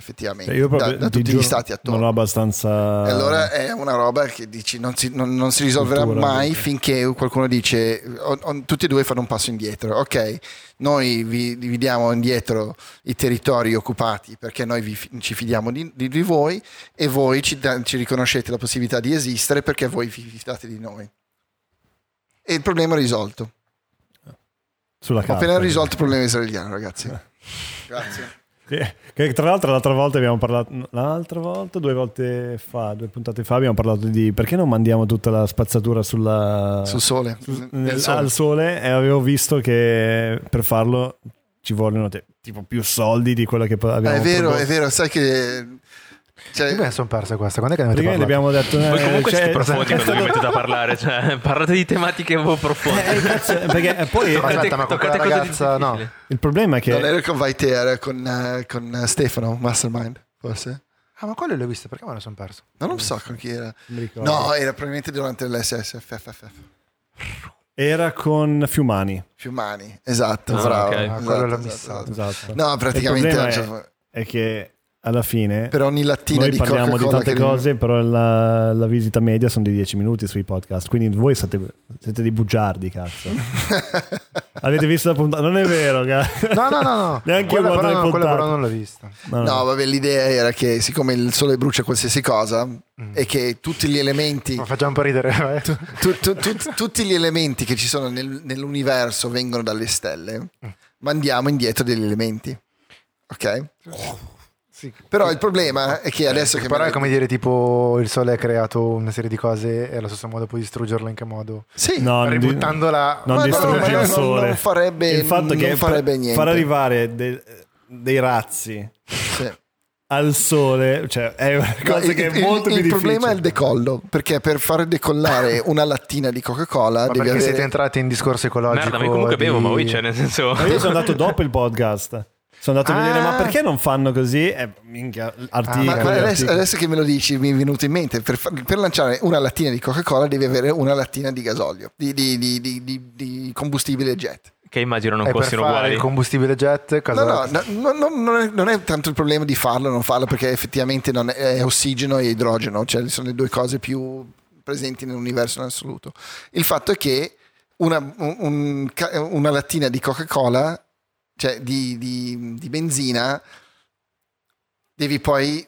Effettivamente, Cioè, da, da ti tutti gli stati attorno. Non ho abbastanza... E allora è una roba che dici non si, non- non si risolverà Cultura, mai anche. finché qualcuno dice o- o- tutti e due fanno un passo indietro. Ok, noi vi, vi diamo indietro i territori occupati perché noi vi ci fidiamo di, di- di voi e voi ci, da- ci riconoscete la possibilità di esistere perché voi vi fidate di noi. E il problema è risolto. Sulla Ho carta. appena risolto il problema israeliano, ragazzi. Grazie. Che, che tra l'altro l'altra volta abbiamo parlato, l'altra volta, due volte fa, due puntate fa abbiamo parlato di perché non mandiamo tutta la spazzatura sulla, Sul sole. sul- nel sole. al sole e avevo visto che per farlo ci vogliono te- tipo più soldi di quello che abbiamo è vero, prodotto. è vero, sai che... Cioè, Io me ne sono persa questa. Quando è che ne avete abbiamo detto Voi eh, comunque cioè, siete profondi è quando vi mettete a parlare, cioè parlate di tematiche un po' profonde. Eh, cazzo, perché eh, poi Ma aspetta, ma con quella ragazza, no. il problema è che Non era con Vaiter, era con, eh, con eh, Stefano, Mastermind, forse? Ah, ma quello l'ho visto, perché me ne sono perso? No, non so con chi era. No, era probabilmente durante l'SSFFF. era con Fiumani. Fiumani, esatto, Ah, bravo. ok. Ah, esatto, quello l'ho esatto, missato. esatto. Esatto. No, praticamente c'è- è che alla fine per ogni lattina noi di parliamo di tante che- cose, però la, la visita media sono di 10 minuti sui podcast. Quindi voi siete, siete dei bugiardi, cazzo. Avete visto la puntata? Non è vero, cazzo. No, no, no, no. Neanche io quella, però, no, quella però non l'ho vista. No, no. No, vabbè, l'idea era che siccome il sole brucia qualsiasi cosa Mm. e che tutti gli elementi Ma facciamo un po' ridere. eh. tu- tu- tu- tutti gli elementi che ci sono nel- nell'universo vengono dalle stelle, Mm. mandiamo indietro degli elementi. Ok? Sì. Però il problema è che adesso che Però è come dire, tipo, il sole ha creato una serie di cose e allo stesso modo puoi distruggerlo in che modo? Sì, No, non di- Ributtandola... non Ma no, distruggi il non- sole. non farebbe- il fatto non che farebbe niente. far arrivare de- dei razzi sì. al sole, cioè è una No, cosa il, che è il- molto il più difficile. problema è il decollo, perché per far decollare una lattina di Coca-Cola Ma devi perché avere... siete entrati in discorso ecologico? Merda, ma comunque di- bevo, ma voi cioè nel senso... Ma io sono andato dopo il podcast. Sono andato a vedere, Ah. ma perché non fanno così? Eh, minchia, articoli, Ma guarda, adesso, adesso che me lo dici mi è venuto in mente, per, per lanciare una lattina di Coca-Cola devi avere una lattina di gasolio, di, di- di- di- di- di combustibile jet. Che immagino non per costino fare uguali. il combustibile jet, cosa... No, no, no, no, no, non, è, non è tanto il problema di farlo o non farlo, perché effettivamente non è, è ossigeno e idrogeno, cioè sono le due cose più presenti nell'universo in assoluto. Il fatto è che una, un- una lattina di Coca-Cola, cioè di, di- di benzina, devi poi.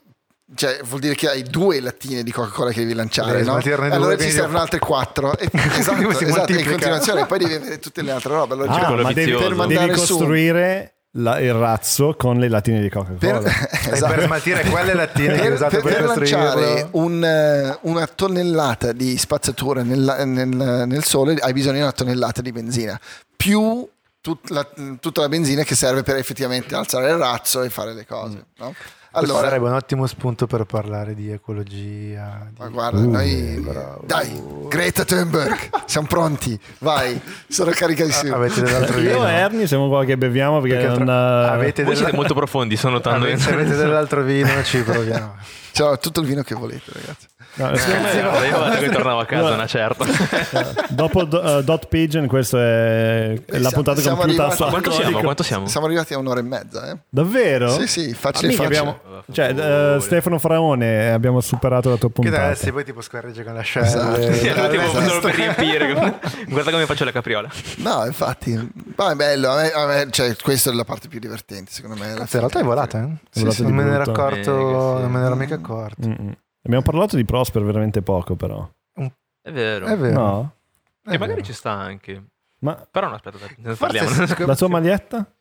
Cioè, vuol dire che hai due lattine di Coca-Cola che devi lanciare, no? Allora ci servono altre quattro. E, esatto, si esatto, in moltiplica. continuazione. Poi devi avere tutte le altre robe. Allora, Ah, cioè, ma devi, devi costruire la- il razzo con le lattine di Coca-Cola. per, esatto. per smaltire quelle lattine che per, usate per- per, per lanciare un, eh, una tonnellata di spazzatura nel, nel- nel sole hai bisogno di una tonnellata di benzina più tut- la- tutta la benzina che serve per effettivamente alzare il razzo e fare le cose no? Questo allora sarebbe un ottimo spunto per parlare di ecologia. di- ma guarda Uh, noi bravo. dai Greta Thunberg siamo pronti vai sono caricatissimo Avete dell'altro Io vino? e Ernie siamo qua che beviamo perché, Perché non, tra- avete, Voi della- siete molto profondi, sto notando. avete, avete dell'altro vino, ci proviamo. C'ho tutto il vino che volete ragazzi no, Eh, io guarda che tornavo a casa una certa. dopo Do- eh, Dot Pigeon, questa è è la siamo- puntata con siamo più arrivati- tasso Quanto siamo? Quanto siamo? siamo arrivati a un'ora e mezza eh? Davvero? sì sì facile mica facile abbiamo- cioè, eh, Stefano Fraone abbiamo superato la tua Che puntata. deve essere poi tipo squarreggia con la scella. Esatto. Sì, Eh, l'ultimo esatto. per riempire. Guarda come faccio la capriola. No, infatti, ma è bello. A me, a me- cioè, questa è la parte più divertente, secondo me. Cazzo, in realtà è volata, eh? È volata non me ne ero accorto, sì. non me ne ero mica accorto. Abbiamo parlato di Prosper veramente poco, però. È vero. È vero. No? è E magari vero. ci sta anche. Ma Però no, aspetta, ne parliamo. sì. la tua maglietta?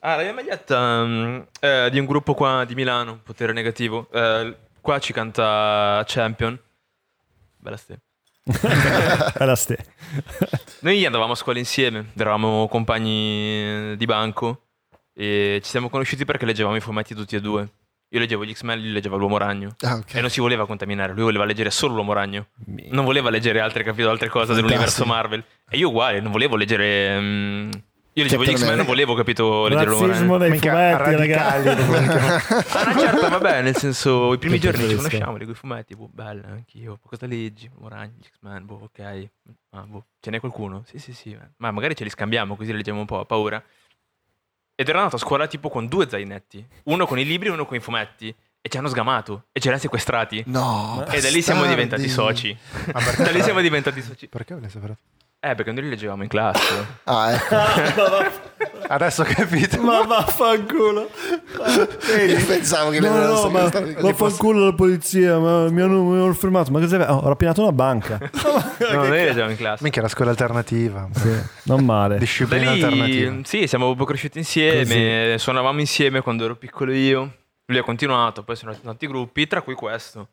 Ah, la mia maglietta mm, è di un gruppo qua di Milano, Potere Negativo. Eh, qua ci canta Champion. Bella ste. è la ste. Noi andavamo a scuola insieme, eravamo compagni di banco e ci siamo conosciuti perché leggevamo i fumetti tutti e due. Io leggevo gli X-Men, lui leggeva l'Uomo Ragno. Ah, ok. E non si voleva contaminare, lui voleva leggere solo l'Uomo Ragno. Non voleva leggere altre, capito, altre cose dell'universo Marvel. E io uguale, non volevo leggere mm, Io leggevo gli X-Men, non volevo, capito, leggere Razzismo nei Minchia, fumetti, radicali, ragazzi. Ah, no, certo, vabbè, nel senso, i primi Che giorni ci conosciamo, leggo i fumetti, boh, bello, anch'io. Cosa leggi? Moragni, X-Men, boh, ok. Ah, boh, ce n'è qualcuno? Sì, sì, sì. Ma magari ce li scambiamo, così leggiamo un po', ho paura. Ed ero andato a scuola tipo con due zainetti, uno con i libri e uno con i fumetti. E ci hanno sgamato e ce l'ha sequestrati. No. E da lì siamo bastardi. diventati soci. Ma perché? Da lì siamo diventati soci. Perché ve ne sapete? Eh, perché noi li leggevamo in classe. Ah, ecco. Adesso ho capito. Ma vaffanculo. Io pensavo che No, le no, ma vaffanculo la polizia, ma mi hanno, mi hanno fermato. Ma cosa oh, ho rapinato una banca. No, noi leggevamo in classe. Minchia, la scuola alternativa. Non male. Da Disciplina alternativa. lì, sì, siamo proprio cresciuti insieme, suonavamo insieme quando ero piccolo io. Lui ha continuato, poi sono tanti gruppi, tra cui questo.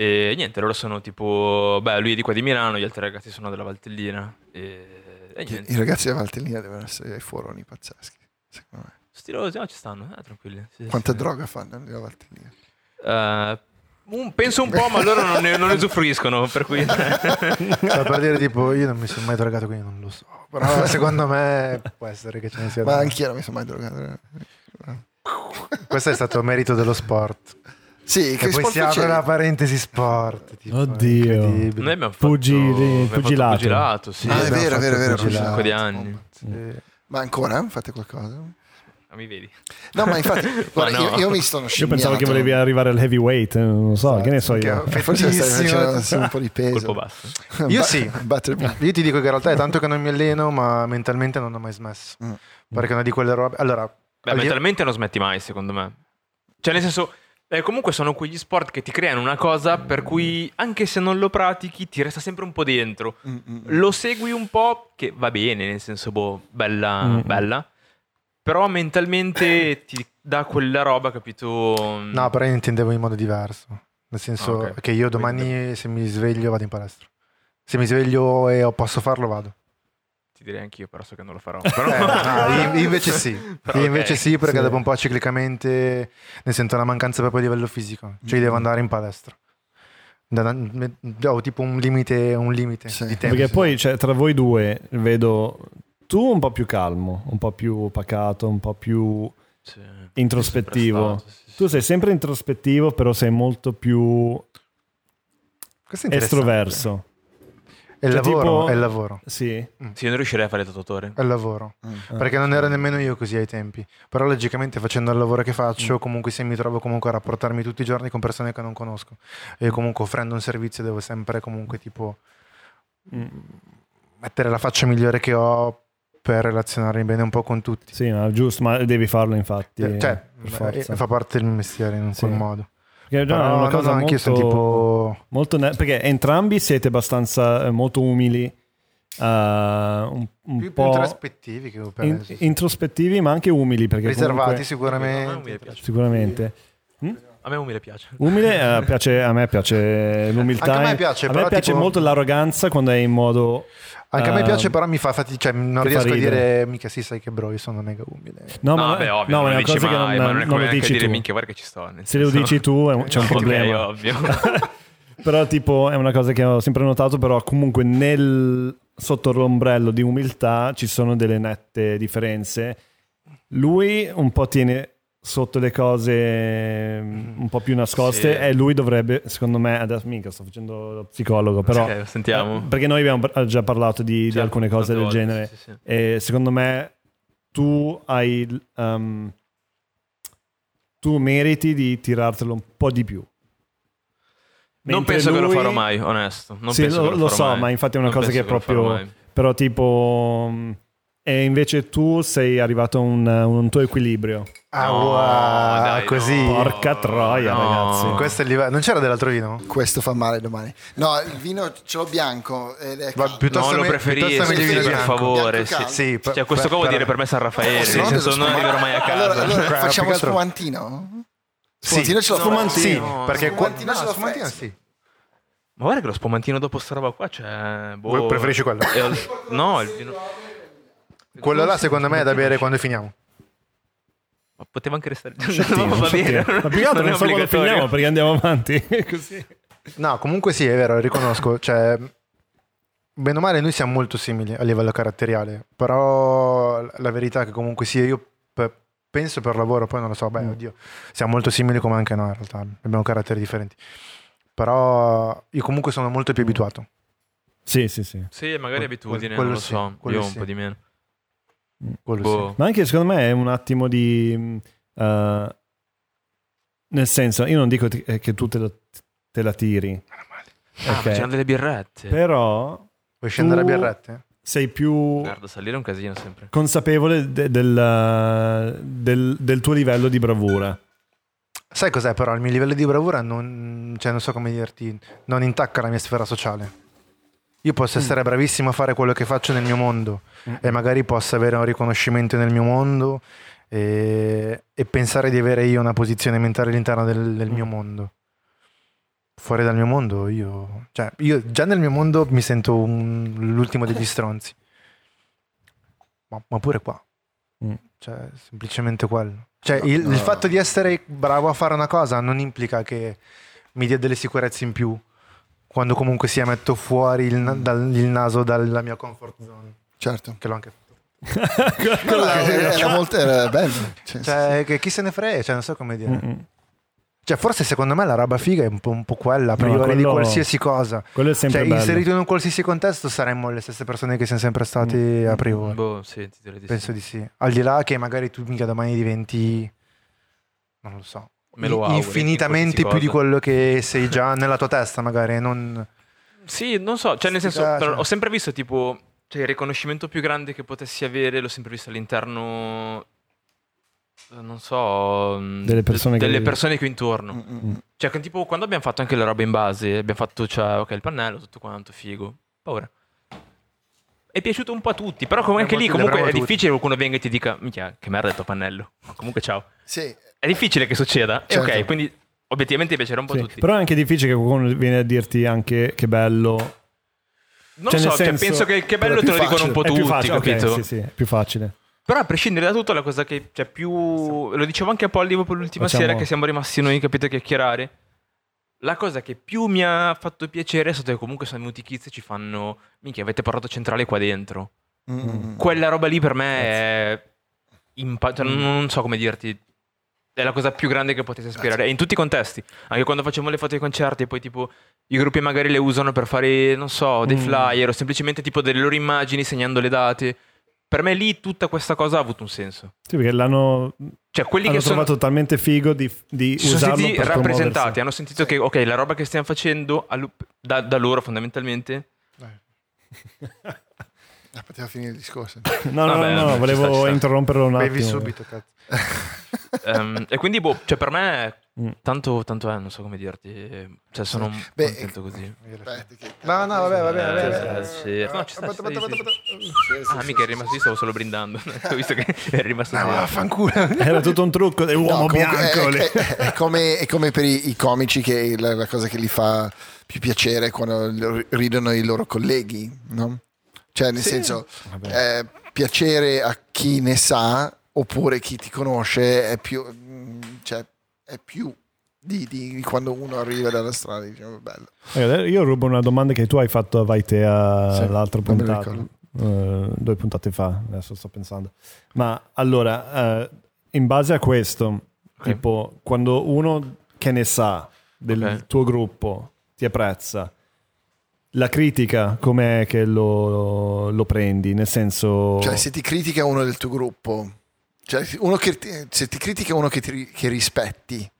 E niente, loro sono tipo, beh, lui è di qua di Milano, gli altri ragazzi sono della Valtellina. E, e niente, I ragazzi della Valtellina devono essere ai foroni pazzeschi. Secondo me. stilosi, no, ci stanno, eh, tranquilli. Sì, Quanta sì. droga fanno nella Valtellina? Eh, un- penso un po', ma loro non ne, non ne usufruiscono, per cui... Sta per dire tipo io non mi sono mai drogato quindi non lo so. Però secondo me può essere che ce ne sia. Ma anch'io non mi sono mai drogato. Questo è stato merito dello sport. Sì, che E poi si apre la parentesi sport. Tipo, Oddio. Noi abbiamo fatto, Pugili- abbiamo fatto pugilato. pugilato, sì. Ah, è vero, è vero, è vero. Un pugilato. di anni. Sì. Ma ancora fate qualcosa? Ah, mi vedi? No, ma infatti, guarda, no. io, io mi sto Io pensavo che volevi arrivare al heavyweight, eh, non so, che ne so io. Che- Forse stai facendo un po' di peso. Colpo basso. Io sì. Io ti dico che in realtà è tanto che non mi alleno, ma mentalmente non ho mai smesso. Mm. Perché una di quelle robe. Allora, Beh, mentalmente non smetti mai, secondo me. Cioè, nel senso, eh, comunque sono quegli sport che ti creano una cosa per cui, anche se non lo pratichi, ti resta sempre un po' dentro. Mm, mm, mm. Lo segui un po', che va bene, nel senso, boh, bella, Mm. bella. Però mentalmente ti dà quella roba, capito? No, però io intendevo in modo diverso. Nel senso Ah, ok. che io domani, se mi sveglio, vado in palestra. Se mi sveglio e posso farlo, vado. Ti direi anch'io, però so che non lo farò. Eh, Però... no, io- io invece sì. Però invece sì, perché Sì. dopo un po' ciclicamente ne sento una mancanza proprio a livello fisico. Cioè, io devo andare in palestra. Ho tipo un limite, un limite Sì. di tempo. Perché poi cioè, tra voi due vedo tu un po' più calmo, un po' più pacato, un po' più Sì. introspettivo. Stato, sì, sì. Tu sei sempre introspettivo, però sei molto più estroverso. È il Cioè, lavoro, tipo- è il lavoro. Sì. Sì, io non riuscirei a fare il tatuatore. È il lavoro. Mm. Perché non ero nemmeno io così ai tempi. Però logicamente facendo il lavoro che faccio, comunque se mi trovo comunque a rapportarmi tutti i giorni con persone che non conosco. E comunque offrendo un servizio devo sempre comunque tipo Mm. mettere la faccia migliore che ho per relazionarmi bene un po' con tutti. Sì, ma giusto, ma devi farlo infatti. Eh, cioè, per forza. eh, fa parte del mestiere in un Sì. quel modo. Perché già è una no, cosa no, anch'io molto, sono tipo... molto ne- perché entrambi siete abbastanza eh, molto umili, eh, un, un Più, po' introspettivi che in- introspettivi, ma anche umili. Perché Riservati comunque- sicuramente. sicuramente. A me umile piace. Umile eh, piace, a me piace l'umiltà. Anche a me piace, a me piace tipo- molto l'arroganza quando è in modo. Anche a me ehm, piace, però mi fa fatica, cioè non fa riesco a dire mica sì, sai che bro, io sono mega umile. No, No, ma, beh, ovvio, no, ma non una dici cosa che mai, non, ma non è non come dici dire tu. minchia, guarda che ci sto. Se lo dici tu è- c'è un problema. ovvio. però tipo è una cosa che ho sempre notato, però comunque nel sotto l'ombrello di umiltà ci sono delle nette differenze. Lui un po' tiene sotto le cose mm, un po' più nascoste Sì. e lui dovrebbe, secondo me, adesso mica sto facendo lo psicologo, però Ok, sentiamo. eh, perché noi abbiamo già parlato di, di Certo, alcune cose del volte, genere sì, sì, e secondo me tu hai um, tu meriti di tirartelo un po' di più. Non Mentre penso che lo lui- farò mai, onesto. Non Sì, penso lo, lo farò so, mai. ma infatti è una Non cosa che è lo proprio. Però, tipo. E invece tu sei arrivato a un, un tuo equilibrio. Ah, No, wow, dai, così. no. Porca troia, no. ragazzi. Questo è il livello. Non c'era dell'altro vino? Questo fa male domani. No, il vino ce l'ho bianco ed è Ma piuttosto No, lo me- preferisco, vino per bianco. favore. Bianco sì. Sì, per- Cioè, questo per- qua vuol dire per me San Raffaele. Nel no, senso, non arriverò mai a casa. Allora, allora Cioè, facciamo che altro- spumantino? Sì. Spumantino ce l'ho Spumantino. Sì, perché spumantino ce l'ho spumantino sì. Ma guarda che lo spumantino dopo sta roba qua c'è... Boh, Preferisci quello? il- No, il vino... Quello là secondo me è da bere quando finiamo. Ma poteva anche restare... Sciottino, No, va bene. Ma più che altro è non so quando finiamo perché andiamo avanti. Così. No, comunque sì, è vero, riconosco. Cioè, bene o male noi siamo molto simili a livello caratteriale, però la verità è che comunque sia io pe- penso per lavoro, poi non lo so, beh, Mm. oddio, siamo molto simili come anche noi in realtà, abbiamo caratteri differenti. Però io comunque sono molto più abituato. Sì, sì, sì. Sì, magari Que- abitudine, quello non lo sì, so. quello Io un sì. po' di meno. Quello Boh. Ma anche secondo me è un attimo di... eh, nel senso, io non dico eh, che tu te, la- te la tiri, Ah, Ok. facevano delle birrette. però sì. Vuoi scendere a birrette? sei più Guarda, salire è un casino sempre. consapevole de- del, del- del tuo livello di bravura. Sai cos'è però? Il mio livello di bravura non, cioè, non so come dirti, non intacca la mia sfera sociale. Io posso essere bravissimo a fare quello che faccio nel mio mondo e magari posso avere un riconoscimento nel mio mondo e, e pensare di avere io una posizione mentale all'interno del, del mio mondo. Fuori dal mio mondo, io, cioè, io già nel mio mondo mi sento un- l'ultimo degli stronzi. Ma, ma pure qua. Mm. Cioè, semplicemente quello. Cioè, No, il, il fatto di essere bravo a fare una cosa non implica che mi dia delle sicurezze in più quando comunque sia metto fuori il, na- dal- il naso dalla mia comfort zone. Certo. Che l'ho anche fatto. No, no, era, era molto era bello. Cioè, Cioè, che chi se ne frega, cioè, non so come dire. Mm-mm. Cioè, forse secondo me la roba figa è un po', un po' quella, a priori di qualsiasi cosa. Quello è sempre Cioè, bello. inserito in un qualsiasi contesto saremmo le stesse persone che siamo sempre stati Mm. a priori. Boh, sì, ti direi di Penso sì. di sì. Al di là che magari tu mica domani diventi, non lo so, auguro, infinitamente in più di quello che sei già nella tua testa, magari. Non... Sì, non so, cioè nel senso, Sì, però cioè. ho sempre visto tipo, cioè il riconoscimento più grande che potessi avere, l'ho sempre visto all'interno, non so, mh, Delle persone che- delle persone che ho intorno. mm, mm, mm. Cioè, che tipo, quando abbiamo fatto anche le robe in base, abbiamo fatto, cioè, ok, il pannello, tutto quanto, figo. Paura. È piaciuto un po' a tutti, però come anche lì comunque è difficile che qualcuno venga e ti dica, minchia, che merda il tuo pannello. Comunque ciao. Sì, È difficile che succeda. E Certo. ok, quindi obiettivamente piacerà un po' Sì, a tutti. Però è anche difficile che qualcuno viene a dirti anche che bello. non cioè, so, cioè, senso- penso che, che bello te lo dicono un po' tutti, facile, capito? sì, sì, è più facile. Però a prescindere da tutto, la cosa che c'è più. Lo dicevo anche a Polly proprio l'ultima Facciamo- sera che siamo rimasti noi, capito, a chiacchierare. La cosa che più mi ha fatto piacere è stato che comunque sono venuti kids e ci fanno. Minchia, avete parlato centrale qua dentro. Mm, mm, mm. Quella roba lì per me è. impa- cioè, non, so come dirti. È la cosa più grande che potessi aspirare. E in tutti i contesti. Anche quando facciamo le foto ai concerti e poi tipo i gruppi magari le usano per fare, non so, dei Mm. flyer o semplicemente tipo delle loro immagini segnando le date. Per me lì tutta questa cosa ha avuto un senso. Sì, perché l'hanno Cioè, quelli hanno che sono, trovato talmente figo di, di si sono usarlo sentiti per rappresentati, promuoversi. hanno sentito che, ok, la roba che stiamo facendo da, da loro fondamentalmente. Ah, poteva finire il discorso. No, no, Vabbè, no, no, volevo sta, interromperlo un attimo. Bevi subito, cazzo. ehm, e quindi, boh, cioè, per me. Tanto, tanto è, non so come dirti. Cioè, sono Beh, contento così. Aspetta, che- No, no, vabbè, vabbè, Eh, vabbè. sì, vabbè. sì. No, ci sta, sta, sì, sì. Sì, sì, Ah, sì, mica è sì, rimasto, io stavo solo brindando. Ho visto che è rimasto No, zero. vaffanculo. Era tutto un trucco No, dell'uomo comunque bianco. è, lì. è- è come, è come per i, i comici che la, la cosa che li fa più piacere è quando ridono i loro colleghi, no? Cioè, nel senso, Vabbè. eh, piacere a chi ne sa oppure chi ti conosce è più, mm, cioè, è più di, di- quando uno arriva dalla strada "Oh, bello. Ragazzi, Io rubo una domanda che tu hai fatto a Vaitea Sì, l'altra puntata, eh, due puntate fa, adesso sto pensando. Ma allora, eh, in base a questo, tipo, quando uno che ne sa del Ok. tuo gruppo ti apprezza, la critica com'è che lo, lo prendi? Nel senso... Cioè, se ti critica uno del tuo gruppo, cioè, uno che se ti critica uno che, ti, che rispetti,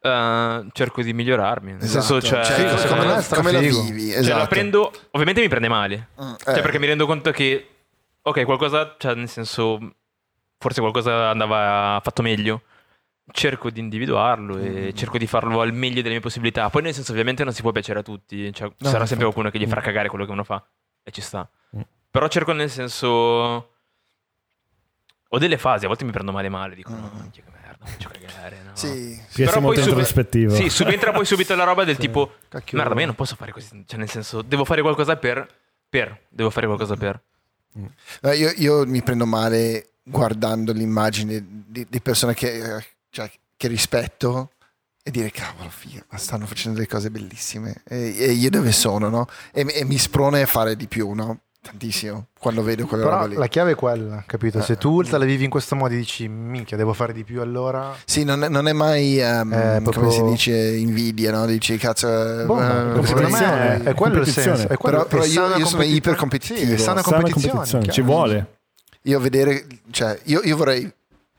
Eh, cerco di migliorarmi. Nel esatto, senso, cioè, cioè, secondo come, me la, come la vivi? cioè, Esatto. la prendo. Ovviamente mi prende male. Mm, Cioè, eh. perché mi rendo conto che, ok, qualcosa, cioè, nel senso, forse qualcosa andava fatto meglio. Cerco di individuarlo e Mm. cerco di farlo al meglio delle mie possibilità. Poi, nel senso, ovviamente non si può piacere a tutti. Cioè, ci No, sarà sempre qualcuno che gli farà Mm. cagare quello che uno fa. E ci sta. Mm. Però cerco, nel senso. Ho delle fasi, a volte mi prendo male male. Dico, no, Mm. minchia, che merda, faccio cagare. No. Sì, Sì, Però poi sub- introspettivo. Sì, subentra poi subito la roba del Sì. tipo. Cacchio. Merda, ma io non posso fare così. Cioè, nel senso, devo fare qualcosa per. Per. Devo fare qualcosa per. No, io, io mi prendo male guardando l'immagine di, di persone che, eh, cioè, che rispetto e dire cavolo figa, ma stanno facendo delle cose bellissime e, e io dove sono, no? E, e mi sprona a fare di più, no? Tantissimo, quando vedo quella Però roba lì. la chiave è quella, capito? Se Eh. tu te la vivi in questo modo e dici, minchia, devo fare di più allora... Sì, non è, non è mai, ehm, Eh, proprio- come si dice, invidia, no? Dici, cazzo... eh, Boh, eh, secondo me è quello il senso. È quello, Però- però è io- io sono competizione. ipercompetitivo. Sì, è sana Sana competizione. competizione, ci vuole. Io vedere, cioè, io, io vorrei,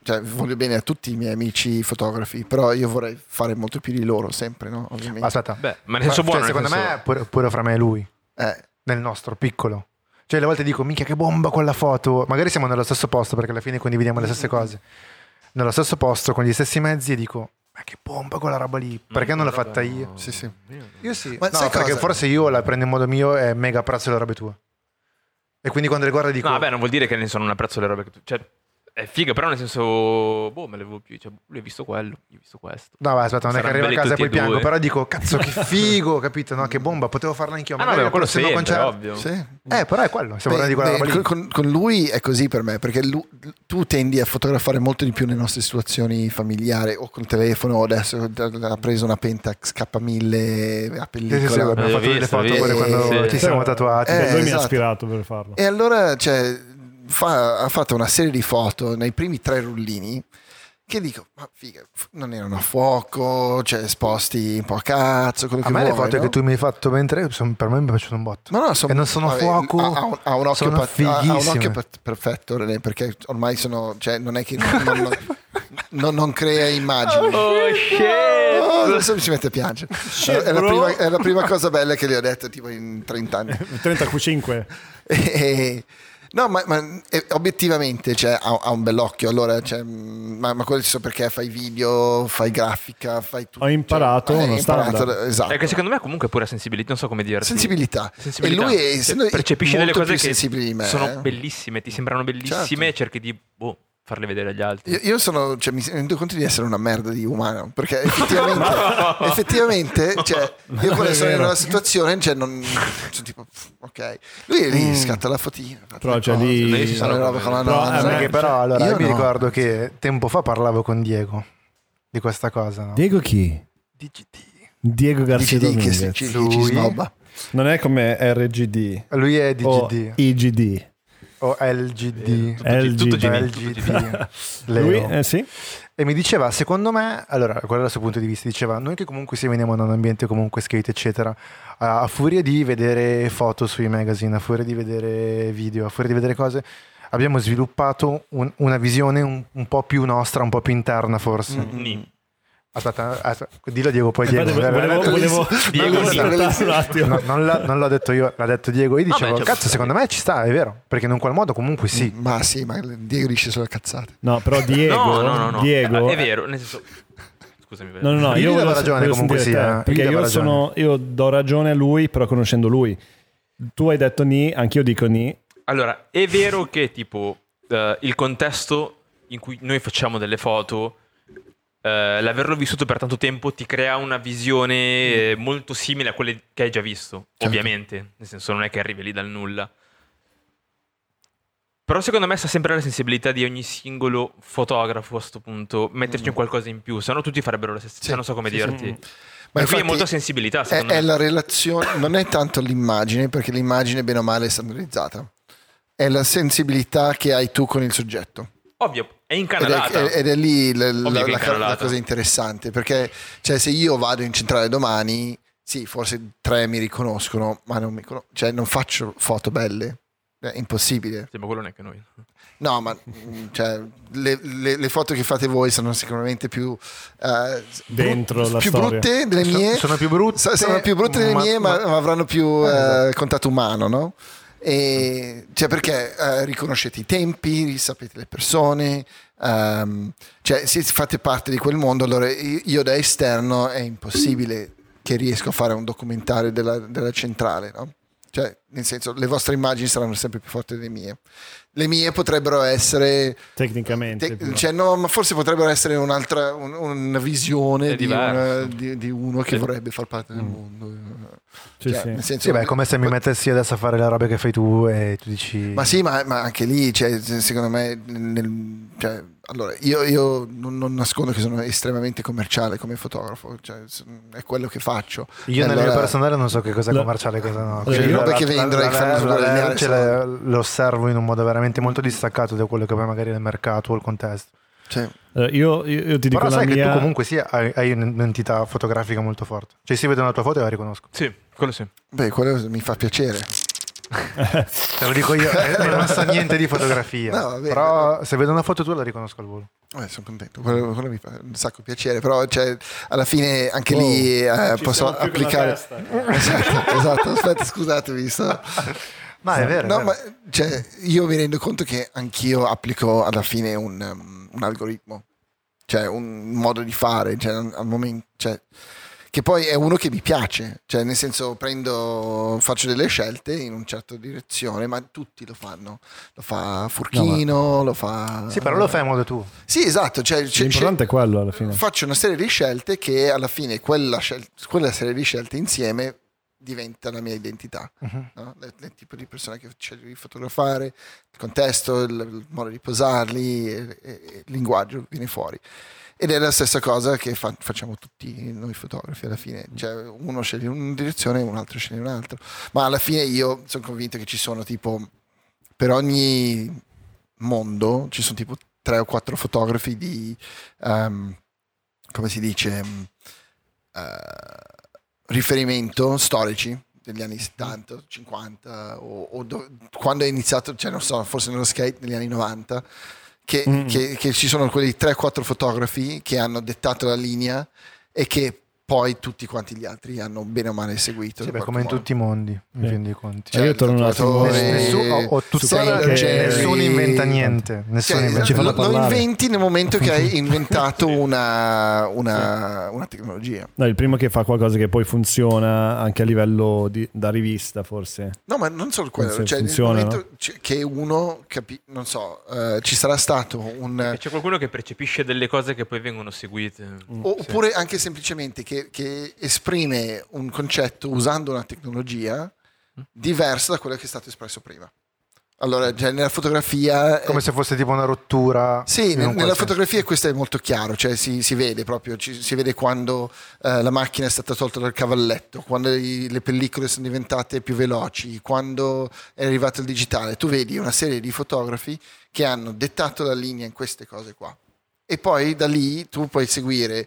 cioè, voglio bene a tutti i miei amici fotografi, però io vorrei fare molto più di loro sempre, no? Ovviamente. Ma Aspetta, Beh, ma nel senso buono, cioè, secondo senso- me pure, pure fra me e lui, Eh, nel nostro piccolo. Cioè, le volte dico, minchia, che bomba quella foto. Magari siamo nello stesso posto perché alla fine condividiamo le stesse cose. Nello stesso posto, con gli stessi mezzi, e dico, ma che bomba quella roba lì. Perché non l'ho fatta io? sì, sì. Io sì. Ma no, sai perché cosa? forse io la prendo in modo mio e mega apprezzo le robe tue. E quindi quando le guardo dico, No, vabbè, non vuol dire che ne sono un apprezzo le robe che tu... Cioè, è figa, però nel senso... Boh, me le avevo più... Cioè, lui ha visto quello, io ho visto questo. No, vai, aspetta, non è che arrivo a casa e poi piango, due. però dico, cazzo, che figo, capito? No, che bomba, potevo farla anch'io. Ah no, beh, ma quello sempre, concerto- ovvio. Sì. Eh, però è quello, stiamo parlando di quella Beh, roba lì. con, con lui è così per me, perché lu- tu tendi a fotografare molto di più nelle nostre situazioni familiari, o col telefono, o adesso ha preso una Pentax K1000 a Sì, sì, sì, pellicola. abbiamo fatto delle visto, foto visto. pure quando Sì. ci siamo tatuati. Eh, lui mi ha esatto. ispirato per farlo. E allora cioè, fa- ha fatto una serie di foto nei primi tre rullini che dico, ma figa, non erano a fuoco, cioè esposti un po' a cazzo, quello A che me le vuoi, foto no? che tu mi hai fatto mentre sono- per me mi piacciono un botto. Ma no, sono- E non sono a fuoco, Ha, un, ha un occhio, sono pa- ha- ha un occhio per- perfetto, René, perché ormai sono, cioè, non è che non, non- non- non crea immagini. Oh, shit! Oh, adesso mi si mette a piangere. è, la prima, è la prima cosa bella che le ho detto tipo in 30 anni. 35. E- no, ma, ma, eh, obiettivamente cioè, ha, ha un bell'occhio. Allora, cioè, mm, ma, ma quello so perché fai video, fai grafica, fai tutto. Ho imparato cioè, uno imparato, standard. Esatto. Che secondo me comunque pure sensibilità, non so come dirti. Sensibilità. Sensibilità. E lui è, Cioè, percepisce delle cose più che sensibile di me. sono eh. bellissime, ti sembrano bellissime Certo. e cerchi di boh, farle vedere agli altri. Io, io sono, cioè, mi rendo conto di essere una merda di umano perché effettivamente, effettivamente cioè, io quando sono in una situazione, cioè, non, sono tipo, ok, lui è lì, scatta la fotina, Però, cioè, lì- Sì, robe con la Però, nonna. eh, Sai me- che però allora io io mi no. ricordo che tempo fa parlavo con Diego di questa cosa, no? Diego chi? DGT. Diego Garcia Dici di che Dominguez. ci, ci, snobba. Non è come RGD Lui è o DGD IGD. O LGD. Tutto, G- tutto LGD. GD, tutto GD. LGD. Lui, Leo. eh, sì. E mi diceva, secondo me, allora, quello era il suo punto di vista, diceva, noi che comunque se veniamo da un ambiente comunque skate, eccetera, a, a furia di vedere foto sui magazine, a furia di vedere video, a furia di vedere cose, abbiamo sviluppato un- una visione un, un po' più nostra, un po' più interna forse. Mm. Aspetta, aspetta, dillo Diego, poi Diego. Infatti, volevo, volevo, Diego. No, non, l'ha, non l'ho detto io, l'ha detto Diego. Io dicevo, cioè, cazzo, secondo me ci sta, è vero. Perché in un qual modo comunque sì. Ma sì, ma Diego dice solo cazzate. No, però Diego, no, no, no, no. Diego è vero, nel senso... Scusami, No, no, no, Io io gli davo volevo- ragione comunque eh. perché Io io, sono, io do ragione a lui, però conoscendo lui. Tu hai detto ni, anch'io dico ni. Allora, è vero che tipo eh, il contesto in cui noi facciamo delle foto, eh, l'averlo vissuto per tanto tempo ti crea una visione eh, molto simile a quelle che hai già visto, Certo. ovviamente. Nel senso, non è che arrivi lì dal nulla. Però secondo me sta sempre la sensibilità di ogni singolo fotografo a questo punto, metterci un qualcosa in più, se no tutti farebbero la stessa, Sì, non so come sì, dirti. sì. Ma Ma qui è molta sensibilità, È, secondo è me. la relazione, non è tanto l'immagine, perché l'immagine bene o male è standardizzata. È la sensibilità che hai tu con il soggetto. Ovvio, è Ed è, incanalata. ed è lì la, la- la- la incanalata. cosa interessante, perché cioè, se io vado in centrale domani, sì, forse tre mi riconoscono, ma non, mi conos- cioè, non faccio foto belle. È impossibile. Sì, ma quello non è che noi. No, ma cioè, le, le- le foto che fate voi sono sicuramente più, eh, Dentro bru- la più storia. brutte delle Sono- mie. sono più brutte, Sono più brutte delle ma- mie, ma, ma- avranno più Eh, eh, esatto. contatto umano, no? E, cioè perché eh, riconoscete i tempi, sapete le persone, ehm, cioè se fate parte di quel mondo, allora io da esterno è impossibile che riesco a fare un documentario della, della centrale, no? Cioè, nel senso, le vostre immagini saranno sempre più forti delle mie. Le mie potrebbero essere Tecnicamente. te- cioè, no, ma forse potrebbero essere un'altra un- una visione di, una- di- di uno che vorrebbe far parte del Mm. mondo. Sì, Cioè, sì. nel senso- Sì, beh, è come se mi mettessi adesso a fare le robe che fai tu e tu dici... Ma sì, ma, ma anche lì, cioè, se- secondo me, nel- cioè, allora, io, io non, non nascondo che sono estremamente commerciale come fotografo, cioè, è quello che faccio. Io nel Allora- mio personale non so che cosa è commerciale e cosa no. Cioè, Quindi robe la- che la- e fanno la- la- guadagnare ce soldi. le- osservo in un modo veramente molto distaccato da quello che poi magari è il mercato o il contesto. Cioè, io, io- io ti dico Però la sai che mia... tu comunque sì, hai, hai un'entità fotografica molto forte. Cioè se vedo una tua foto e la riconosco. Sì, quello sì. beh, quello mi fa piacere. Te lo dico io, eh, non so niente di fotografia. No, vabbè, però se vedo una foto tua la riconosco al volo. Eh, sono contento, quello, quello mi fa un sacco piacere, però cioè, alla fine anche Wow. lì eh, posso che applicare... esatto, esatto, aspetta, scusatemi. sto- Ma è vero. è No, vero. ma cioè, io mi rendo conto che anch'io applico alla fine un, um, un algoritmo, cioè un modo di fare, cioè, al momento, cioè, che poi è uno che mi piace, cioè nel senso prendo, faccio delle scelte in una certa direzione, ma tutti lo fanno, lo fa Furchino, lo fa... Sì, però lo fai a modo tuo. Sì, esatto, cioè, c'è- L'importante è quello alla fine. faccio una serie di scelte che alla fine quella, scel- quella serie di scelte insieme diventa la mia identità Mhm. no? il, tipo di persona che scegli di fotografare, il contesto, il, il modo di posarli, e- e- il linguaggio viene fuori. Ed è la stessa cosa che fa- facciamo tutti noi fotografi alla fine, cioè uno sceglie una direzione e un altro sceglie un'altra, ma alla fine io sono convinto che ci sono tipo, per ogni mondo ci sono tipo tre o quattro fotografi di, ehm, come si dice, eh, riferimento storici degli anni 70, 50 o, o do- quando è iniziato, cioè non so, forse nello skate negli anni 90, che, Mm. che- che ci sono quelli 3-4 fotografi che hanno dettato la linea e che poi tutti quanti gli altri hanno bene o male seguito. Sì, in beh, come in modo. tutti i mondi, in Sì. fin dei conti. Cioè, io torno un attimo- tatuatore, Eh, Nessuno, o, o tuttora Sailor Jerry. nessuno inventa niente. Nessuno Cioè, inventa lo, lo inventi nel momento che hai inventato una, una- una tecnologia. No, il primo che fa qualcosa che poi funziona anche a livello di- da rivista, forse. No, ma non solo quello, cioè funziona, nel momento c- che uno capi- non so, eh, ci sarà stato un c'è qualcuno che percepisce delle cose che poi vengono seguite. Mm. o- oppure anche semplicemente che, che esprime un concetto usando una tecnologia diversa da quello che è stato espresso prima. Allora, cioè, nella fotografia Come se fosse tipo una rottura. Sì, nella qualsiasi- fotografia questo è molto chiaro, cioè si, si vede proprio, ci- si vede quando eh, la macchina è stata tolta dal cavalletto, quando i- le pellicole sono diventate più veloci, quando è arrivato il digitale. Tu vedi una serie di fotografi che hanno dettato la linea in queste cose qua. E poi da lì tu puoi seguire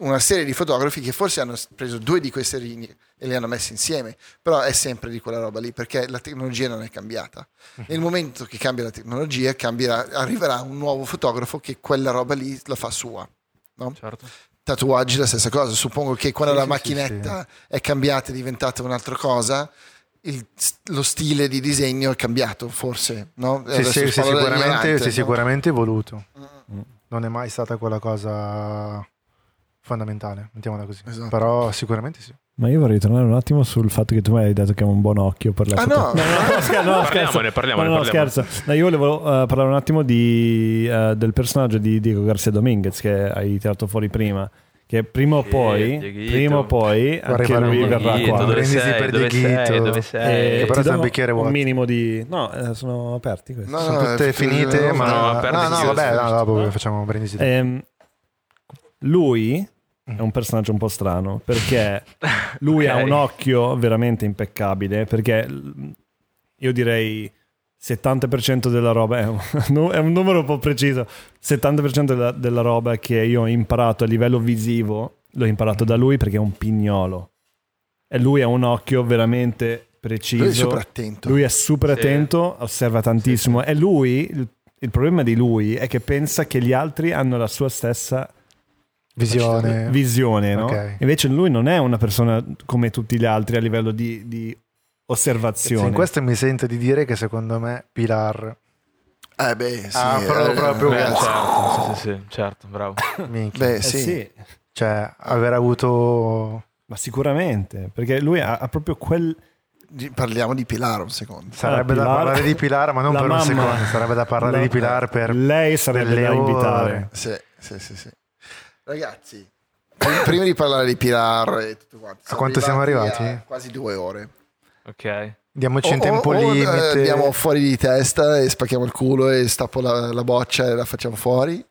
una serie di fotografi che forse hanno preso due di queste linee e le hanno messe insieme, però è sempre di quella roba lì perché la tecnologia non è cambiata. Nel momento che cambia la tecnologia, cambierà- arriverà un nuovo fotografo che quella roba lì la fa sua. no? Certo. Tatuaggi la stessa cosa. Suppongo che quando Sì, la sì, macchinetta è cambiata, è diventata un'altra cosa, il- lo stile di disegno è cambiato, forse. No? Sì, sì, sì, sicuramente, sì, no? sicuramente evoluto. Mm. Non è mai stata quella cosa fondamentale, mettiamola così. Esatto. Però sicuramente sì. Ma io vorrei tornare un attimo sul fatto che tu mi hai detto che è un buon occhio per la Ah, foto- no. no, no, scher- no, scherzo. Parliamone, parliamone, No, no, parliamone. scherzo. No, io volevo eh, parlare un attimo di, eh, del personaggio di Diego Garcia Dominguez che hai tirato fuori prima. Che prima o poi, prima o poi anche lui un verrà qua. dove sei? per Dove sei? Dove sei? Però do bicchiere un vuoti. minimo di... No, eh, sono aperti questi. No, Sono no, tutte finite, no, ma... no, No, vabbè, no, dopo No? facciamo brindisi. Ehm, lui è un personaggio un po' strano perché lui ha Ok. un occhio veramente impeccabile perché io direi 70% della roba è un, è un numero un po' preciso 70% della, della roba che io ho imparato a livello visivo l'ho imparato da lui perché è un pignolo e lui ha un occhio veramente preciso Lui è super attento. lui è super Sì. attento, osserva tantissimo e lui, il, il problema di lui è che pensa che gli altri hanno la sua stessa Visione. visione, no? Ok. Invece lui non è una persona come tutti gli altri a livello di, di osservazione. in questo mi sento di dire che secondo me Pilar Eh beh, sì. Ah, però eh, proprio- Beh, certo, sì, sì, sì, certo, bravo. minchia. Beh, Eh sì. sì, cioè aver avuto ma sicuramente, perché lui ha, ha proprio quel... di- parliamo di Pilar un secondo. Sarebbe Ah, da Pilar- parlare di Pilar, ma non La per un mamma. secondo, sarebbe da parlare La- di Pilar per Lei sarebbe da ore. invitare. Sì, sì, sì, sì. Ragazzi, prim- prima di parlare di Pilar e tutto quanto, A quanto siamo arrivati? a quasi due ore. Ok. Diamoci un tempo o- o, eh, limite. andiamo fuori di testa e spacchiamo il culo e stappo la, la boccia e la facciamo fuori.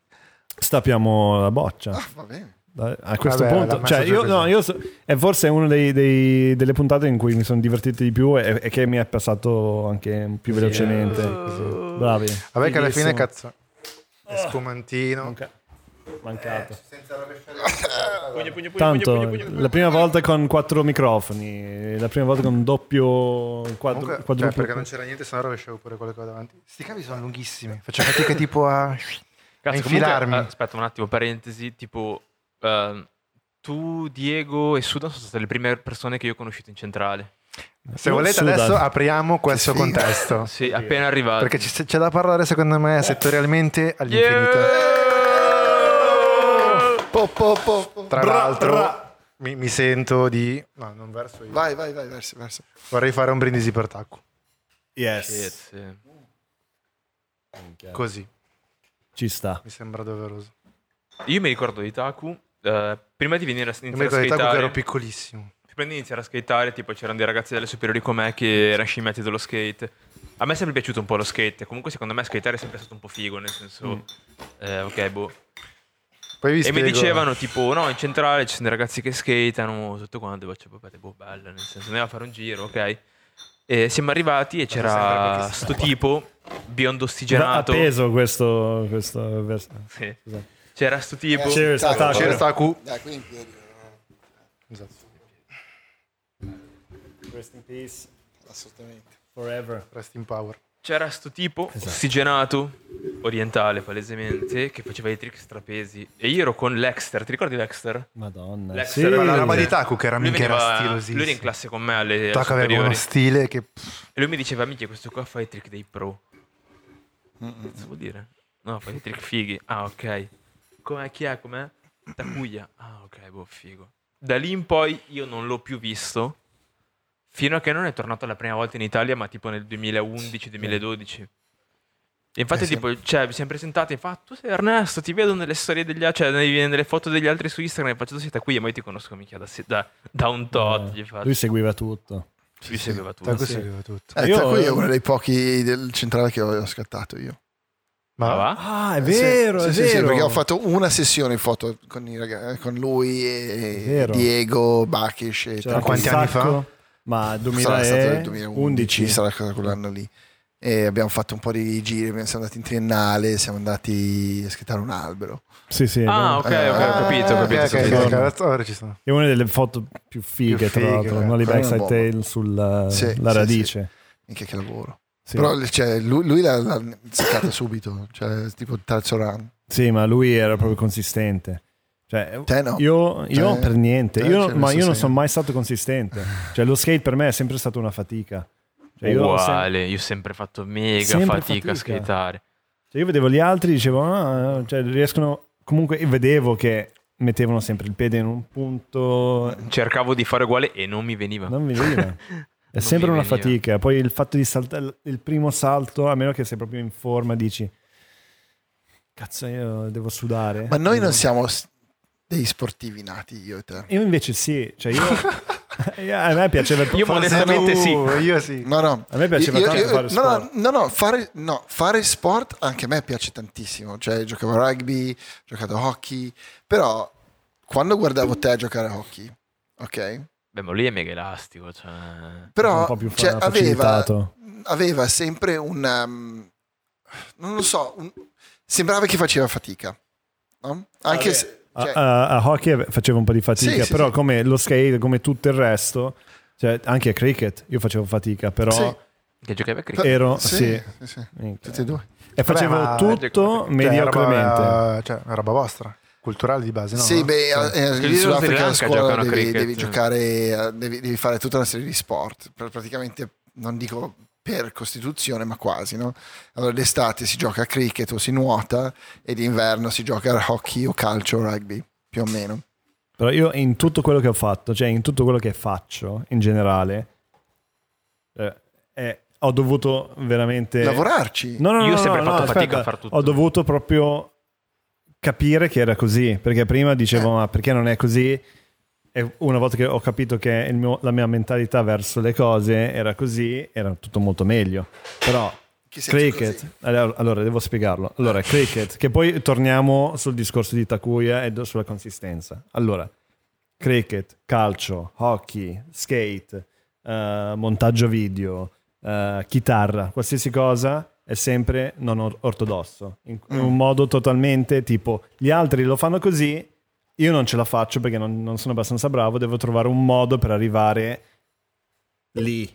Stappiamo la boccia. Ah, va bene. A questo Vabbè, punto, cioè, io, no, io so- è forse una dei- dei- delle puntate in cui mi sono divertito di più e, e che mi è passato anche più velocemente. Uh, Bravi. Vabbè che alla fine cazzo. È spumantino. Manca- Mancato. Pugno, pugno, pugno, Tanto, pugno, pugno, pugno. la prima volta con quattro microfoni, la prima volta con doppio quadru- Comunque, cioè, quadruplo. perché non c'era niente, se no rovesciavo pure quello che ho davanti. Sti cavi sono lunghissimi. Faccio fatica tipo a, Cazzo, comunque, infilarmi. eh, aspetta un attimo, parentesi, tipo ehm, tu, Diego e Sudan sono state le prime persone che io ho conosciuto in centrale. Se volete Sudan. adesso apriamo questo figo. contesto. Sì, appena arrivato. Perché ci- c'è da parlare secondo me settorialmente all'infinito. Po, po, po, po. Tra l'altro Mi, mi sento di... No, non verso io. Vai, vai, vai, verso, verso. Vorrei fare un brindisi per Taku. Yes. Sì. Così, Ci sta. mi sembra doveroso. Io mi ricordo di Taku, eh, prima di venire a Io mi iniziare a ricordo di Taku che ero piccolissimo. prima di iniziare a skateare, tipo c'erano dei ragazzi delle superiori con me che erano scimmiati dello skate. A me è sempre piaciuto un po' lo skate, comunque secondo me skateare è sempre stato un po' figo, nel senso, eh, ok, boh. Poi vi E mi spiego- dicevano tipo, no, in centrale ci sono dei ragazzi che skatano, tutto quanto, e facevo, vabbè, boh, bello, nel senso, andiamo a fare un giro, ok? E siamo arrivati e c'era pochissimo. sto tipo, biondo Ha ossigenato. peso questo, questo verso. Sì. C'era sto tipo, Cheers, Taco, Taco. Cheers Taku. Dai, qui in piedi. Esatto. Rest in peace Assolutamente. forever. Rest in power. C'era sto tipo Esatto. ossigenato, orientale palesemente, che faceva i trick strapesi. E io ero con Lexter, ti ricordi Lexter? Madonna. L'ex Sì. era Ma la roba di Taku che era Lui, minchia era stilosissimo. lui era in classe con me alle, alle Taku aveva uno stile che... E lui mi diceva, minchia, questo qua fa i trick dei pro. Cosa vuol dire? No, fa i trick fighi. Ah, ok. Com'è? Chi è? Com'è? Takuya. Ah, ok, boh, figo. Da lì in poi io non l'ho più visto. Fino a che non è tornato la prima volta in Italia, ma tipo nel 2011-2012. E infatti, Eh sì. tipo, cioè, vi siamo presentati e fa: Tu sei Ernesto, ti vedo nelle storie degli altri, cioè nei- nelle foto degli altri su Instagram. E faccio tu sei Takuya, ma io ti conosco mica da, da, da un tot. Faccio. Lui seguiva tutto. Lui seguiva tutto. Taku sì. seguiva tutto. Eh, Io- tra cui è uno dei pochi del centrale che ho, scattato io. Ma va? Ah, è Eh, vero, sì, è sì, vero. sì, perché ho fatto una sessione foto con, i raga- con lui e. Diego, Bakish e tra quanti anni sacco, Ma sarà stato nel 2011. 2011, sarà stato quell'anno lì. E abbiamo fatto un po' di giri, siamo andati in triennale, siamo andati a schittare un albero. Sì, sì. Ah, abbiamo- ok, ok, ho capito, ho capito. ok, ho capito. ok, ok, ora ci sono. È una delle foto più fighe, Più tra fighe, l'altro. eh. No, di Quella è Backside. Tale sulla Sì, la sì, radice. Minchia che lavoro. Sì. Però cioè, lui, lui l'ha, l'ha seccata subito, cioè tipo terzo run. Sì, ma lui era proprio consistente. Cioè, Te no. io, io Cioè, per niente, te Io- ma io non sono mai stato consistente. Cioè, lo skate per me è sempre stata una fatica. Cioè, io, ho sem- Uguale, io ho sempre fatto mega Sempre fatica, a fatica. skateare. cioè, io vedevo gli altri, dicevo, ah, cioè, riescono. Comunque, io vedevo che mettevano sempre il piede in un punto. Cercavo di fare uguale e non mi veniva. Non mi veniva. È Non sempre una veniva. fatica. Poi il fatto di saltare il primo salto, a meno che sei proprio in forma, dici. Cazzo, io devo sudare. Ma noi non siamo dei sportivi nati, io e te. Io invece sì, cioè io, io- a me piaceva Io modestamente Uh, sì. Io sì. No, no. A me piaceva Io- tanto io- fare no, sport. No, no, no, fare, no, fare sport anche a me piace tantissimo. Cioè, giocavo a rugby, ho giocato a hockey, però quando guardavo te giocare a hockey, ok? Beh, ma lui è mega elastico. Cioè... Però un po' più fa- cioè, aveva, aveva sempre un... um, non lo so, un- sembrava che faceva fatica. no? Anche se... A, cioè, a- a hockey facevo un po' di fatica, Sì, sì, però sì. come lo skate, come tutto il resto, cioè anche a cricket io facevo fatica, però Sì. Che giocava a cricket. ero sì, sì, sì, sì, tutti e due. e facevo ma- tutto Cioè, mediocremente. roba, cioè, una roba vostra, culturale di base, no? sì, beh, Sì. eh, Quelli in Sudafrica a scuola a devi, devi giocare, eh, devi, devi fare tutta una serie di sport. Pr- Praticamente, non dico per costituzione, ma quasi. No? Allora, d'estate si gioca a cricket o si nuota, e d'inverno si gioca a hockey o calcio o rugby, più o meno. Però io in tutto quello che ho fatto, cioè in tutto quello che faccio in generale, Eh, eh, ho dovuto veramente... Lavorarci. No, no, no, Io ho no, sempre no, fatto aspetta. fatica a far tutto. Ho dovuto proprio capire che era così, perché prima dicevo Eh. ma perché non è così? E una volta che ho capito che il mio- la mia mentalità verso le cose era così, era tutto molto meglio. Però cricket, allora, allora, devo spiegarlo. Allora, cricket, che poi torniamo sul discorso di Takuya e sulla consistenza. Allora, cricket, calcio, hockey, skate, eh, montaggio video, eh, chitarra, qualsiasi cosa è sempre non or- ortodosso, in, in un modo totalmente tipo gli altri lo fanno così, io non ce la faccio perché non, non sono abbastanza bravo, devo trovare un modo per arrivare lì,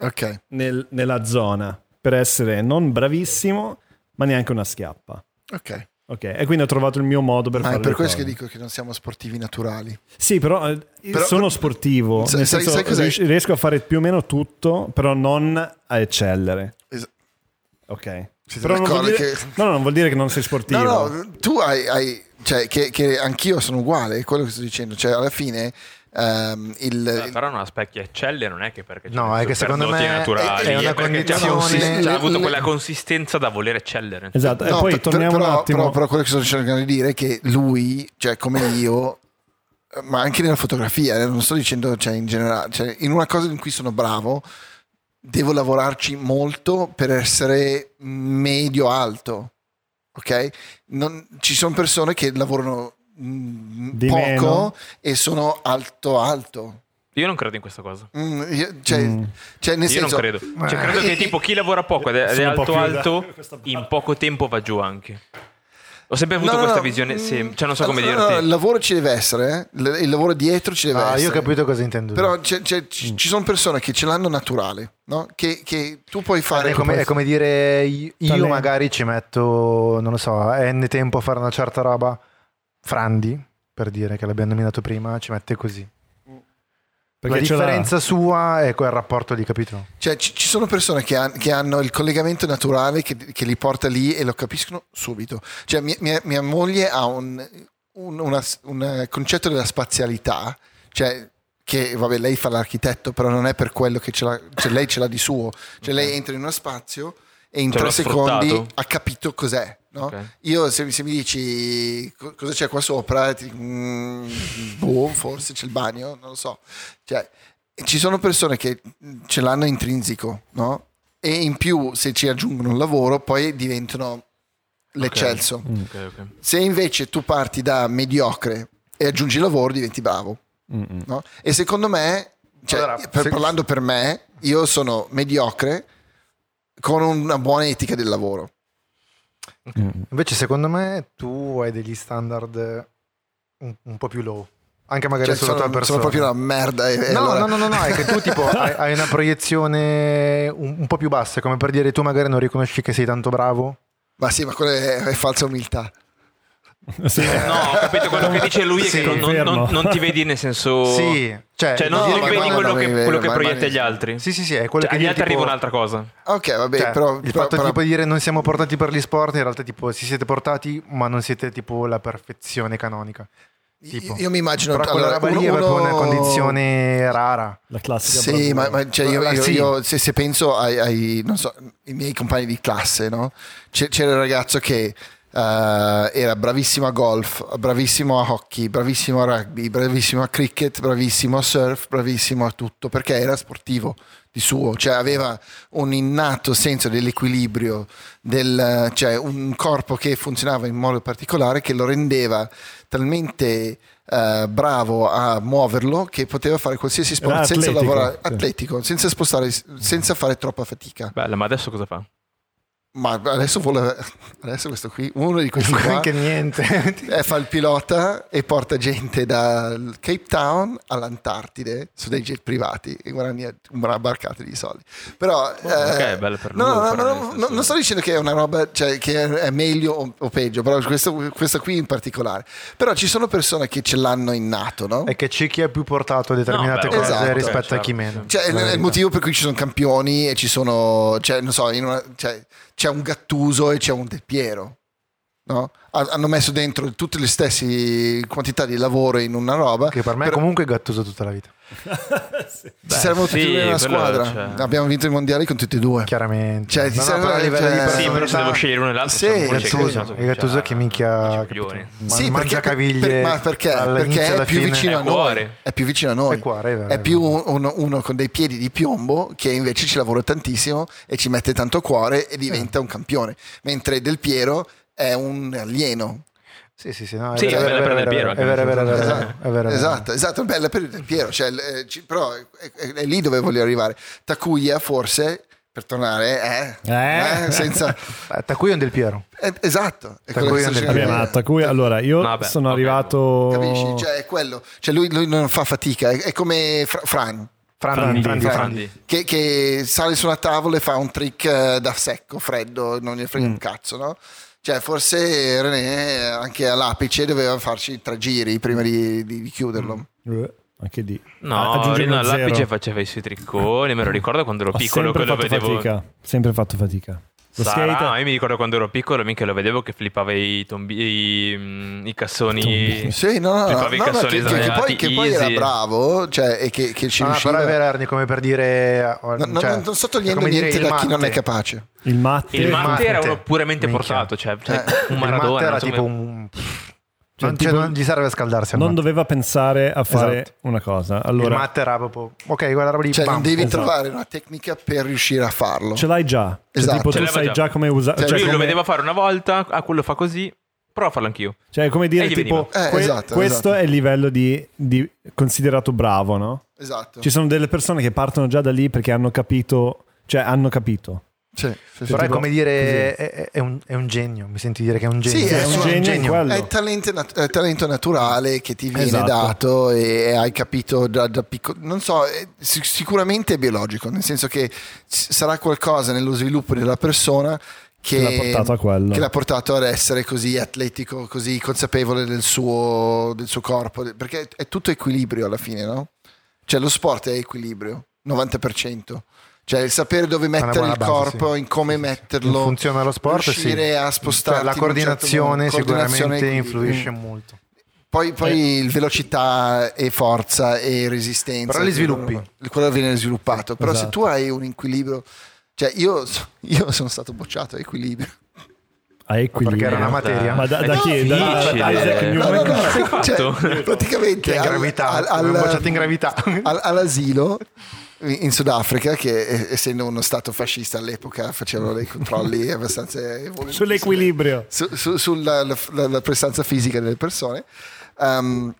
Ok. nel- nella zona, per essere non bravissimo, ma neanche una schiappa. Ok. Ok, e quindi ho trovato il mio modo per Ma fare è per questo cose. che dico che non siamo sportivi naturali. Sì, però, eh, Però- sono sportivo, nel sai- senso, sai cos'è? ries- riesco a fare più o meno tutto, però non a eccellere. Es- Ok. Siete Però non vuol, dire, che- no, no, non vuol dire che non sei sportivo. No, no, tu hai, hai- cioè, che, che anch'io sono uguale, è quello che sto dicendo. Cioè, alla fine, ehm, il, Eh, però non specchia eccelle non è che perché No, c'è è che secondo me naturali, è una condizione- c'ha avuto quella consistenza da voler eccellere Esatto, e No, poi per- torniamo però, un attimo. Però, però quello che sto cercando di dire è che lui, cioè come io, ma anche nella fotografia, eh, non sto dicendo cioè, in generale, cioè, in una cosa in cui sono bravo, devo lavorarci molto per essere medio-alto. Ok? Non- ci sono persone che lavorano mm, Di poco meno. e sono alto-alto. io non credo in questa cosa Mm, io- cioè, Mm. cioè, nel io non credo cioè, credo Eh, che tipo chi lavora poco ed è, po' alto da- alto in poco tempo va giù anche ho sempre avuto No, questa no, visione mm, sem- cioè non so come no, no, dirti no, il lavoro ci deve essere, eh. il lavoro dietro ci deve Ah, essere. io ho capito cosa intendi. Però c'è- c'è- ci, ci sono persone che ce l'hanno naturale, no? che, che tu puoi fare è come, è come dire io io Talento. magari ci metto, non lo so, n tempo a fare una certa roba. Frandi, per dire che l'abbiamo nominato prima, ci mette così. Perché la differenza sua è quel rapporto di capito. Cioè, ci, ci sono persone che, han- che hanno il collegamento naturale che, che li porta lì e lo capiscono subito. Cioè, mia, mia- mia moglie ha un, un- una- un concetto della spazialità, cioè che vabbè, lei fa l'architetto, però non è per quello che ce l'ha, cioè, lei ce l'ha di suo. Cioè, lei entra in uno spazio e in Ce tre secondi ha capito cos'è. No? Ok. Io se, se mi dici co- cosa c'è qua sopra, ti dico, "Mm, boh, forse c'è il bagno, non lo so. Cioè, ci sono persone che ce l'hanno intrinseco, no? E in più, se ci aggiungono il lavoro, poi diventano l'eccelso. Ok, ok. Se invece tu parti da mediocre e aggiungi il lavoro, diventi bravo. No? E secondo me, cioè, Allora, per- se- parlando per me, io sono mediocre con una buona etica del lavoro. Invece, secondo me, tu hai degli standard un, un po' più low. Anche magari Cioè, sulla sono, tua persona. sono proprio una merda. E, e No, allora- no, no, no, no, è che tu tipo hai, hai una proiezione un, un po' più bassa, come per dire tu magari non riconosci che sei tanto bravo. Ma sì, ma quella è, è falsa umiltà. Sì. no ho capito quello che dice lui è Sì, che non, non- non- ti vedi nel senso Sì, cioè, cioè non, No, non vedi quello che, è quello che ma- agli altri sì, sì, sì, è quello Cioè, che agli altri arriva tipo- un'altra cosa Ok, vabbè, cioè, però... il però- fatto però- tipo di dire non siamo portati per gli sport, in realtà tipo si siete portati, ma non siete tipo la perfezione canonica. Tipo. io, io mi immagino... Però quella allora, roba lì è uno- proprio una condizione rara. La classica Sì, ma, ma cioè io, io- sì. io se, se penso ai, ai, non so, i miei compagni di classe, no? C'era il ragazzo che eh, era bravissimo a golf, bravissimo a hockey, bravissimo a rugby, bravissimo a cricket, bravissimo a surf, bravissimo a tutto, perché era sportivo di suo, cioè aveva un innato senso dell'equilibrio, del, cioè un corpo che funzionava in modo particolare che lo rendeva talmente eh, bravo a muoverlo che poteva fare qualsiasi sport Era senza atletico, lavorare atletico, senza spostare, senza fare troppa fatica. Bella, ma adesso cosa fa? Ma adesso vuole adesso questo qui, uno di questi qua Anche niente. fa il pilota e porta gente dal Cape Town all'Antartide su dei jet privati e guadagna una barcata di soldi. Però eh, ok, bello per no, lui, no, no, no, no, non sto dicendo che è una roba cioè, che è meglio o, o peggio, però questo, questo qui in particolare. Però ci sono persone che ce l'hanno innato, no? è che c'è chi è più portato a determinate No, beh, cose esatto. rispetto a Certo, chi meno. Cioè, è, il verità. motivo per cui ci sono campioni e ci sono, cioè, non so, in una- cioè, c'è un Gattuso e c'è un Del Piero. No? Ha- hanno messo dentro tutte le stesse quantità di lavoro in una roba. Che per me è però comunque Gattuso tutta la vita. ci saremmo tutti sì, bene una squadra. cioè. Abbiamo vinto i mondiali con tutti e due. Chiaramente. Cioè, ti No, no, serve- però a livello cioè- di Sì, Sì, però se devo scegliere uno e l'altro, Sì, molto Gattuso. convinto E Gattuso che minchia? Sì, mangia perché, caviglie per- ma perché? Perché è più vicino a È noi. È più vicino a noi. È cuore, è vero, È è più uno, uno con dei piedi di piombo che invece ci lavora tantissimo e ci mette tanto cuore e diventa un campione. Mentre Del Piero è un alieno. Sì, sì, sì, no, è Sì, vero, è vero, vero, Piero, è vero, è vero, è vero, Esatto, è vero, è vero. esatto, esatto, bella per Del Piero, cioè, eh, ci- però è, è- è lì dove voglio arrivare. Takuya forse, per tornare, è, Eh? eh, senza... Eh, Takuya è un Del Piero. è- esatto. È Takuya del di ma. Takuya- allora, io Vabbè, sono ok. arrivato... Capisci? Cioè, è quello. Cioè, lui, lui non fa fatica, è, è come Fra- Fran. Frandi, Frandi, Frandi, Frandi. Frandi. Che, che sale su una tavola e fa un trick eh, da secco, freddo, non gli frega Mm. un cazzo, no? Cioè, forse René anche all'apice doveva farci tre giri prima di, di- di chiuderlo. Eh, Anche di... No, Rino all'apice faceva i suoi tricconi, me lo ricordo quando ero Ho piccolo sempre fatto vedevo. fatica. Sempre fatto fatica. Lo Sarà, skate... ma io mi ricordo quando ero piccolo, mica lo vedevo che flippava i, tombi, i, mm, i cassoni. Sì, no, no, no, Flippava i no, no, cassoni che, che- che poi, che poi era bravo, cioè, e che, che ci Ah, riusciva. però è vero, Ernie, come per dire... No, no, cioè, non sto togliendo dire niente il da chi non è capace. Il matte... Il Matte. Matte era uno puramente Minchia. portato, cioè, cioè Eh, un Il Maradona. Matte era so tipo un... Cioè, non, cioè, tipo- non gli serve a scaldarsi al Non Matte. doveva pensare a fare Esatto. una cosa. Il Allora, Matte era proprio... Ok, quella roba lì... Cioè, non bam. devi esatto. trovare una tecnica per riuscire a farlo. ce l'hai già. Cioè, Esatto. tipo, Ce tu sai già. già come usare. Cioè, Cioè, lui lo come- vedeva fare una volta, ah, quello fa così, prova a farlo anch'io. Cioè, come dire, tipo. Eh, que- esatto, questo esatto. è il livello di, di considerato bravo, no? Esatto. Ci sono delle persone che partono già da lì perché hanno capito, cioè hanno capito. Sì, sì. Però è come dire... È, è- un, è un genio. Mi senti dire che è un genio. Sì, è È un un genio quello. È talento, nat- è talento naturale che ti viene Esatto. dato e hai capito da, da piccolo. Non so, è- sic- sicuramente è biologico, nel senso che sarà qualcosa nello sviluppo della persona che, Che l'ha portato a quello. che l'ha portato ad essere così atletico, così consapevole del suo, del suo corpo, perché è tutto equilibrio alla fine, no? Cioè lo sport è equilibrio, 90%. Cioè il sapere dove mettere il base, corpo, sì. in come metterlo. In funzione allo sport, riuscire sì. a spostarti Cioè, la in un certo coordinazione. Coordinazione sicuramente influisce equilibrio. molto. Poi, poi il velocità e forza e resistenza. Però li sviluppi. Quello viene sviluppato. Però se Esatto. tu hai un equilibrio. Cioè, io, io sono stato bocciato a equilibrio. A equilibrio. Perché era una materia. Ma da, da chi? Da, da difficile. Isaac No, Newton? No, no, no, cioè, praticamente Che in gravità. al- al- Al, bocciato in gravità. al- all'asilo in Sudafrica, che eh, essendo uno stato fascista all'epoca facevano dei controlli abbastanza Sull'equilibrio. su- su- sulla la, la- la prestanza fisica delle persone. Um,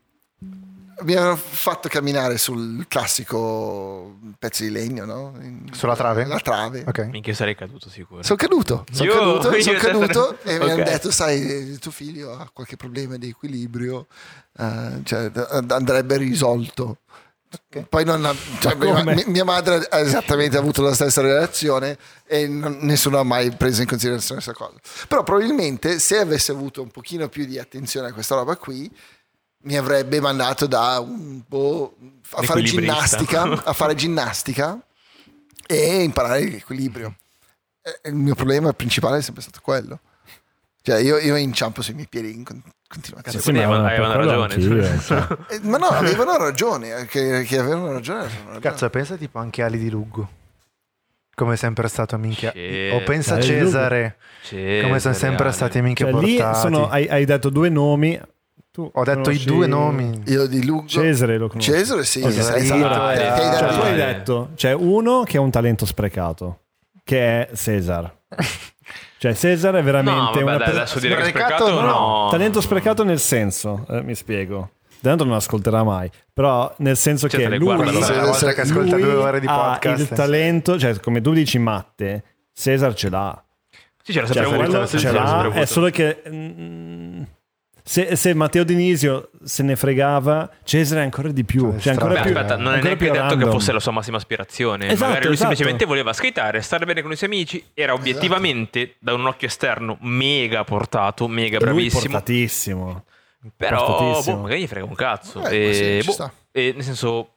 mi hanno fatto camminare sul classico pezzo di legno, no? In- Sulla trave? La trave. Ok. Minchia sarei caduto sicuro. Sono caduto, sono caduto, io te- caduto e mi Ok. hanno detto, sai, tuo figlio ha qualche problema di equilibrio, eh, cioè, andrebbe risolto. Poi non cioè, come? mia, mia madre ha esattamente avuto la stessa reazione e non- nessuno ha mai preso in considerazione questa cosa. Però probabilmente se avesse avuto un pochino più di attenzione a questa roba qui, mi avrebbe mandato da un po' a fare ginnastica, a fare ginnastica e imparare l'equilibrio. E il mio problema principale è sempre stato quello. Cioè, io, io inciampo sui miei piedi in con- continuazione. Sì, ma avevano- ragione. cioè. Eh, ma no, avevano ragione. eh, Che, che avevano ragione. ragione. Cazzo, pensa tipo anche Ali di Lugo. Come è sempre stato minchia. Sì. O pensa a Lugo. Cesare. Come sono sempre stati minchia Cioè, lì portati. sono, hai, hai detto due nomi. Tu Ho detto i conosci due nomi. Io di Lugo. Cesare lo conosco. Cesare, sì. Ok, esatto. Hai eh, detto Cioè, tu hai detto, c'è uno che ha un talento sprecato, che è Cesar. Cioè, Cesar è veramente No, vabbè, una dai, adesso dire che è Sprecato sprecato no. no. Talento sprecato nel senso, eh, mi spiego. Tanto non ascolterà mai, però nel senso Cioè, che lui, guarda, volta che ascolta due ore di ha podcast. il talento, cioè come tu dici Matte, Cesar ce l'ha. Sì, c'era Cioè, sempre avuto. quello sì, ce l'ha, è avuto. solo che mm, se, se Matteo Dinisio se ne fregava, Cesare ancora di più. Cioè, Cioè, ancora Beh, più, aspetta, non è neanche più detto che random. fosse la sua massima aspirazione. Esatto, Magari lui esatto. semplicemente voleva skateare, stare bene con i suoi amici. Era obiettivamente, da un occhio esterno, mega portato, mega E lui bravissimo. portatissimo. Però, boh, magari gli frega un cazzo. Eh, e, sì, boh, e nel senso,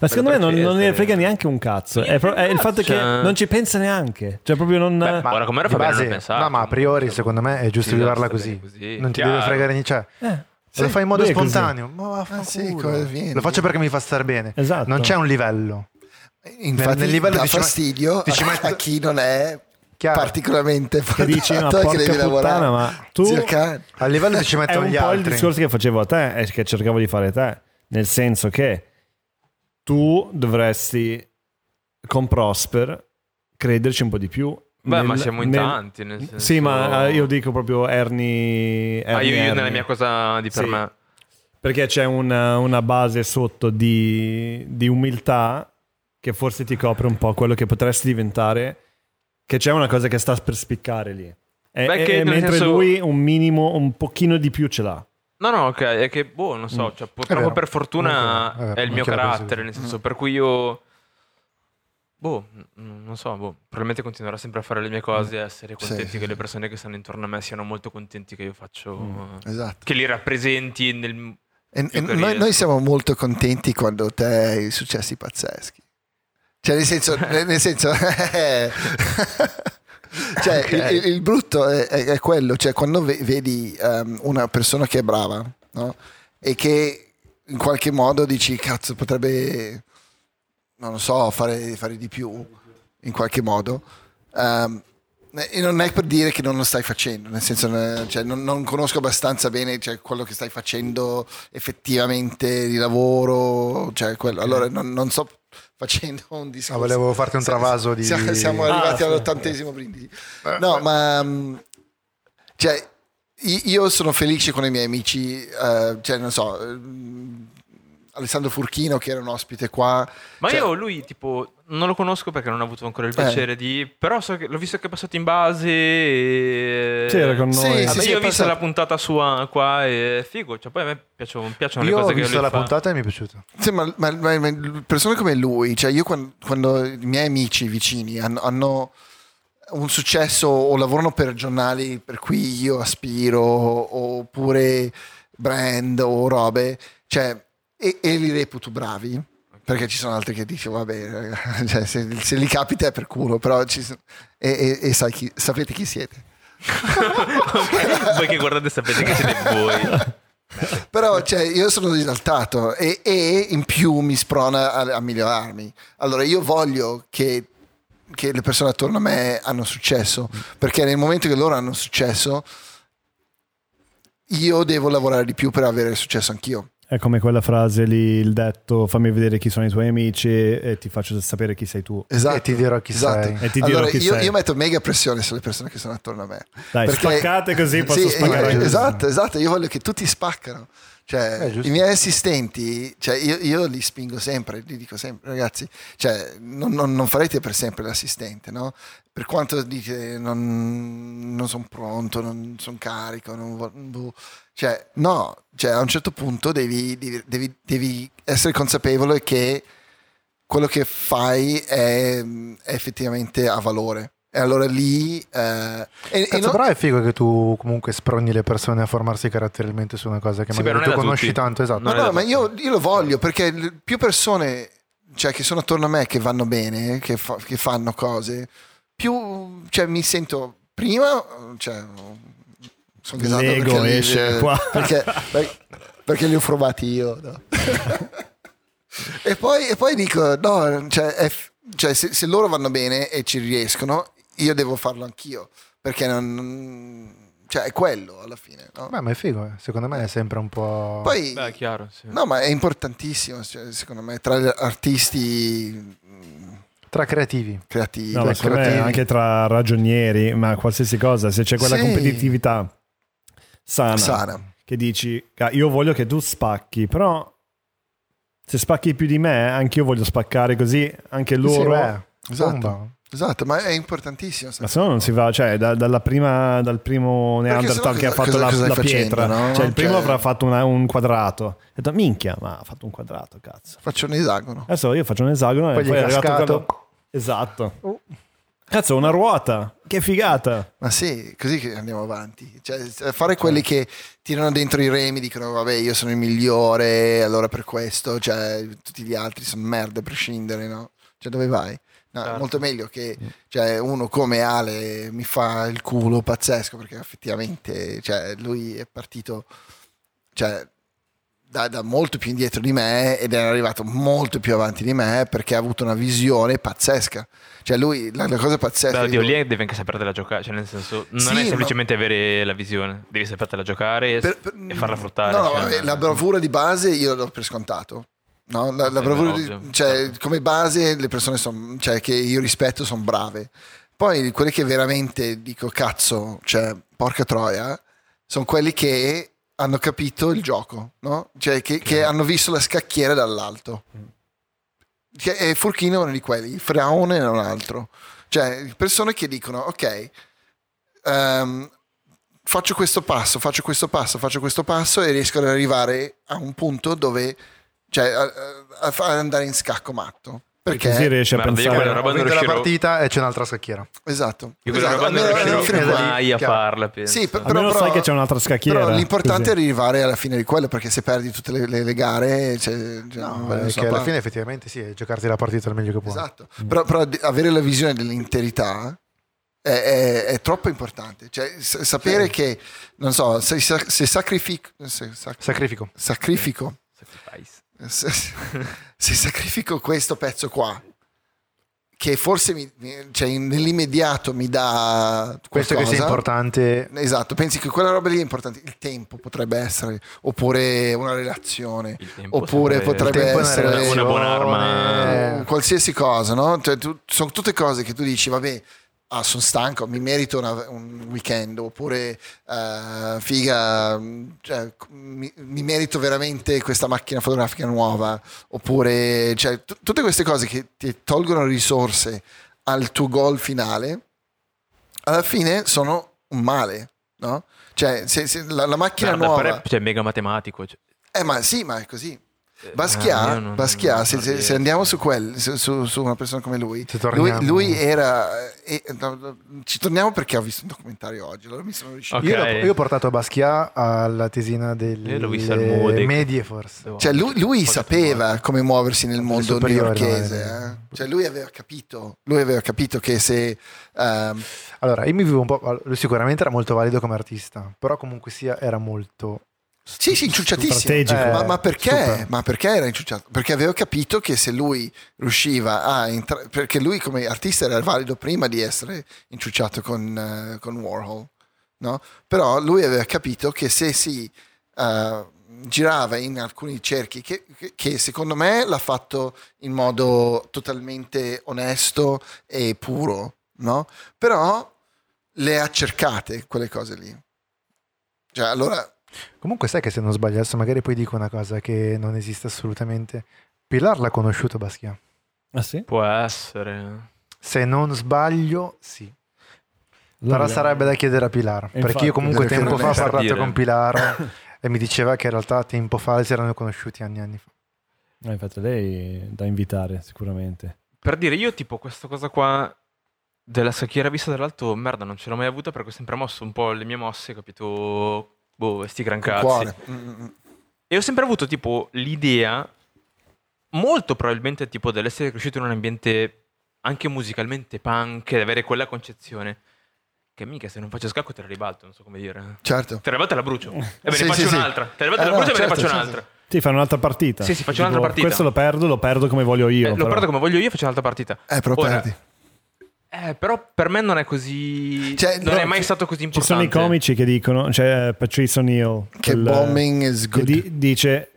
Ma secondo me non, non ne frega neanche un cazzo. È, pro- è il fatto che Cioè- non ci pensa neanche. Cioè, proprio non. Beh, ma- Ora, com'era di fa bene a base- non pensarci, No, ma a priori comunque. secondo me è giusto Sì, viverla così. così, Non ti chiaro. deve fregare niente. Cioè, Eh, lo fai in modo è spontaneo. Ma. Ah, sì, come viene. Lo faccio perché mi fa star bene. Esatto. Non c'è un livello. Infatti nel livello met- fastidio ti ci a- metto- a chi non è Chiaro. particolarmente Che dici, ma portato e che porca devi lavorare. puttana, ma tu- cane. A livello ti ci È mettono un gli po' il altri. discorso che facevo a te e che cercavo di fare a te. Nel senso che tu dovresti con Prosper crederci un po' di più. Beh, ma nel- siamo in nel- tanti. Nel senso... Sì, ma eh, io dico proprio Ernie. Ah, Ernie, io, io nella Ernie. mia cosa di per Sì. me. Perché c'è una, una base sotto di, di umiltà che forse ti copre un po' quello che potresti diventare. Che c'è una cosa che sta per spiccare lì. E, Beh, e- mentre senso- lui un minimo, un pochino di più ce l'ha. No, no, ok, è che, boh, non so, cioè, purtroppo per fortuna eh, è il mio carattere, nel senso, per cui io... Boh, non so, boh, probabilmente continuerò sempre a fare le mie cose e essere Sì, contenti sì, che le persone che stanno intorno a me siano molto contenti che io faccio... Esatto. Che li rappresenti nel... E, e noi, noi siamo molto contenti quando te hai successi pazzeschi. Cioè, nel senso, nel nel senso cioè, Ok. il, il- brutto è, è- è quello, cioè, quando ve- vedi ehm, una persona che è brava no? e che in qualche modo dici, cazzo, potrebbe, non lo so, fare, fare di più in qualche modo. ehm, e non è per dire che non lo stai facendo, nel senso, eh, cioè, non, non conosco abbastanza bene cioè, quello che stai facendo effettivamente di lavoro, cioè, quello. allora non, non sto facendo un discorso. Ah, volevo farti un travaso di- Siamo, siamo Ah, arrivati sì. all'ottantesimo brindisi. No, ma mm, cioè, io sono felice con i miei amici, eh, cioè, non so, mm, Alessandro Furchino che era un ospite qua. Ma cioè- io lui, tipo, non lo conosco perché non ho avuto ancora il piacere di... Però so che l'ho visto che è passato in base e... Sì, era con Sì, noi. sì, Vabbè, sì, io ho visto passato. la puntata sua qua e figo, cioè poi a me piacciono, piacciono Io le ho cose che visto lui la fa. puntata e mi è piaciuto. Sì, ma, ma- ma- ma persone come lui, cioè io quando, quando i miei amici vicini hanno, hanno un successo o lavorano per giornali per cui io aspiro oppure brand o robe, cioè, e, e li reputo bravi, perché ci sono altri che dicono, vabbè, cioè, se, se li capita è per culo, però ci sono- e, e- e sai chi- sapete chi siete. Ok, Voi che guardate sapete che siete voi. Però cioè, io sono disaltato e, e in più mi sprona a, a migliorarmi. Allora io voglio che, che le persone attorno a me hanno successo, perché nel momento che loro hanno successo, io devo lavorare di più per avere successo anch'io. È come quella frase lì, il detto fammi vedere chi sono i tuoi amici e ti faccio sapere chi sei tu. Esatto. E ti dirò chi sei. E ti dirò allora, chi io, sei. io metto mega pressione sulle persone che sono attorno a me. Dai, spaccate così posso Sì, spaccare eh, esatto, esatto, io voglio che tutti spaccano. Cioè, Eh. I miei assistenti, cioè, io, io li spingo sempre, li dico sempre, ragazzi, cioè, non, non- non farete per sempre l'assistente, no? Per quanto dite non, non sono pronto, non sono carico, non boh. cioè, no, cioè, a un certo punto devi, devi- devi- essere consapevole che quello che fai è, è effettivamente a valore. E allora lì... eh, e- e Cazzo, no- però è figo che tu comunque sproni le persone a formarsi caratterialmente su una cosa che Sì, magari beh, tu non conosci tutti. tanto, esatto. Non No, no, ma io, io lo voglio perché più persone cioè, che sono attorno a me che vanno bene, che, fa- che fanno cose, più cioè, mi sento prima, cioè, sono gasato L'ego perché, li- esce qua. perché, per- perché li ho provati io. no? e, poi, e poi dico, no, cioè, è cioè, se, se loro vanno bene e ci riescono, io devo farlo anch'io, perché non... Cioè, è quello alla fine. No? Beh, ma è figo, eh. secondo me è sempre un po'... Poi, Beh, è chiaro, sì. No, ma è importantissimo, cioè, secondo me, tra gli artisti Tra creativi. creativi. No, ma secondo me creativi. anche tra ragionieri, ma qualsiasi cosa, se c'è quella Sì. competitività sana, Sana. che dici, "Ca- io voglio che tu spacchi, però se spacchi più di me, anche io voglio spaccare così, anche loro... Sì, beh, Esatto. Esatto, ma è importantissimo. Ma se no non si va, cioè da- dalla prima, dal primo Neanderthal sennò che ha fatto cosa- la, cosa la facendo, pietra, no? cioè il primo Cioè- avrà fatto una- un quadrato. Ho detto, minchia, ma ha fatto un quadrato, cazzo. Faccio un esagono. Adesso io faccio un esagono Poi e gli poi è arrivato cascato. quello... Esatto. Cazzo, una ruota. Che figata! Ma sì, così che andiamo avanti. Cioè, fare quelli che tirano dentro i remi, dicono vabbè io sono il migliore, allora per questo, cioè tutti gli altri sono merda a prescindere, no? Cioè dove vai? No, Certo. molto meglio che cioè, uno come Ale mi fa il culo pazzesco perché effettivamente cioè, lui è partito cioè, da, da molto più indietro di me ed è arrivato molto più avanti di me perché ha avuto una visione pazzesca. Cioè lui, la, la cosa pazzesca... Beh, di oddio, lui- lì devi anche sapertela giocare, cioè nel senso, non Sì, è ma- semplicemente avere la visione, devi sapertela giocare e, Per- per- e farla fruttare. No, no, cioè, vabbè, la bravura di base io l'ho per scontato. No, la, la bravura di- cioè, come base le persone son- cioè, che io rispetto sono brave. Poi quelle che veramente dico cazzo, cioè porca troia, sono quelli che hanno capito il gioco, no? Cioè che, che hanno visto la scacchiera dall'alto. Che- e Furchino è uno di quelli, Fraone è un altro. Cioè persone che dicono ok, ehm, faccio questo passo, faccio questo passo, faccio questo passo e riesco ad arrivare a un punto dove, cioè, a, a- a far andare in scacco matto. Così Perché, riesci a Merda, io pensare... quella Ho roba non vinto la riuscirò- partita e c'è un'altra scacchiera. esatto, Io quella esatto, roba non almeno- riuscirò fino a qua. mai a chiaro. farla, penso. Sì, per- Almeno però- sai che c'è un'altra scacchiera. Però l'importante così. è arrivare alla fine di quello perché se perdi tutte le, le- le gare, cioè, cioè, non No, vale che alla parte. fine effettivamente sì, è giocarti la partita il meglio che puoi. Esatto, però, però di- avere la visione dell'interità è, è- è troppo importante. Cioè, s- sapere che, non so, se, se sacrifico, se sac- Sacrifico. sacrifico, Sacrifice. Se, se sacrifico questo pezzo qua, che forse mi- cioè, nell'immediato mi dà Questo che sia importante Esatto, pensi che quella roba lì è importante, il tempo potrebbe essere, oppure una relazione, Il tempo oppure potrebbe il tempo è una essere relazione, una buona arma. eh, qualsiasi cosa, no? Cioè, tu- sono tutte cose che tu dici, vabbè, ah, sono stanco, mi merito una- un weekend, oppure eh, figa, mh, cioè, mi, mi merito veramente questa macchina fotografica nuova, oppure cioè, tu- tutte queste cose che ti tolgono risorse al tuo goal finale, alla fine sono un male, no? Cioè, se, se la, la macchina Guarda, nuova... pare- cioè, mega matematico. Cioè, Eh, ma sì, ma è così. Eh, Basquiat, non- Basquiat, non se, se- se andiamo su, quel, su, su- una persona come lui, Se lui, torniamo- lui era... eh, no, no, ci torniamo perché ho visto un documentario oggi, allora mi sono riuscito... Ok. Io, ho portato Basquiat alla tesina delle Moodec. medie forse. Cioè lui, lui sapeva come muoversi nel mondo newyorchese, eh. cioè lui aveva capito, lui aveva capito che se... ehm, Allora, io mi vivo un po'. Lui sicuramente era molto valido come artista, però comunque sia era molto. Sì, sì, inciucciatissimo. Strategico. ma, Eh, ma perché? Ma perché era inciucciato? Perché aveva capito che se lui riusciva a entrare, perché lui come artista era valido prima di essere inciucciato con, eh, con Warhol, no? Però lui aveva capito che se si eh, girava in alcuni cerchi, che, che- che secondo me l'ha fatto in modo totalmente onesto e puro, no? Però le ha cercate quelle cose lì. Cioè, allora Comunque, sai che se non sbaglio, adesso magari poi dico una cosa che non esiste assolutamente. Pilar l'ha conosciuto Basquiat. Ah sì? Può essere. Se non sbaglio, sì. Allora, Però sarebbe da chiedere a Pilar. Infatti, perché io comunque tempo fa ho parlato dire. con Pilar e mi diceva che in realtà tempo fa si erano conosciuti anni e anni fa. Eh, infatti lei è da invitare sicuramente. Per dire, io tipo questa cosa qua della scacchiera vista dall'alto, merda, non ce l'ho mai avuta perché ho sempre mosso un po' le mie mosse, capito? Boh, sti gran cazzi. cuore. Mm, mm, mm. E ho sempre avuto tipo l'idea, molto probabilmente tipo dell'essere cresciuto in un ambiente anche musicalmente punk, ed avere quella concezione. Che mica se non faccio scacco te la ribalto, non so come dire. Certo. Te la ribalto e la brucio. E me Sì, ne faccio sì, sì. un'altra. Te la ribalto e Eh, la no, brucio e me ne certo, faccio certo. un'altra. Ti fanno un'altra partita. Sì, sì, faccio Tipo, un'altra partita. Questo lo perdo, lo perdo come voglio io. Eh, lo perdo come voglio io, faccio un'altra partita. Eh, però Ora, perdi. Eh, però per me non è così. Cioè, non no, è mai ci- stato così Ci importante. sono i comici che dicono, c'è Patrice O'Neill. Che quel- bombing is che good. di- dice,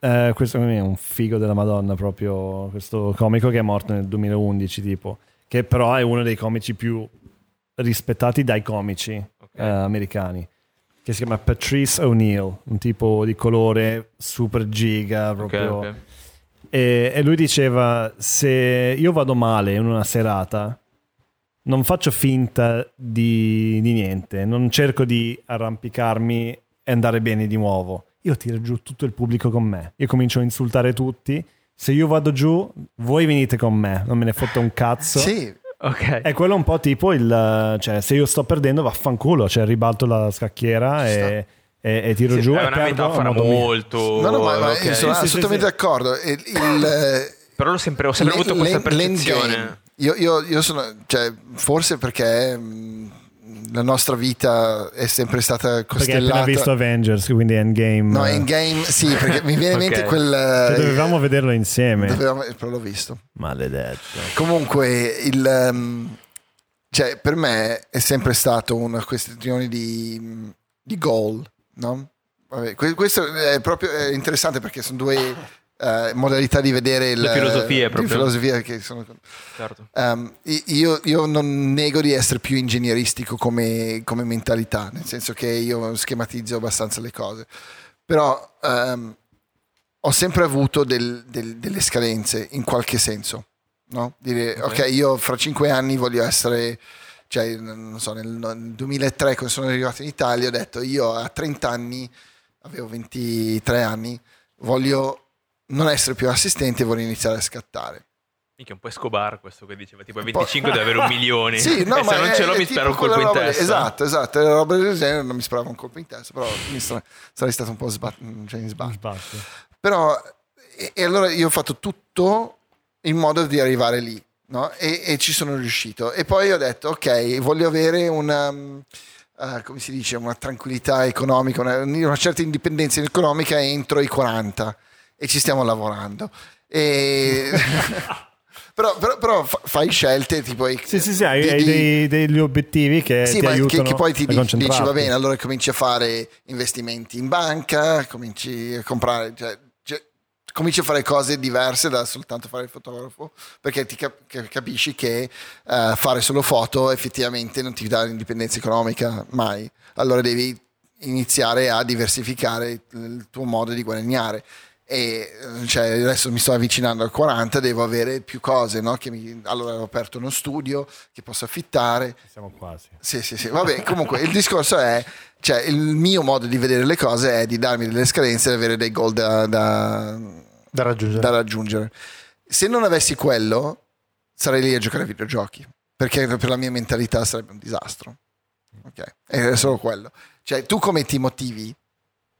eh, questo è un figo della Madonna proprio, questo comico che è morto nel 2011 tipo, che però è uno dei comici più rispettati dai comici Ok. eh, americani, che si chiama Patrice O'Neill, un tipo di colore super giga proprio. ok. E, e lui diceva: Se io vado male in una serata, non faccio finta di, di niente, non cerco di arrampicarmi e andare bene di nuovo. Io tiro giù tutto il pubblico con me. Io comincio a insultare tutti. Se io vado giù, voi venite con me, non me ne fotte un cazzo. Sì, Ok. È quello un po' tipo il... Cioè, se io sto perdendo, vaffanculo. Cioè, ribalto la scacchiera e, e- e tiro Sì, giù è e una metafora molto... No, no, ma, ma ok. io sono Sì, assolutamente sì. d'accordo. Il, il, eh, Però l'ho sempre, ho sempre l'en- avuto questa l'en- percezione. Io, io, io sono, cioè, forse perché mh, la nostra vita è sempre stata Perché hai costellata. visto Avengers, quindi Endgame. No, eh, Endgame, sì, perché mi viene in mente quel. che dovevamo vederlo insieme. dovevamo- però l'ho visto. Maledetto. Comunque, il, ehm, cioè, per me è sempre stato una questione di, di goal, no? Vabbè, que- questo è proprio interessante perché sono due eh, modalità di vedere il, Le filosofie proprio. filosofia che sono Certo. Um, io, io non nego di essere più ingegneristico come, come mentalità, nel senso che io schematizzo abbastanza le cose, però um, ho sempre avuto del- del- delle scadenze in qualche senso, no? Dire Ok. ok, io fra cinque anni voglio essere, cioè non so, nel, nel 2003 quando sono arrivato in Italia ho detto io a 30 anni, avevo 23 anni, voglio non essere più assistente e voglio iniziare a scattare. Mica un po' Escobar questo che diceva, tipo a po'- 25 deve avere un milione. Sì, no, e ma se non è- ce l'ho mi spero un colpo in roba testa. Esatto, esatto, le robe del genere non mi speravo un colpo in testa, però mi stra- sarei stato un po' sbat- cioè in sbatto. Sbatti. Però, e, e allora io ho fatto tutto in modo di arrivare lì, no? E, e ci sono riuscito. E poi ho detto, ok, voglio avere una, eh, come si dice, una tranquillità economica, una, una certa indipendenza economica entro i 40 e ci stiamo lavorando. E... però, però- però fa- fai scelte tipo... Sì, sì, sì, hai, di- hai dei- degli obiettivi che sì, ti ma che, aiutano che poi ti dici, dici, va bene, allora cominci a fare investimenti in banca, cominci a comprare, cioè, cominci a fare cose diverse da soltanto fare il fotografo, perché ti cap- capisci che eh, fare solo foto effettivamente non ti dà l'indipendenza economica mai. Allora devi iniziare a diversificare il tuo modo di guadagnare. E cioè, adesso mi sto avvicinando al 40, devo avere più cose, no? Che mi- allora ho aperto uno studio che posso affittare, Siamo quasi. sì, sì, sì. Vabbè, comunque il discorso è, cioè il mio modo di vedere le cose è di darmi delle scadenze e avere dei goal da, da- Da raggiungere. da raggiungere. Se non avessi quello, sarei lì a giocare a videogiochi, perché per la mia mentalità sarebbe un disastro. Ok, è solo quello. Cioè, tu come ti motivi?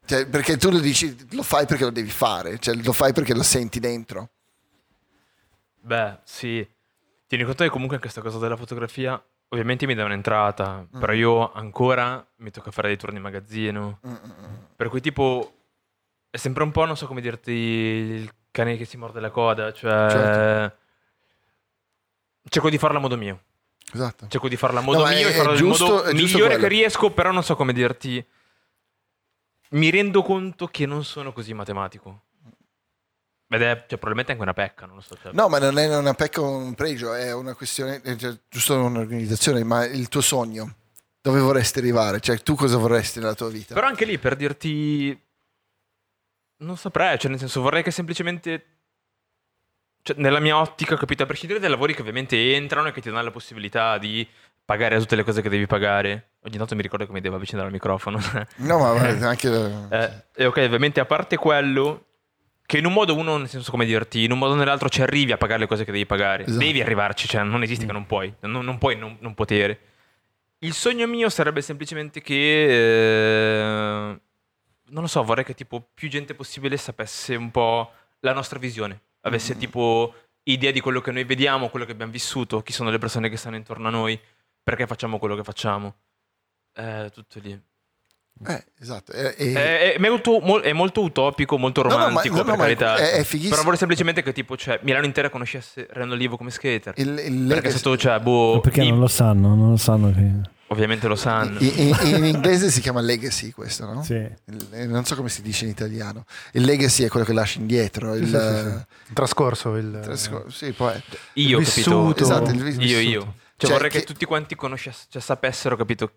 Cioè, perché tu lo dici, lo fai perché lo devi fare, cioè lo fai perché lo senti dentro. Beh, sì. Tieni conto che comunque questa cosa della fotografia ovviamente mi dà un'entrata, Mm. però io ancora mi tocca fare dei turni in magazzino. Mm, mm, mm. Per cui tipo è sempre un po', non so come dirti, il cane che si morde la coda, cioè Certo. cerco di farla a modo mio. Esatto. Cerco di farla a modo No, mio è- è giusto- modo è giusto migliore quello. che riesco, però non so come dirti. Mi rendo conto che non sono così matematico. Ed è cioè, probabilmente anche una pecca, non lo so. cioè. No, ma non è una pecca o un pregio, è una questione, è già- giusto un'organizzazione, ma il tuo sogno, dove vorresti arrivare? Cioè, tu cosa vorresti nella tua vita? Però anche lì per dirti. Non saprei, cioè nel senso vorrei che semplicemente. Cioè, nella mia ottica, capito? A prescindere dai lavori che ovviamente entrano e che ti danno la possibilità di pagare tutte le cose che devi pagare. Ogni tanto mi ricordo che mi devo avvicinare al microfono. No, ma anche... Eh, e ok, ovviamente a parte quello, che in un modo uno, nel senso come dirti, in un modo o nell'altro ci arrivi a pagare le cose che devi pagare. Esatto. Devi arrivarci, cioè non esiste che non puoi, non, non puoi non, non potere. Il sogno mio sarebbe semplicemente che, eh, non lo so, vorrei che tipo più gente possibile sapesse un po' la nostra visione, avesse Mm. tipo idea di quello che noi vediamo, quello che abbiamo vissuto, chi sono le persone che stanno intorno a noi, perché facciamo quello che facciamo. Eh, tutto lì. Eh, esatto. e- e- È, è molto, mol- è molto utopico, molto No, no, ma- romantico, no, per no, ma carità. è- è fighissimo. Però vorrei semplicemente che tipo, cioè, Milano intera conoscesse Reno Olivo come skater. il, il perché sotto, cioè, boh, Perché non lo sanno, non lo sanno che... ovviamente lo sanno. in, in- in inglese si chiama legacy questo, no? Sì. Il- eh, non so come si dice in italiano. Il legacy è quello che lasci indietro. Il, Sì, sì, sì. Il trascorso, il... trascor- sì, poi- Io, vissuto. capito? Esatto, il vis- io, io. vissuto. Cioè, Cioè, vorrei che... che- tutti quanti conoscess- cioè, sapessero, capito?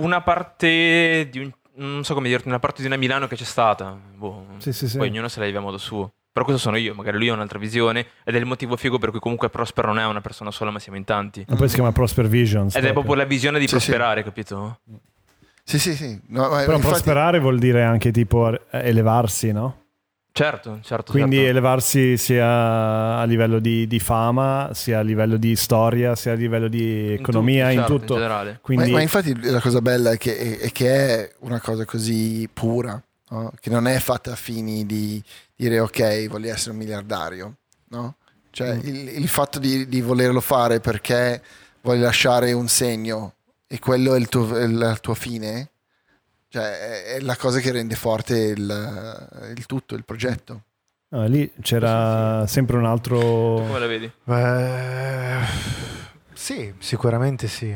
Una parte di un... Non so come dirti, una parte di una Milano che c'è stata. Boh, Sì, sì, sì. Poi ognuno se la vive a modo suo. Però questo sono io, magari lui ha un'altra visione ed è il motivo figo per cui comunque Prosper non è una persona sola, ma siamo in tanti. Ma poi si chiama Prosper Visions. Ed è proprio la visione di Sì, sì. prosperare, capito? Sì, sì, sì. No, ma Però infatti- prosperare vuol dire anche tipo elevarsi, no? Certo, certo. Quindi certo. elevarsi sia a livello di, di fama, sia a livello di storia, sia a livello di In economia, in certo, tutto. In generale. Quindi Ma, ma infatti la cosa bella è che è, è che è una cosa così pura, no? che non è fatta a fini di dire ok, voglio essere un miliardario, no? Cioè Mm. il, il fatto di, di volerlo fare perché vuoi lasciare un segno e quello è il tuo, è il tuo fine, cioè è, la cosa che rende forte il, il tutto, il progetto. ah, lì c'era sempre un altro... Come la vedi? Eh, sì, sicuramente sì.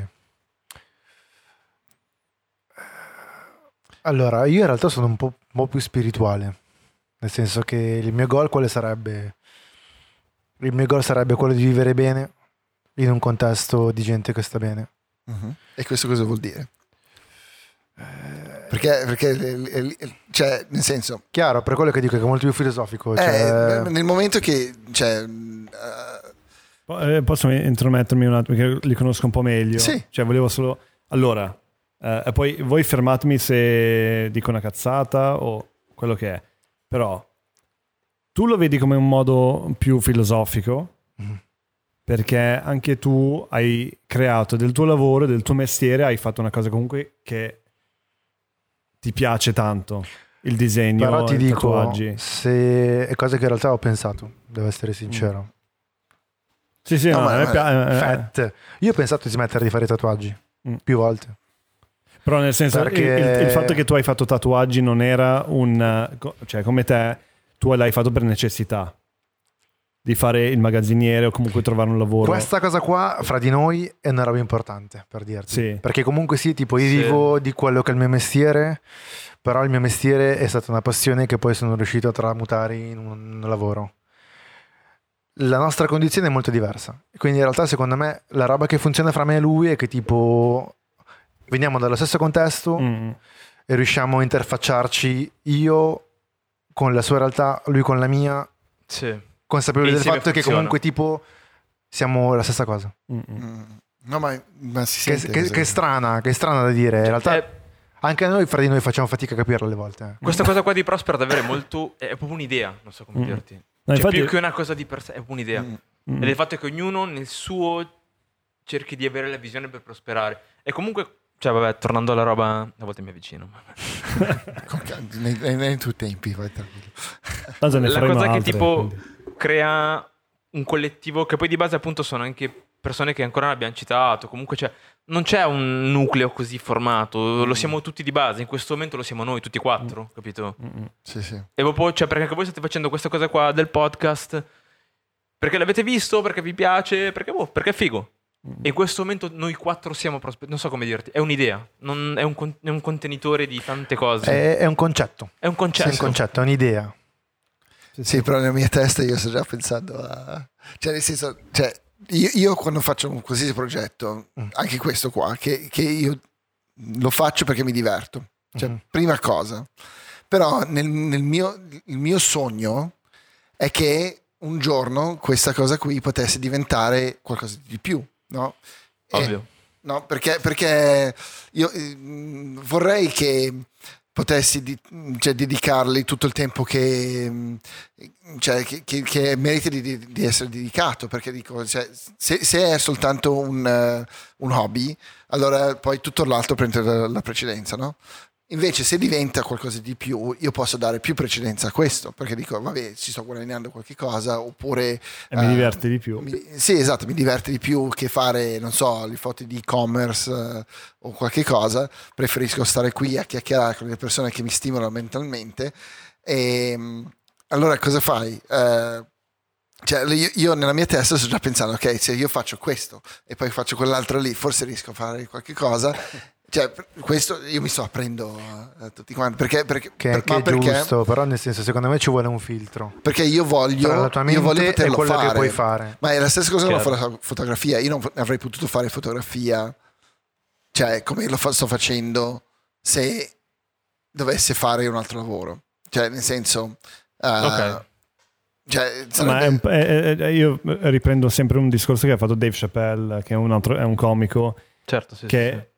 Allora, io in realtà sono un po', un po' più spirituale, nel senso che il mio goal quale sarebbe? Il mio goal sarebbe quello di vivere bene in un contesto di gente che sta bene. Mhm. E questo cosa vuol dire? Perché, perché cioè, nel senso, Chiaro, per quello che dico che è molto più filosofico. Cioè, eh, nel momento che cioè, eh, eh, Posso intromettermi un attimo, perché li conosco un po' meglio. Sì. Cioè, volevo solo... Allora, eh, e poi voi fermatemi se dico una cazzata o quello che è. Però, tu lo vedi come un modo più filosofico, Mhm. perché anche tu hai creato del tuo lavoro, del tuo mestiere, hai fatto una cosa comunque che ti piace tanto. Il disegno, però ti i dico, tatuaggi. se è cose che in realtà ho pensato, devo essere sincero. Sì, sì, No, no, ma- a me ma- pia- eh, eh. Io ho pensato di smettere di fare i tatuaggi Mm. più volte. Però nel senso, Perché- il, il- fatto che tu hai fatto tatuaggi non era un... eh, cioè come te, tu l'hai fatto per necessità di fare il magazziniere o comunque trovare un lavoro. Questa cosa qua, fra di noi, è una roba importante per dirti. Sì. Perché comunque sì, tipo io Sì. vivo di quello che è il mio mestiere, però il mio mestiere è stata una passione che poi sono riuscito a tramutare in un lavoro. La nostra condizione è molto diversa. Quindi in realtà secondo me la roba che funziona fra me e lui è che tipo veniamo dallo stesso contesto Mm. e riusciamo a interfacciarci io con la sua realtà, lui con la mia, Sì. Consapevoli del fatto che funziona. comunque tipo siamo la stessa cosa. Mm, mm. mh, no, ma, ma si Che, sente che- che è strana, che è strana da dire. In realtà Eh, anche noi fra di noi facciamo fatica a capirlo alle volte. eh. questa cosa qua di Prosper davvero è molto... è proprio un'idea, non so come Mm. dirti. No, Cioè, infatti- più che una cosa di per sé, è proprio un'idea. Mm. Mm. Ed è il fatto che ognuno nel suo cerchi di avere la visione per prosperare. E comunque, cioè, vabbè, tornando alla roba, a volte mi avvicino. Nei, nei, nei tuoi tempi, vai tranquillo. La cosa che altre, tipo quindi. Crea un collettivo che poi di base appunto sono anche persone che ancora non abbiamo citato. Comunque c'è, non c'è un nucleo così formato, lo siamo tutti di base. In questo momento lo siamo noi tutti quattro, capito? Sì, sì. E proprio, cioè, perché anche voi state facendo questa cosa qua del podcast perché l'avete visto, perché vi piace, perché, boh, perché è figo. E in questo momento noi quattro siamo prosper- Non so come dirti, è un'idea, non- è, un con- è un contenitore di tante cose. È, è un concetto. È un È concetto. un concetto, è un'idea. Sì, però nella mia testa io sto già pensando a... Cioè, nel senso, cioè, io, io quando faccio un qualsiasi progetto, Mm. anche questo qua, che, che io lo faccio perché mi diverto. Cioè, Mhm. prima cosa. Però nel, nel mio, il mio sogno è che un giorno questa cosa qui potesse diventare qualcosa di più, no? E- Ovvio. No, perché, perché io eh, vorrei che potessi di- cioè, dedicarli tutto il tempo che, cioè, che, che- che merita di, di- essere dedicato, perché dico, cioè, se, se è soltanto un, eh, un hobby, allora poi tutto l'altro prende la, la precedenza, no? Invece se diventa qualcosa di più, io posso dare più precedenza a questo, perché dico, vabbè, ci sto guadagnando qualche cosa, oppure... E mi eh, diverte di più. mi- sì, esatto, mi diverte di più che fare, non so, le foto di e-commerce eh, o qualche cosa. Preferisco stare qui a chiacchierare con le persone che mi stimolano mentalmente. E mm, allora cosa fai? Eh, cioè, io, io nella mia testa sto già pensando, ok, se io faccio questo e poi faccio quell'altro lì, forse riesco a fare qualche cosa. Cioè, questo io mi sto aprendo a tutti quanti. Perché, perché, Che, per- che ma è perché? giusto, però nel senso secondo me ci vuole un filtro. Perché io voglio, Tra la tua io mente voglio e poterlo quello fare. che puoi fare. Ma è la stessa cosa con la Chiaro. foto- fotografia. Io non avrei potuto fare fotografia, cioè come lo fa- sto facendo, se dovesse fare un altro lavoro. Cioè, nel senso... eh, Ok. Cioè, Ma è sarebbe- è- è- io riprendo sempre un discorso che ha fatto Dave Chappelle, che è un, altro, è un comico, Certo, sì. che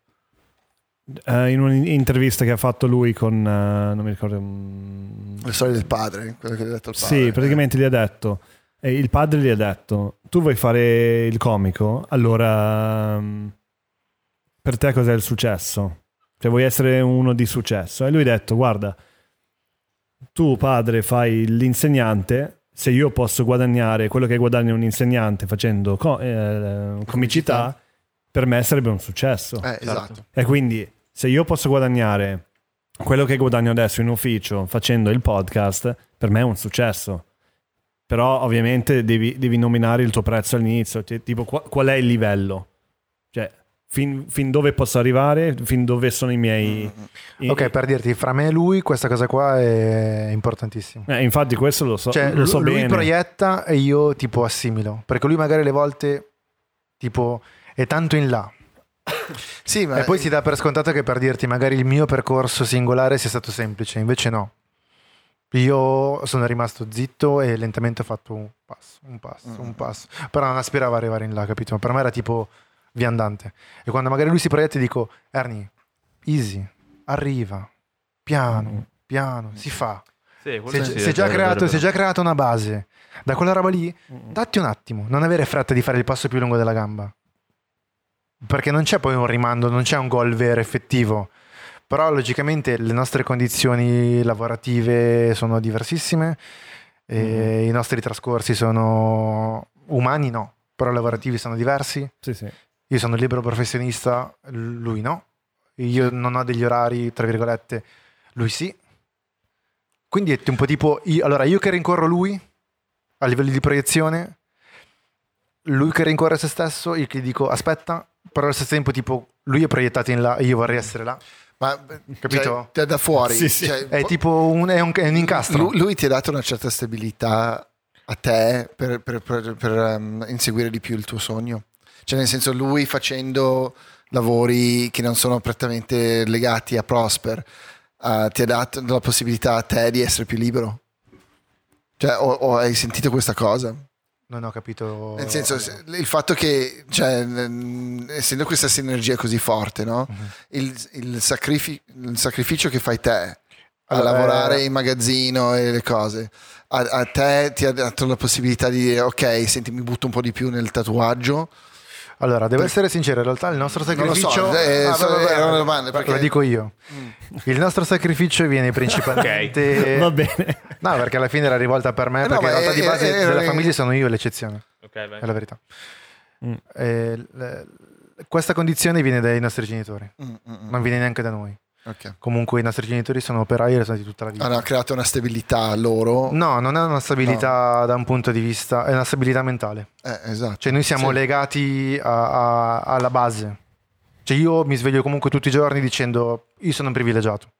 eh, in un'intervista che ha fatto lui con, eh, non mi ricordo, mm, La storia del padre, quello che ha detto il padre. sì, praticamente gli ha detto, eh, il padre gli ha detto, tu vuoi fare il comico, allora mm, per te cos'è il successo? Cioè vuoi essere uno di successo? E lui ha detto, guarda, tu padre fai l'insegnante, se io posso guadagnare quello che guadagna un insegnante facendo co- eh, comicità, per me sarebbe un successo. Eh, esatto. E quindi se io posso guadagnare quello che guadagno adesso in ufficio facendo il podcast, per me è un successo. Però ovviamente devi, devi nominare il tuo prezzo all'inizio, Cioè, tipo qua- qual è il livello? Cioè, fin, fin dove posso arrivare, fin dove sono i miei... i- Ok, per dirti, fra me e lui questa cosa qua è importantissima. Eh, infatti questo lo so, Cioè, lo so lui bene. proietta e io tipo assimilo. Perché lui magari le volte tipo è tanto in là. Sì, ma E poi si dà per scontato che per dirti magari il mio percorso singolare sia stato semplice, invece no. Io sono rimasto zitto e lentamente ho fatto un passo, un passo, Mm. un passo. Però non aspiravo ad arrivare in là, capito? Per me era tipo viandante. E quando magari lui si proietta dico, Ernie, easy, arriva, piano, piano, si fa. Sì, Se, sì, se è già vero, creato, vero, se vero. già creato una base, da quella roba lì, datti un attimo, non avere fretta di fare il passo più lungo della gamba. Perché non c'è poi un rimando, non c'è un gol vero effettivo. Però logicamente le nostre condizioni lavorative sono diversissime, e i nostri trascorsi sono umani, no, però lavorativi sono diversi. Sì, sì. Io sono libero professionista, lui no. Io non ho degli orari, tra virgolette, lui sì. Quindi è un po' tipo, io- allora io che rincorro lui a livello di proiezione, lui che rincorre se stesso, io che dico aspetta, però allo stesso tempo tipo lui è proiettato in là e io vorrei essere là. ma, Capito? cioè, da- fuori. Sì, sì. cioè, È tipo un, è un, è un incastro. lui, lui ti ha dato una certa stabilità a te per, per- per- per, ehm, inseguire di più il tuo sogno. Cioè, nel senso, lui facendo lavori che non sono prettamente legati a Prosper, eh, ti ha dato la possibilità a te di essere più libero. Cioè, o, o hai sentito questa cosa? Non ho capito. Nel senso, se- il fatto che, cioè, essendo questa sinergia così forte, no? Mhm. il, il sacrifi- il sacrificio che fai te a Allora, lavorare eh, in magazzino e le cose, a, a te ti ha dato la possibilità di dire, ok, senti, mi butto un po' di più nel tatuaggio. Allora, devo essere sincero, in realtà il nostro Non lo so, sacrificio... eh, Ah, so- vabbè, vabbè, era una domanda, perché- Lo dico io. Il nostro sacrificio viene principalmente... Va bene. No, perché alla fine era rivolta per me, Eh no, perché in ma realtà di base è- della è- famiglia sono io l'eccezione, Ok, vai. è la verità. Mm. Eh, questa condizione viene dai nostri genitori, Mm, mm, mm. non viene neanche da noi. Ok. Comunque i nostri genitori sono operai e lo sono di tutta la vita. Hanno creato una stabilità loro. No, non è una stabilità da un punto di vista, è una stabilità mentale. Eh, esatto. Cioè noi siamo Sì. legati a- a- alla base. Cioè io mi sveglio comunque tutti i giorni dicendo io sono un privilegiato.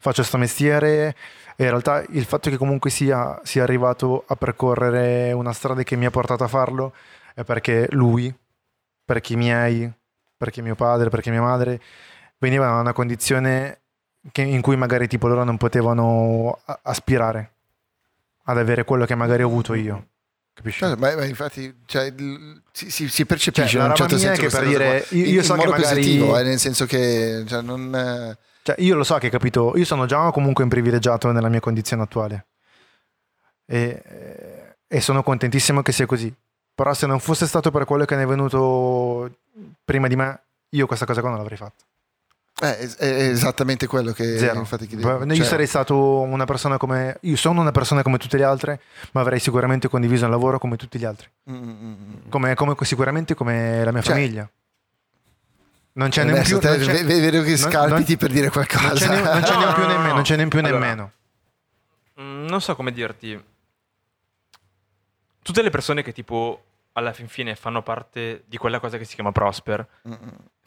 Faccio sto mestiere e in realtà il fatto che comunque sia, sia arrivato a percorrere una strada che mi ha portato a farlo è perché lui, perché i miei, perché mio padre, perché mia madre venivano da una condizione che- in cui magari tipo loro non potevano a- aspirare ad avere quello che magari ho avuto io. Capisci? Cioè, ma, ma infatti cioè, si, si- percepisce Cioè, in un certo senso che per dire, io- In- io in so che modo magari- positivo, eh, nel senso che cioè, non, eh, Cioè, io lo so che, capito, io sono già comunque un privilegiato nella mia condizione attuale. E, eh, e sono contentissimo che sia così. Però se non fosse stato per quello che ne è venuto prima di me, io questa cosa qua non l'avrei fatta. Eh, è, esattamente quello che Zero. infatti chiedevo. Io Cioè, sarei stato una persona come... Io sono una persona come tutte le altre, ma avrei sicuramente condiviso un lavoro come tutti gli altri. mm, mm, mm. Come, come- sicuramente come la mia Cioè, famiglia. Non c'è Eh, neanche adesso più... te non c'è- ve- vedo che non- scalpiti non- per dire non qualcosa. c'è ne- non c'è No, neanche più no, no, nemmeno, no. non c'è neanche più Allora. nemmeno. Mm, non so come dirti. Tutte le persone che tipo alla fin fine fanno parte di quella cosa che si chiama Prosper, mm.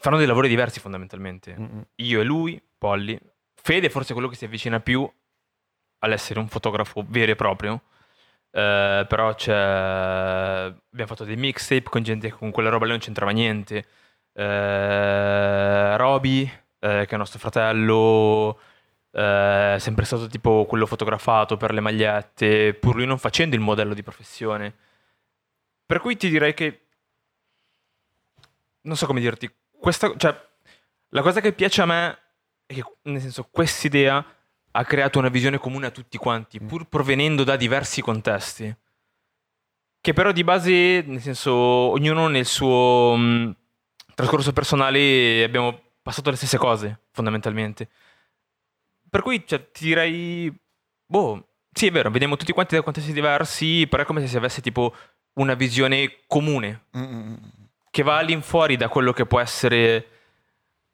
Fanno dei lavori diversi fondamentalmente. Mm-mm. Io e lui, Polly. Fede forse è quello che si avvicina più all'essere un fotografo vero e proprio. Eh, però c'è... abbiamo fatto dei mixtape con gente che con quella roba lì non c'entrava niente. Eh, Roby, eh, che è nostro fratello, eh, sempre stato tipo quello fotografato per le magliette, pur lui non facendo il modello di professione. Per cui ti direi che non so come dirti, questa, cioè, La cosa che piace a me è che, nel senso, quest'idea ha creato una visione comune a tutti quanti, pur provenendo da diversi contesti. Che però di base, nel senso, ognuno nel suo mh, trascorso personale abbiamo passato le stesse cose, fondamentalmente. Per cui cioè, ti direi, boh, sì è vero, vediamo tutti quanti da contesti diversi, però è come se si avesse tipo una visione comune, Mm, che va all'infuori da quello che può essere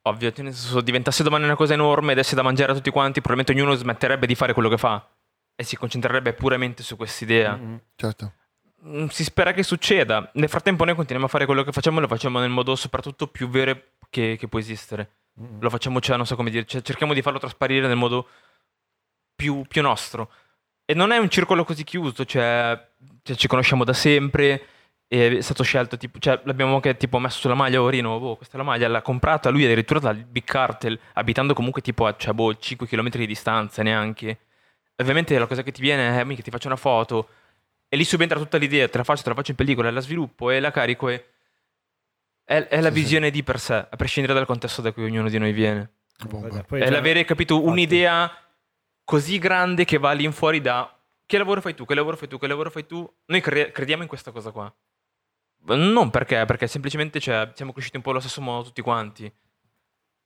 ovvio, senso, diventasse domani una cosa enorme, desse da mangiare a tutti quanti, probabilmente ognuno smetterebbe di fare quello che fa e si concentrerebbe puramente su quest'idea. Mm. certo. Mm, Si spera che succeda. Nel frattempo noi continuiamo a fare quello che facciamo e lo facciamo nel modo soprattutto più vero che, che può esistere. Lo facciamo, cioè, non so come dire, cioè, cerchiamo di farlo trasparire nel modo più, più nostro. E non è un circolo così chiuso, cioè, cioè, ci conosciamo da sempre, e è stato scelto, tipo, cioè, l'abbiamo anche tipo messo sulla maglia, Orino, oh, questa è la maglia, l'ha comprata lui addirittura dal Big Cartel, abitando comunque tipo a cioè, boh, 5 km di distanza neanche. Ovviamente la cosa che ti viene è, mica ti faccio una foto, e lì subentra tutta l'idea, te la faccio, te la faccio in pellicola, la sviluppo e la carico e... È, è la Sì, sì. visione di per sé, a prescindere dal contesto da cui ognuno di noi viene. Bomba. Poi È l'avere capito un'idea così grande che va all'infuori da che lavoro fai tu, che lavoro fai tu, che lavoro fai tu. Noi cre- crediamo in questa cosa qua. Non perché, perché semplicemente cioè, siamo cresciuti un po' allo stesso modo tutti quanti.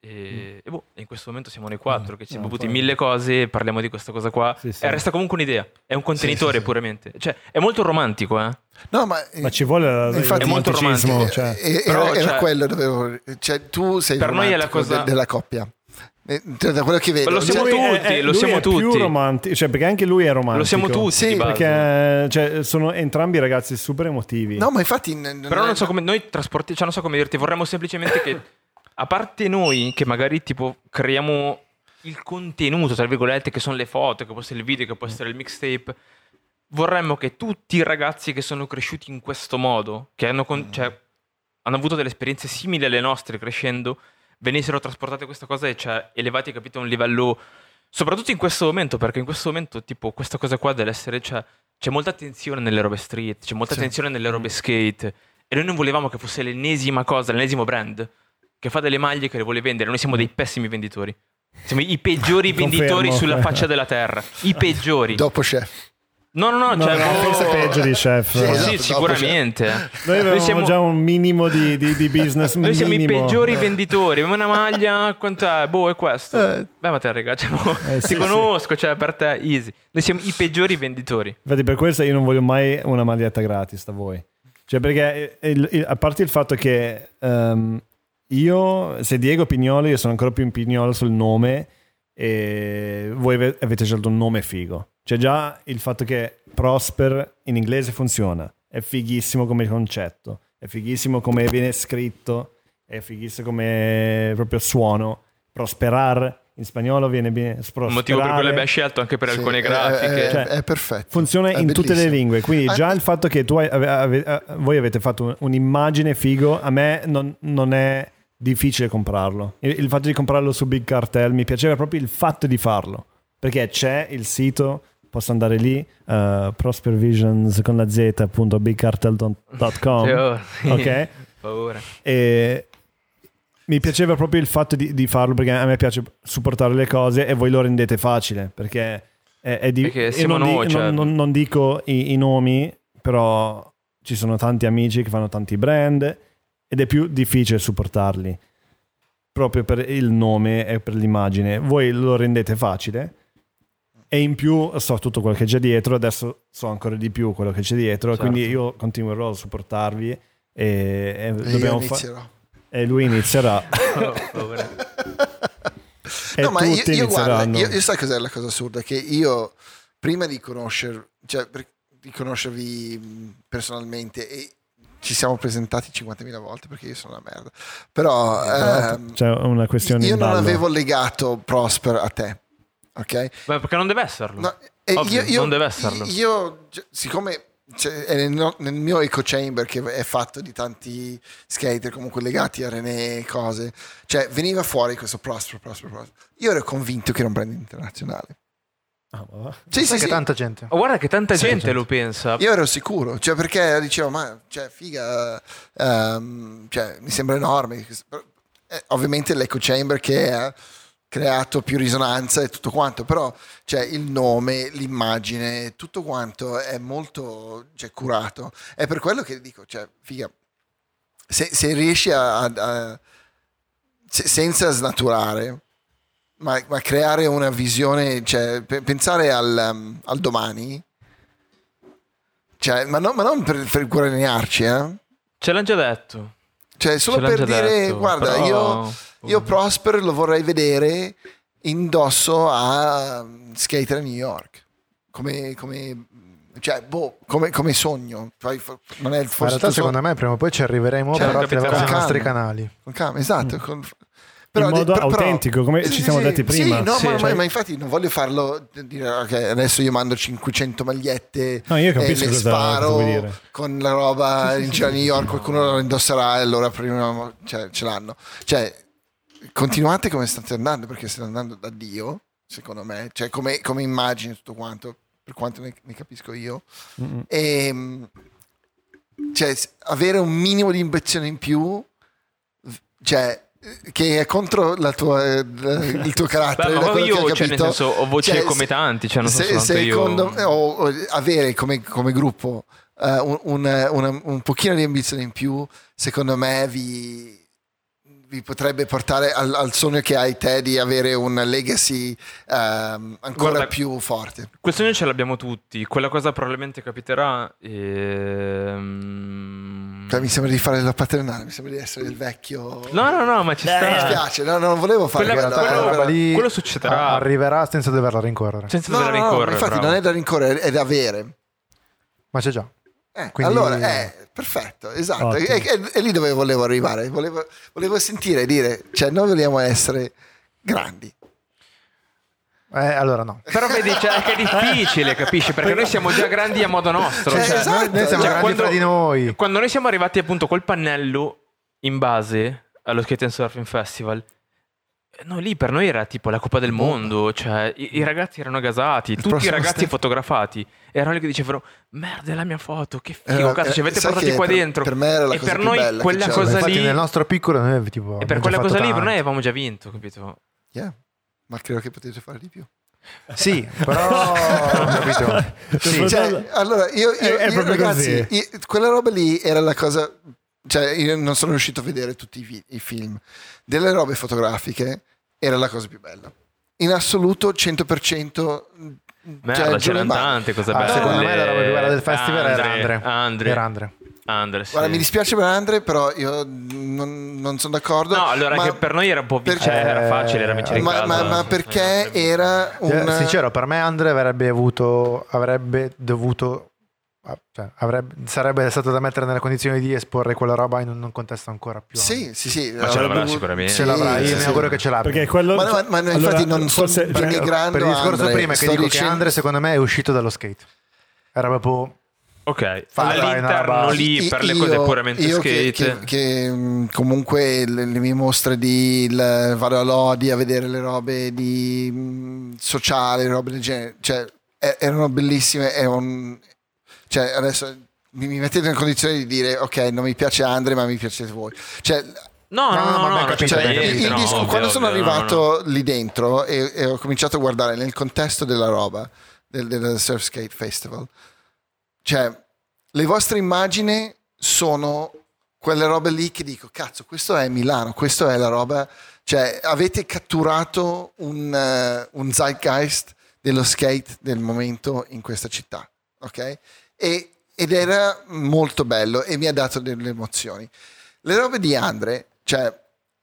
E, e boh, in questo momento siamo noi quattro che ci siamo No, bevuti poi- mille cose, parliamo di questa cosa qua. Sì, sì. E resta comunque un'idea, è un contenitore sì, sì. puramente. Cioè, è molto romantico, eh. No, ma, Ma ci vuole la- Infatti- il È molto romanticismo. romantico. Cioè. Eh, eh, Però, era, era cioè- quello dovevo cioè tu sei Per il noi è la cosa- de- della coppia Eh, da quello che vedo Lo siamo cioè, tutti, è- lo lui siamo è più tutti. romantico, cioè perché anche lui è romantico. Lo siamo tutti Sì. Perché cioè, sono entrambi ragazzi super emotivi. no ma infatti n- Però è- non so come noi trasporti, cioè non so come dirti, vorremmo semplicemente che a parte noi che magari tipo creiamo il contenuto, tra virgolette, che sono le foto, che può essere il video, che può essere il mixtape, vorremmo che tutti i ragazzi che sono cresciuti in questo modo, che hanno, con- cioè, hanno avuto delle esperienze simili alle nostre crescendo, venissero trasportate questa cosa e cioè, elevati, capito, a un livello soprattutto in questo momento, perché in questo momento, tipo, questa cosa qua deve essere, cioè, c'è molta attenzione nelle robe street, c'è molta Sì. attenzione nelle robe skate, e noi non volevamo che fosse l'ennesima cosa, l'ennesimo brand che fa delle maglie che le vuole vendere. Noi siamo dei pessimi venditori. Siamo i peggiori venditori sulla faccia della terra. I peggiori. dopo chef No, no, no, No, cioè, no, boh, forse peggio di chef. Sì, Sì, esatto, dopo sicuramente. Noi avevamo siamo- già un minimo di, di- di business. Noi siamo i minimo. peggiori venditori. Abbiamo una maglia, quanto è? Boh, è questo. Eh. Beh, ma te, raga, cioè, boh, Eh, ti sì, conosco, cioè, per te, easy. Noi siamo i peggiori venditori. Infatti, per questo io non voglio mai una maglietta gratis da voi. Cioè, perché il- il- a parte il fatto che ehm, io, se Diego Pignolo, io sono ancora più in Pignolo sul nome e voi ave- avete scelto un nome figo. Cioè, già il fatto che Prosper in inglese funziona, è fighissimo come concetto, è fighissimo come viene scritto, è fighissimo come proprio suono. Prosperar in spagnolo viene bene. Il motivo per cui l'abbiamo scelto anche per Sì, alcune è- grafiche. è, Cioè, è perfetto Funziona È in tutte le bellissimo. lingue, quindi già Ah, il fatto che tu hai- ave- ave- eh, voi avete fatto un- un'immagine figo, a me non, non è difficile comprarlo. Il, il fatto di comprarlo su Big Cartel mi piaceva proprio il fatto di farlo, perché c'è il sito, posso andare lì, uh, prospervisions con la z.bigcartel.com, Oh, ok? Paura. E mi piaceva proprio il fatto di, di farlo perché a me piace supportare le cose e voi lo rendete facile perché è, è di- Perché siamo non, di- noi, cioè- non- non- non dico i, i nomi però ci sono tanti amici che fanno tanti brand ed è più difficile supportarli proprio per il nome e per l'immagine. Voi lo rendete facile e in più so tutto quello che c'è dietro adesso so ancora di più quello che c'è dietro Certo. quindi io continuerò a supportarvi e, e E io dobbiamo fa- inizierò e lui inizierà Oh, e no, ma io, tutti io guarda, inizieranno io, io sai cos'è la cosa assurda? Che io prima di conoscer, cioè, per- di conoscervi mh, personalmente e ci siamo presentati 50.000 volte perché io sono una merda. Però ehm, c'è una questione io in non ballo. avevo legato Prosper a te. Ok? Beh, perché non deve esserlo. No, Ovvio, non deve esserlo. Io, siccome cioè, è nel, nel mio eco chamber che è fatto di tanti skater comunque legati a René e cose, cioè veniva fuori questo Prosper, Prosper, Prosper. Io ero convinto che era un brand internazionale. Ah, ma. Sì, sì, che sì. tanta gente. Oh, guarda che tanta Sì, gente certo. lo pensa. Io ero sicuro, cioè perché dicevo, ma cioè, figa, ehm, cioè, mi sembra enorme. eh, ovviamente l'echo chamber che ha creato più risonanza e tutto quanto, però cioè, il nome, l'immagine, tutto quanto è molto cioè, curato. È per quello che dico, cioè, figa, se, se riesci a, a- se- senza snaturare, ma, ma creare una visione, cioè, pe- pensare al, um, al domani, cioè, ma, no- ma non per, per guadagnarci, eh? Ce l'hanno già detto. Cioè, solo Ce per dire, detto, guarda, però- io, io Prosper lo vorrei vedere indosso a Skater a New York. Come, come, cioè, boh, come, come sogno. Poi non è il Ma in forse realtà secondo me prima o poi ci arriveremo, Cioè, però attraverso i nostri canali. Con calma, esatto. con- In modo però- autentico, come ci sì, siamo sì, detti prima. Sì, no, Sì, ma, cioè- ma- infatti non voglio farlo dire ok, adesso io mando 500 magliette No, io e le sparo con la roba in giro a New York, qualcuno lo indosserà e allora prima cioè, ce l'hanno. Cioè, continuate come state andando perché state andando da Dio, secondo me, cioè come, come immagine tutto quanto, per quanto ne, ne capisco io. Mm-mm. E mh, cioè, avere un minimo di ambizione in più, cioè, eh, che è contro la tua, eh, il tuo carattere. Beh, ma io, cioè, nel senso, ho voce Cioè, come tanti, cioè, non sono se- soltanto io. secondo me, o- avere come, come gruppo eh, un, un- una- un pochino di ambizione in più, secondo me vi, vi potrebbe portare al, al sogno che hai te di avere un legacy ehm, ancora Guarda, più forte. Quel sogno ce l'abbiamo tutti. Quella cosa probabilmente capiterà. ehm, Cioè, mi sembra di fare la paternale, mi sembra di essere il vecchio. No, no, no, ma ci Mi sta. spiace, no, non volevo fare Quella- quello- quella roba lì quello succederà. arriverà senza doverla rincorrere. Senza No, dover no, no, rincorrere. infatti bravo. non è da rincorrere, è da avere. Ma c'è già. Eh, Quindi- Allora, eh, perfetto, esatto. È, è- è lì dove volevo arrivare. Volevo, volevo sentire dire, cioè, noi vogliamo essere grandi. Eh, allora no. Però vedi, cioè, è che è difficile, capisci? Perché noi siamo già grandi a modo nostro. Cioè, cioè, esatto, noi, noi siamo cioè, grandi quando- di noi. Quando noi siamo arrivati appunto col pannello in base allo Skate and Surfing Festival, no, lì per noi era tipo la Coppa del Mondo, cioè i, i ragazzi erano gasati, tutti i ragazzi step. fotografati erano lì che dicevano merda è la mia foto, che figo, Era- cazzo ci eh, avete portati qua per- dentro. per me era la e cosa per più noi quella cosa Infatti lì... nel nostro piccolo noi tipo, E per quella cosa lì per tanto. noi avevamo già vinto, capito? Yeah. Ma credo che potete fare di più. Sì, però capito. Sì. Cioè, allora, io, io- È- è io, proprio ragazzi, io- quella roba lì era la cosa. Cioè, io non sono riuscito a vedere tutti i, vi- i film. Delle robe fotografiche era la cosa più bella. In assoluto, 100%. Merda, cioè, c'erano tante cose Ah, belle. secondo me la roba più bella del festival era Andre. Andre. Era Andre. Andre, sì. Guarda, mi dispiace per Andre, però io non, non sono d'accordo. No, allora ma, che per noi era un po' per- cioè, era facile, era vincere in ma, casa. ma- ma perché era Eh, un. Sincero, per me Andre avrebbe avuto, avrebbe dovuto, cioè, avrebbe- sarebbe stato da mettere nelle condizioni di esporre quella roba in un contesto ancora più. Sì, sì, sì. Ma ce l'avrà sicuramente. Ce l'avrà, io sì, mi sì. auguro che ce l'abbia. Perché quello... Ma, ma- ma no, allora, infatti non sto forse- perché- denigrando per il discorso Andre, prima che dico dicendo- che Andre secondo me è uscito dallo skate. Era proprio Ok, all'interno lì per le cose Io- puramente io skate. Che, che- che, comunque le, le mie mostre di il- vado a Lodi a vedere le robe di sociale, robe del genere, cioè erano bellissime. È un, cioè, adesso mi, mi mettete in condizione di dire ok, non mi piace Andre, ma mi piacete voi. Cioè, No, no, No, no, capito, cioè, quando sono arrivato lì dentro e, e ho cominciato a guardare nel contesto della roba del, del Surf Skate Festival, cioè le vostre immagini sono quelle robe lì che dico, cazzo, questo è Milano, questo è la roba, cioè avete catturato un, eh, un zeitgeist dello skate del momento in questa città, ok? E- ed era molto bello e mi ha dato delle emozioni. Le robe di Andre, cioè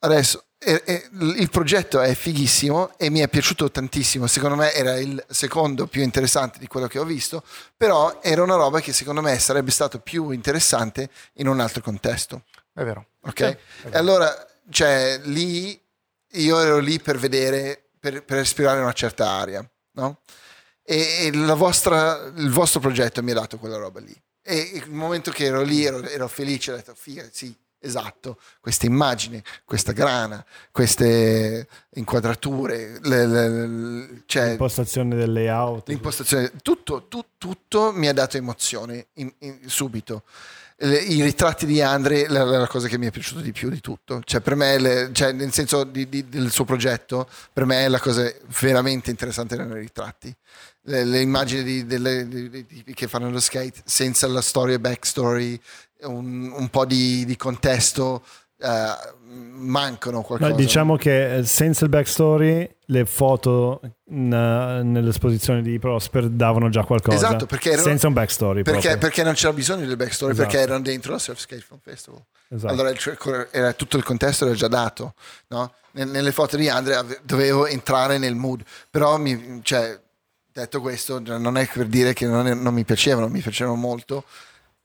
adesso e- e il progetto è fighissimo e mi è piaciuto tantissimo. Secondo me era il secondo più interessante di quello che ho visto, però era una roba che secondo me sarebbe stato più interessante in un altro contesto. è vero. Ok? E allora, cioè, lì io ero lì per vedere, per, per respirare una certa aria, no? E, la vostra, il vostro progetto mi ha dato quella roba lì. E il momento che ero lì ero, ero felice, ho detto, figa, sì, esatto, questa immagine, questa grana, queste inquadrature, le, le, le, cioè, L'impostazione del layout. l'impostazione, tutto, tu- tutto mi ha dato emozione in- in- subito. I ritratti di Andre è la, la cosa che mi è piaciuta di più di tutto. Cioè, per me, cioè, nel senso di- di- del suo progetto, per me la cosa veramente interessante erano i ritratti. Le, le immagini di- delle- di- di- che fanno lo skate senza la storia backstory, un, un po' di, di contesto, eh, mancano qualcosa. No, diciamo che eh, senza il backstory le foto in- nell'esposizione di Prosper davano già qualcosa. Esatto, perché erano- senza un backstory. Perché, perché non c'era bisogno del backstory, Esatto. perché erano dentro la Surf Skate Film Festival. Esatto. Allora il- era, tutto il contesto era già dato, no? Nel- Nelle foto di Andre ave- dovevo entrare nel mood, però mi, cioè, detto questo non è per dire che non, è- non mi piacevano, mi piacevano molto,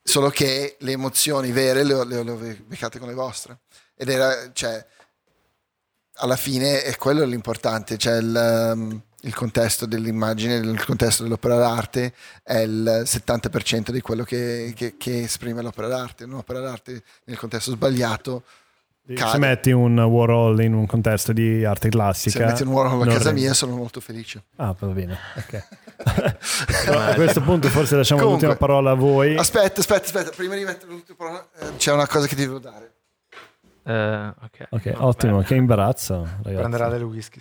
solo che le emozioni vere le le le ho beccate con le vostre. Ed era, cioè, alla fine è quello l'importante, cioè il, um, il contesto dell'immagine, il contesto dell'opera d'arte è il 70% di quello che, che- che esprime l'opera d'arte. Un'opera d'arte nel contesto sbagliato, Se cade. metti un Warhol in un contesto di arte classica. se metti un Warhol a casa rende. mia sono molto felice. Ah, va bene. ok. Però a questo punto forse lasciamo Comunque, l'ultima parola a voi. Aspetta, aspetta, aspetta, prima di mettere l'ultima parola eh, c'è una cosa che ti devo dare. Eh, ok. Ok, No, ottimo, bene. che imbarazzo, ragazzi. Prenderà del whisky.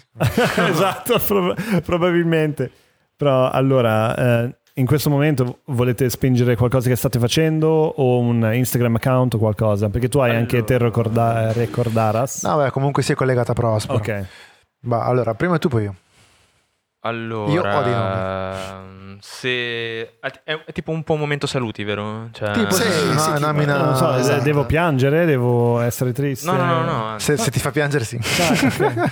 esatto, prob- probabilmente. Però allora, eh, in questo momento volete spingere qualcosa che state facendo o un Instagram account o qualcosa? Perché tu hai anche te recorda- recordaras. No, beh, comunque si è collegata a Prospero. Ok, Ma allora, prima tu, poi io. Allora, Io ho dei ehm, se è, è tipo un po' un momento saluti, vero? Cioè, Tipo, Sì, sì, no, sì, è tipo- nomina- non so, esatto. devo piangere, devo essere triste. No, no, no, no. Se, se ti fa piangere, sì.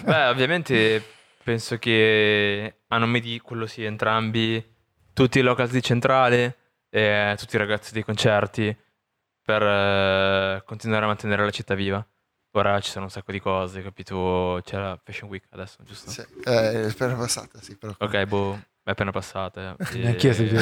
Beh, ovviamente penso che a nome di quello sì, entrambi, tutti i locals di Centrale e tutti i ragazzi dei concerti per eh, continuare a mantenere la città viva. Ora ci sono un sacco di cose, capito? C'è la Fashion Week adesso, giusto? Sì, eh, è appena passata, sì, però. Ok, boh, è appena passata. eh. Neanch'io E- sto più-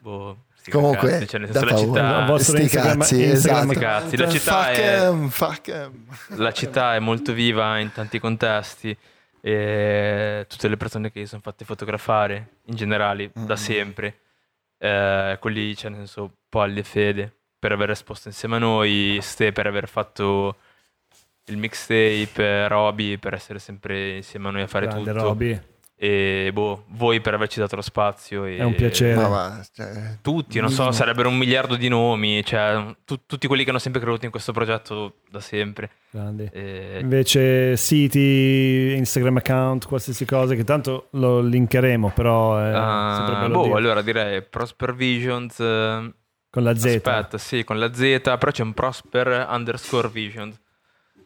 Boh, sti Comunque, cazzi, cioè, nel da senso la città... Vostro Sti Instagram- cazzi, Instagram esatto. Cazzi, la città fuck è- em, fuck em. la città è molto viva in tanti contesti e tutte le persone che sono fatte fotografare in generale da Mm. sempre eh, quelli cioè nel senso Polli e Fede per aver esposto insieme a noi Ste per aver fatto il mixtape Roby per essere sempre insieme a noi a fare Grande tutto Roby, e boh, voi per averci dato lo spazio e è un piacere. Ma va, cioè, tutti, non so, sarebbero un miliardo di nomi, cioè tu- tutti quelli che hanno sempre creduto in questo progetto da sempre. E- Invece siti, Instagram account, qualsiasi cosa che tanto lo linkeremo, però è Ah, sempre bello boh, dire. allora direi Prosper Visions. eh, con la Z. Aspetta, sì, con la Z, però c'è un Prosper underscore Visions.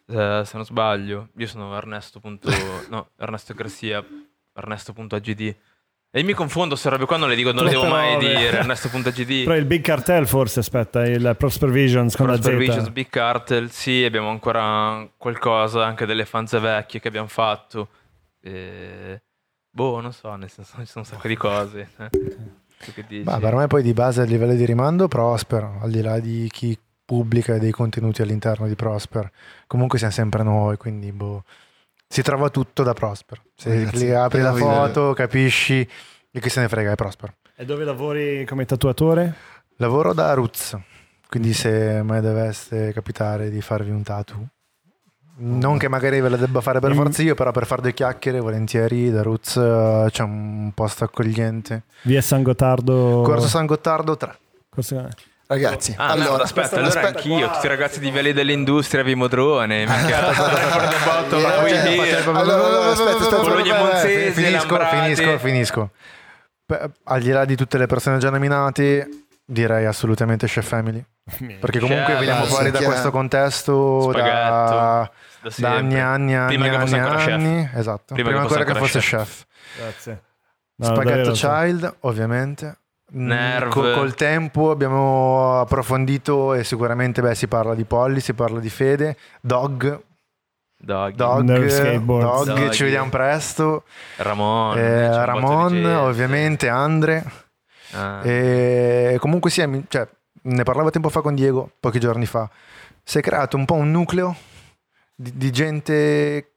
eh, se non sbaglio, io sono Ernesto. punto- no, Ernesto Garcia, Ernesto.agd. E mi confondo, se robe qua non le dico, non le devo mai dire. Ernesto.agd. Però il Big Cartel forse, aspetta, il Prosper Visions con Prosper la Z. Visions, Big Cartel, sì, abbiamo ancora qualcosa anche delle fanze vecchie che abbiamo fatto. E... Boh, non so, nel senso ci sono un sacco di cose. eh. Tu che dici? Ma per me poi di base a livello di rimando Prosper, al di là di chi pubblica dei contenuti all'interno di Prosper, comunque siamo sempre noi, quindi boh, si trova tutto da Prosper. Se Ragazzi, apri la foto, capisci e chi se ne frega è Prosper. E dove lavori come tatuatore? Lavoro da Roots, quindi se mai dovesse capitare di farvi un tattoo, non che magari ve la debba fare per Mm. forza io, però per fare due chiacchiere volentieri da Roots eh, c'è un posto accogliente. Via San Gottardo. Corso San Gottardo 3. Corso- Ragazzi, Ah, allora, no, aspetta, allora aspetta. anch'io, tutti i ragazzi di Viale dell'Industria, Vimodrone, minchia, for the bottom, Yeah, we cioè, here. facciamo- Allora, allora, aspetta, aspetta, Bologna Monzese, finisco, finisco, finisco. Al di là di tutte le persone già nominate, direi assolutamente Chef Family. Perché comunque veniamo fuori da questo contesto da, da anni e anni e anni Prima e che fosse anni, ancora chef. anni. Esatto. Prima Prima, che fosse ancora che fosse chef. chef. Grazie. No, Spaghetto Child, ovviamente. Mm, Nerv. co- col tempo abbiamo approfondito e sicuramente beh, si parla di Polly, si parla di Fede, Dog, Dog, Skateboards. Dog, Doggy. ci vediamo presto. Ramon, Eh, Ramon, ovviamente, Andre. Ah. E comunque sì, cioè, ne parlavo tempo fa con Diego, pochi giorni fa, si è creato un po' un nucleo di, di gente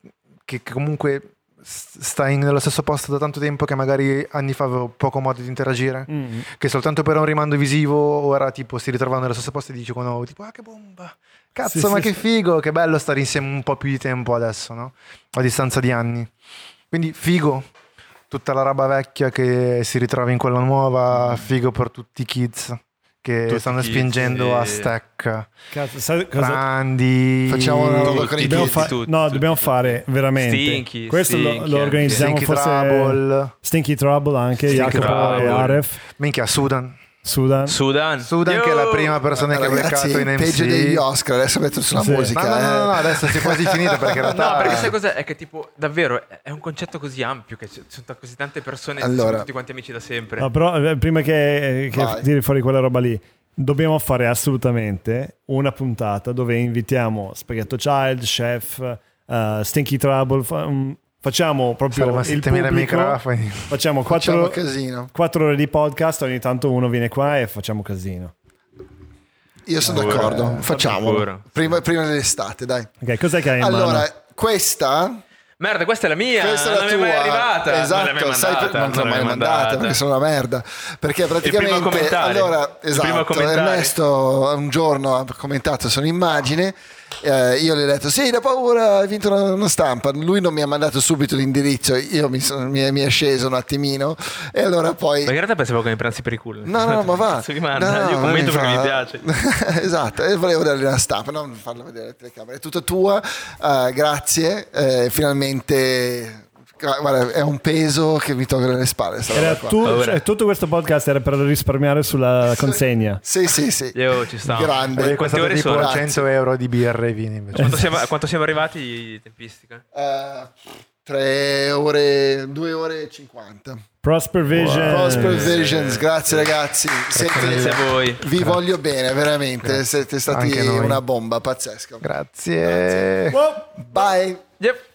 che, che comunque s- sta in- nello stesso posto da tanto tempo che magari anni fa avevo poco modo di interagire Mm. che soltanto per un rimando visivo ora tipo si ritrovano nello stesso posto e dicono tipo ah che bomba cazzo Sì, ma sì, che sì. figo che bello stare insieme un po' più di tempo adesso no? a distanza di anni quindi figo tutta la roba vecchia che si ritrova in quella nuova figo per tutti i kids che Tutti stanno spingendo a sì. stack Cazzo, sai cosa? grandi Facciamo una roba con i fa- tutti, no, tutti, dobbiamo fare veramente. Stinky, Questo lo- Stinky, lo, organizziamo Stinky forse. Trouble Stinky Trouble anche, Stinky Jacopo Trouble. e Aref, minchia Sudan Sudan. Sudan. Sudan che è la prima persona che ha Ragazzi, beccato in MC peggio degli Oscar, adesso metto sulla Sì. musica. no, no, no, no, no, eh. adesso si è quasi finita perché in realtà No, perché sai cos'è? È che tipo, davvero, è- un concetto così ampio che ci sono così tante persone, Allora. sono tutti quanti amici da sempre. No, però eh, prima che, che Vai. tiri fuori quella roba lì, dobbiamo fare assolutamente una puntata dove invitiamo Spaghetto Child, Chef, eh, Stinky Trouble. mm, facciamo proprio il 7.000 pubblico, microfoni. Facciamo Facciamo quattro, casino. quattro ore di podcast, ogni tanto uno viene qua e facciamo casino. Io sono Ancora. d'accordo, facciamolo. Prima, prima dell'estate, dai. Ok, cos'è che hai in mano? Allora, questa, Merda, questa è la mia, questa è non la è tua. mai arrivata. Esatto, non l'hai sai mandata. non te l'ho mai mandata perché sono una merda. Perché praticamente allora, esatto. Ernesto un giorno ha commentato su un'immagine eh, io gli ho detto sì da paura hai vinto una, una stampa lui non mi ha mandato subito l'indirizzo io mi, sono- mi, è- mi è sceso un attimino e allora poi Ma in realtà pensavo che mi prendessi per il culo. No, no, ma va. Mi manda? No, no, Io commento mi perché mi piace. esatto, e volevo dargli una stampa, non farla vedere alle telecamere. È tutta tua, eh, grazie. eh, finalmente, guarda, è un peso che mi tolgo dalle spalle. tu- cioè, tutto questo podcast era per risparmiare sulla consegna. Sì, sì, sì. Io ci stavo. Grande. Quante ore tipo sono? Grazie. 100 euro di birra e vini invece. Quanto siamo, a quanto siamo arrivati in tempistica? Eh, tre ore, due ore e cinquanta. Prosper Vision. Prosper Visions, grazie ragazzi. Siete- Grazie a voi. vi voglio bene, veramente. Siete stati una bomba pazzesca. Grazie. Wow. Bye. Yep.